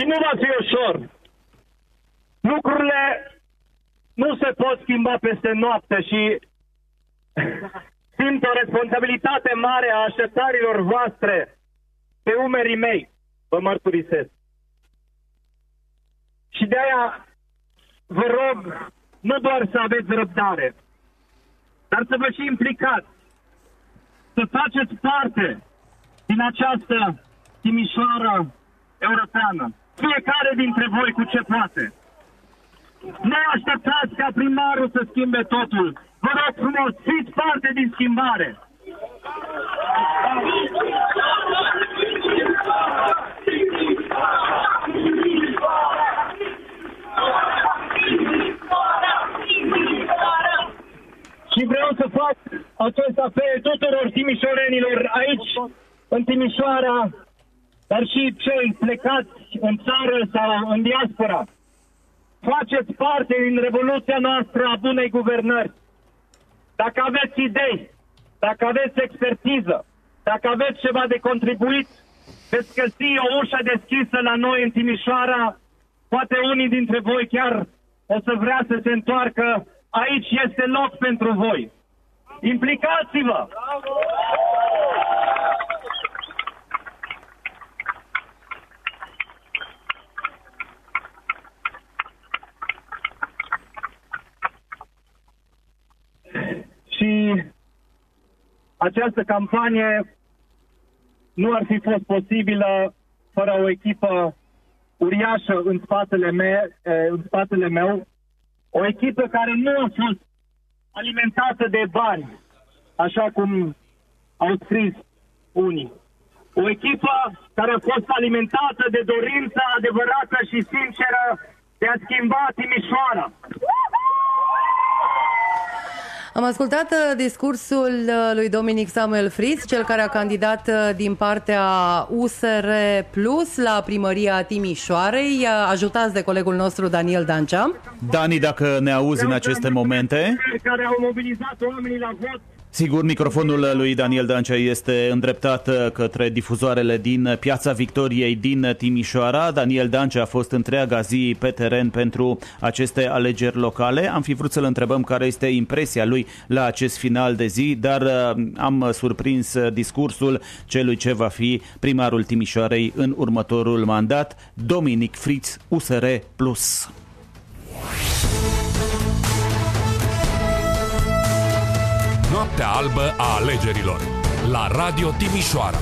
Și nu va fi ușor. Lucrurile nu se pot schimba peste noapte și simt o responsabilitate mare a așteptărilor voastre pe umerii mei, vă mărturisesc. Și de aia vă rog nu doar să aveți răbdare, dar să vă și implicați, să faceți parte din această Timișoară europeană. Fiecare dintre voi cu ce poate. Nu așteptați ca primarul să schimbe totul. Vă rog frumos, fiți parte din schimbare. Și vreau să fac acest apel tuturor timișorenilor aici, în Timișoara, dar și cei plecați în țară sau în diaspora. Faceți parte din revoluția noastră a bunei guvernări. Dacă aveți idei, dacă aveți expertiză, dacă aveți ceva de contribuit, veți găsi o ușă deschisă la noi în Timișoara. Poate unii dintre voi chiar o să vrea să se întoarcă. Aici este loc pentru voi. Implicați-vă! Și această campanie nu ar fi fost posibilă fără o echipă uriașă în spatele, me, în spatele meu, o echipă care nu a fost alimentată de bani, așa cum au scris unii. O echipă care a fost alimentată de dorința adevărată și sinceră de a schimba Timișoara. Am ascultat uh, discursul uh, lui Dominic Samuel Fritz, cel care a candidat uh, din partea USR Plus la primăria Timișoarei, uh, ajutați de colegul nostru Daniel Dancea. Dani, dacă ne auzi în aceste momente, care au mobilizat oamenii la vot Sigur, microfonul lui Daniel Dancea este îndreptat uh, către difuzoarele din Piața Victoriei din Timișoara. Daniel Dancea a fost întreaga zi pe teren pentru aceste alegeri locale. Am fi vrut să-l întrebăm care este impresia lui la acest final de zi, dar uh, am surprins uh, discursul celui ce va fi primarul Timișoarei în următorul mandat, Dominic Fritz, USR+. Noaptea albă a alegerilor la Radio Timișoara.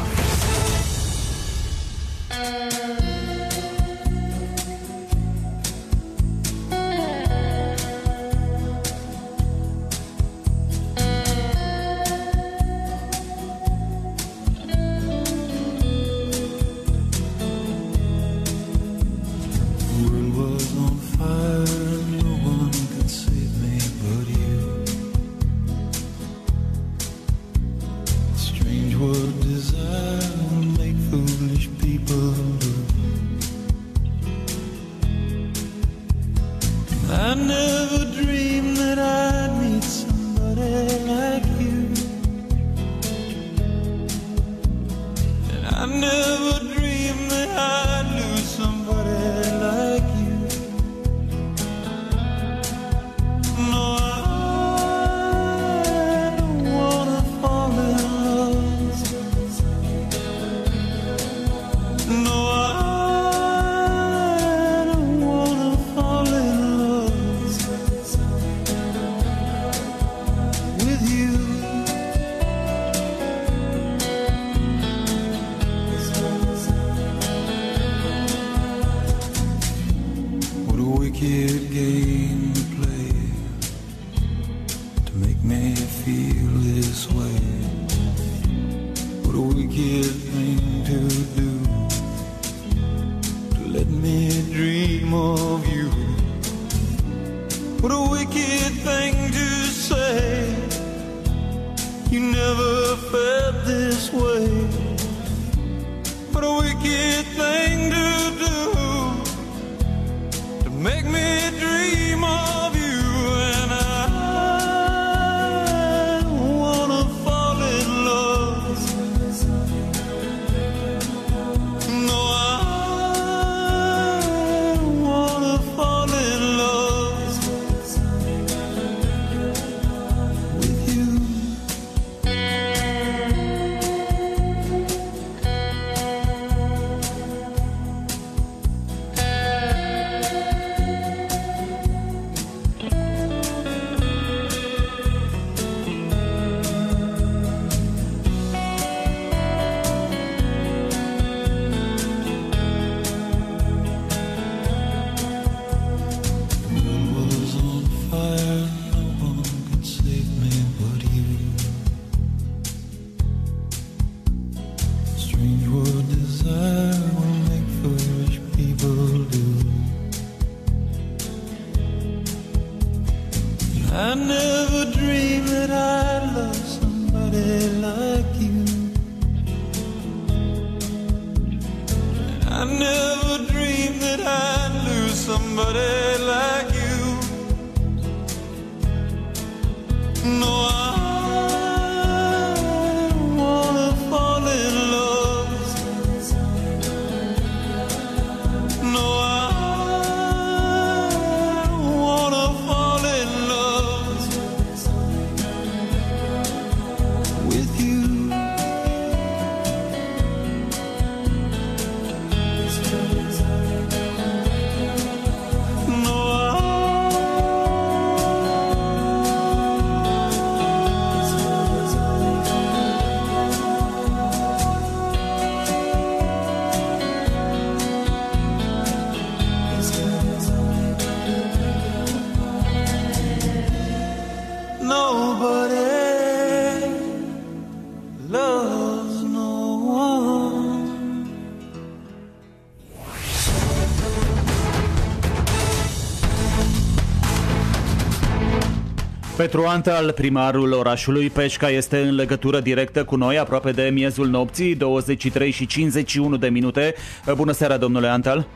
Petru Antal, primarul orașului Peșca, este în legătură directă cu noi, aproape de miezul nopții, 23 și 51 de minute. Bună seara, domnule Antal!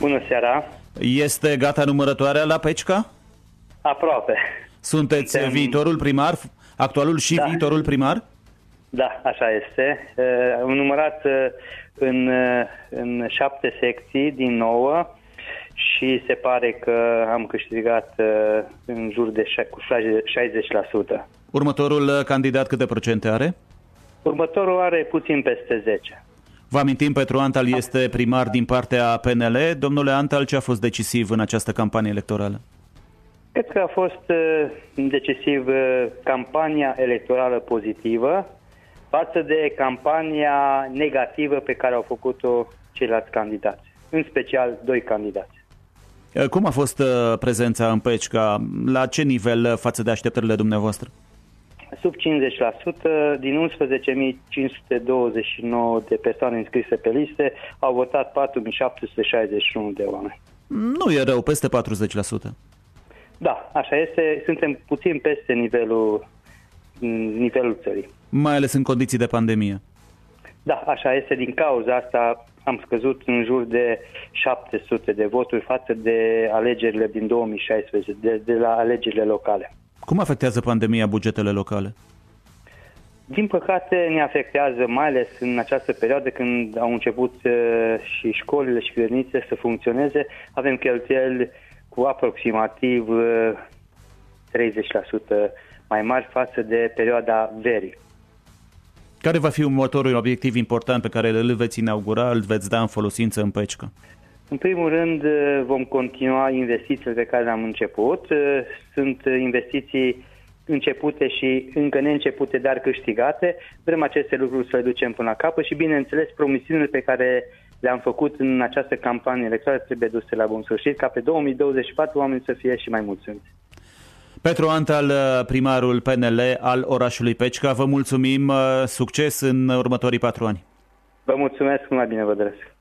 Bună seara! Este gata numărătoarea la Pecica? Aproape. Sunteți Suntem- viitorul primar? Actualul și da. viitorul primar? Da, așa este. Uh, Am numărat uh, în, uh, în șapte secții din nouă și se pare că am câștigat uh, în jur de șa- cu 60%. Următorul uh, candidat câte procente are? Următorul are puțin peste 10. Vă amintim, Petru Antal este primar din partea PNL. Domnule Antal, ce a fost decisiv în această campanie electorală? Cred că a fost uh, decisiv uh, campania electorală pozitivă față de campania negativă pe care au făcut-o ceilalți candidați, în special doi candidați. Uh, Cum a fost uh, prezența în Pecica? La ce nivel uh, față de așteptările dumneavoastră? Sub 50%, din 11.529 de persoane înscrise pe liste, au votat 4.761 de oameni. Nu e rău, peste 40%. Da, așa este. Suntem puțin peste nivelul, nivelul țării. Mai ales în condiții de pandemie. Da, așa este. Din cauza asta am scăzut în jur de 700 de voturi față de alegerile din 2016, de, de la alegerile locale. Cum afectează pandemia bugetele locale? Din păcate ne afectează mai ales în această perioadă când au început uh, și școlile și grădinițe să funcționeze. Avem cheltuieli cu aproximativ uh, 30% mai mari față de perioada verii. Care va fi următorul obiectiv important pe care îl veți inaugura, îl veți da în folosință în Pecica? În primul rând uh, vom continua investițiile pe care le-am început. Uh, Sunt uh, investiții începute și încă neîncepute, dar câștigate. Vrem aceste lucruri să le ducem până la capăt și, bineînțeles, promisiunile pe care le-am făcut în această campanie electorală trebuie duse la bun sfârșit, ca pe 2024 oamenii să fie și mai mulțumiți. Petru Antal, primarul PNL al orașului Pecica, vă mulțumim, uh, succes în următorii patru ani. Vă mulțumesc, numai bine vă doresc.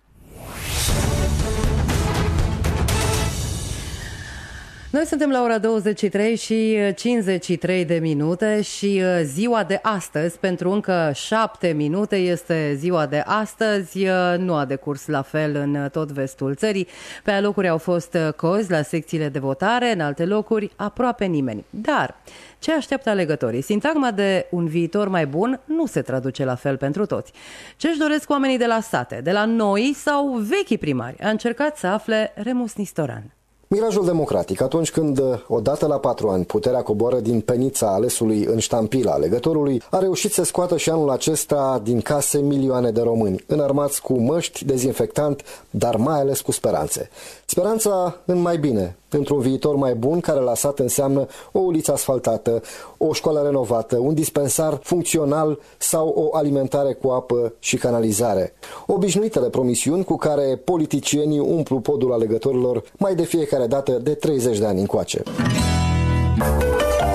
Noi suntem la ora 23 și 53 de minute și uh, ziua de astăzi, pentru încă 7 minute, este ziua de astăzi. Uh, Nu a decurs la fel în uh, tot vestul țării. Pe alocuri au fost uh, cozi la secțiile de votare, în alte locuri aproape nimeni. Dar ce așteaptă alegătorii? Sintagma de un viitor mai bun nu se traduce la fel pentru toți. Ce își doresc oamenii de la sate, de la noi sau vechi primari? A încercat să afle Remus Nistoran. Mirajul democratic, atunci când, odată la patru ani, puterea coboară din penița alesului în ștampila alegătorului, a reușit să scoată și anul acesta din case milioane de români, înarmați cu măști, dezinfectant, dar mai ales cu speranțe. Speranța în mai bine, într-un viitor mai bun, care la sat înseamnă o uliță asfaltată, o școală renovată, un dispensar funcțional sau o alimentare cu apă și canalizare. Obișnuitele promisiuni cu care politicienii umplu podul alegătorilor mai de fiecare dată de 30 de ani încoace.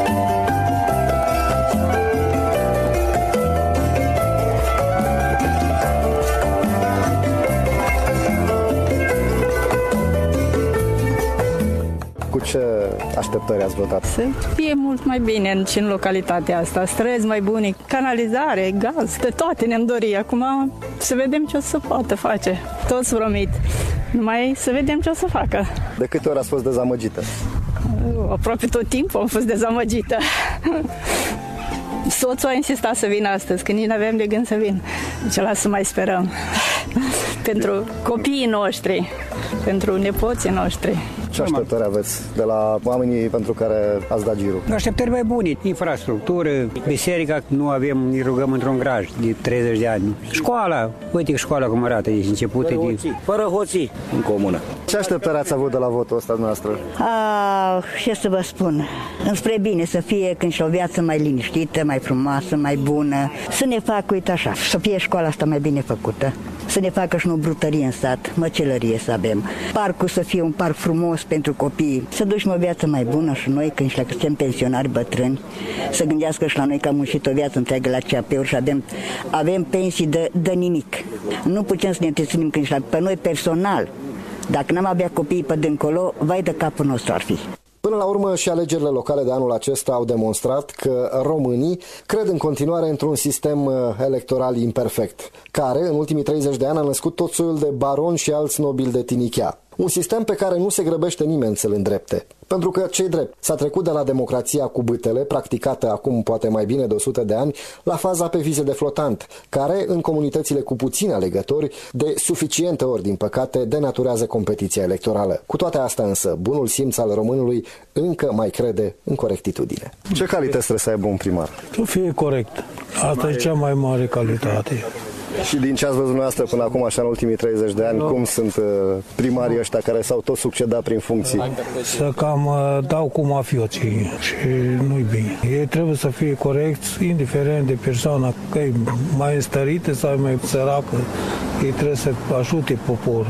Cu ce așteptări ați votat? Să fie mult mai bine și în localitatea asta, străzi mai bune, canalizare, gaz, de toate ne-am dori. Acum să vedem ce o să poată face. Toți promit. Numai să vedem ce o să facă. De câte ori ați fost dezamăgită? Aproape tot timpul am fost dezamăgită. (laughs) Soțul a insistat să vină astăzi, că nici nu aveam de gând să vin. Deci las să mai sperăm. (laughs) pentru copiii noștri, pentru nepoții noștri. Ce așteptări aveți de la oamenii pentru care ați dat girul? Așteptări mai bune, infrastructură, biserica, nu avem, ne rugăm într-un graj de 30 de ani. Școala, uite că școala cum arată, deci începută de... Fără hoții în comună. Ce așteptări ați avut de la votul ăsta noastră? A, ce să vă spun, înspre bine să fie când și o viață mai liniștită, mai frumoasă, mai bună, să ne facă, uite așa, să fie școala asta mai bine făcută, să ne facă și o brutărie în sat, măcelărie să avem, parcul să fie un parc frumos pentru copii, să ducem o viață mai bună și noi când și la suntem pensionari bătrâni, să gândească și la noi că am muncit o viață întreagă la CAP-uri și avem, avem pensii de, de nimic. Nu putem să ne întreținem când și la, pe noi personal, dacă n-am avea copiii pe dincolo, vai de capul nostru ar fi. Până la urmă și alegerile locale de anul acesta au demonstrat că românii cred în continuare într-un sistem uh, electoral imperfect, care în ultimii 30 de ani a născut tot soiul de baroni și alți nobili de tinichea. Un sistem pe care nu se grăbește nimeni să-l îndrepte. Pentru că, cei drept, s-a trecut de la democrația cu bâtele, practicată acum poate mai bine de 100 de ani, la faza pe vize de flotant, care, în comunitățile cu puțini alegători, de suficiente ori, din păcate, denaturează competiția electorală. Cu toate astea însă, bunul simț al românului încă mai crede în corectitudine. Ce calități trebuie să aibă un primar? Să fie corect. Asta e cea mai mare calitate. Și din ce ați văzut dumneavoastră până acum, așa în ultimii 30 de ani, cum sunt uh, primarii ăștia care s-au tot succedat prin funcții? Să cam uh, dau cu mafioții și nu-i bine. Ei trebuie să fie corecți, indiferent de persoana, că e mai înstărită sau mai săracă, ei trebuie să ajute poporul.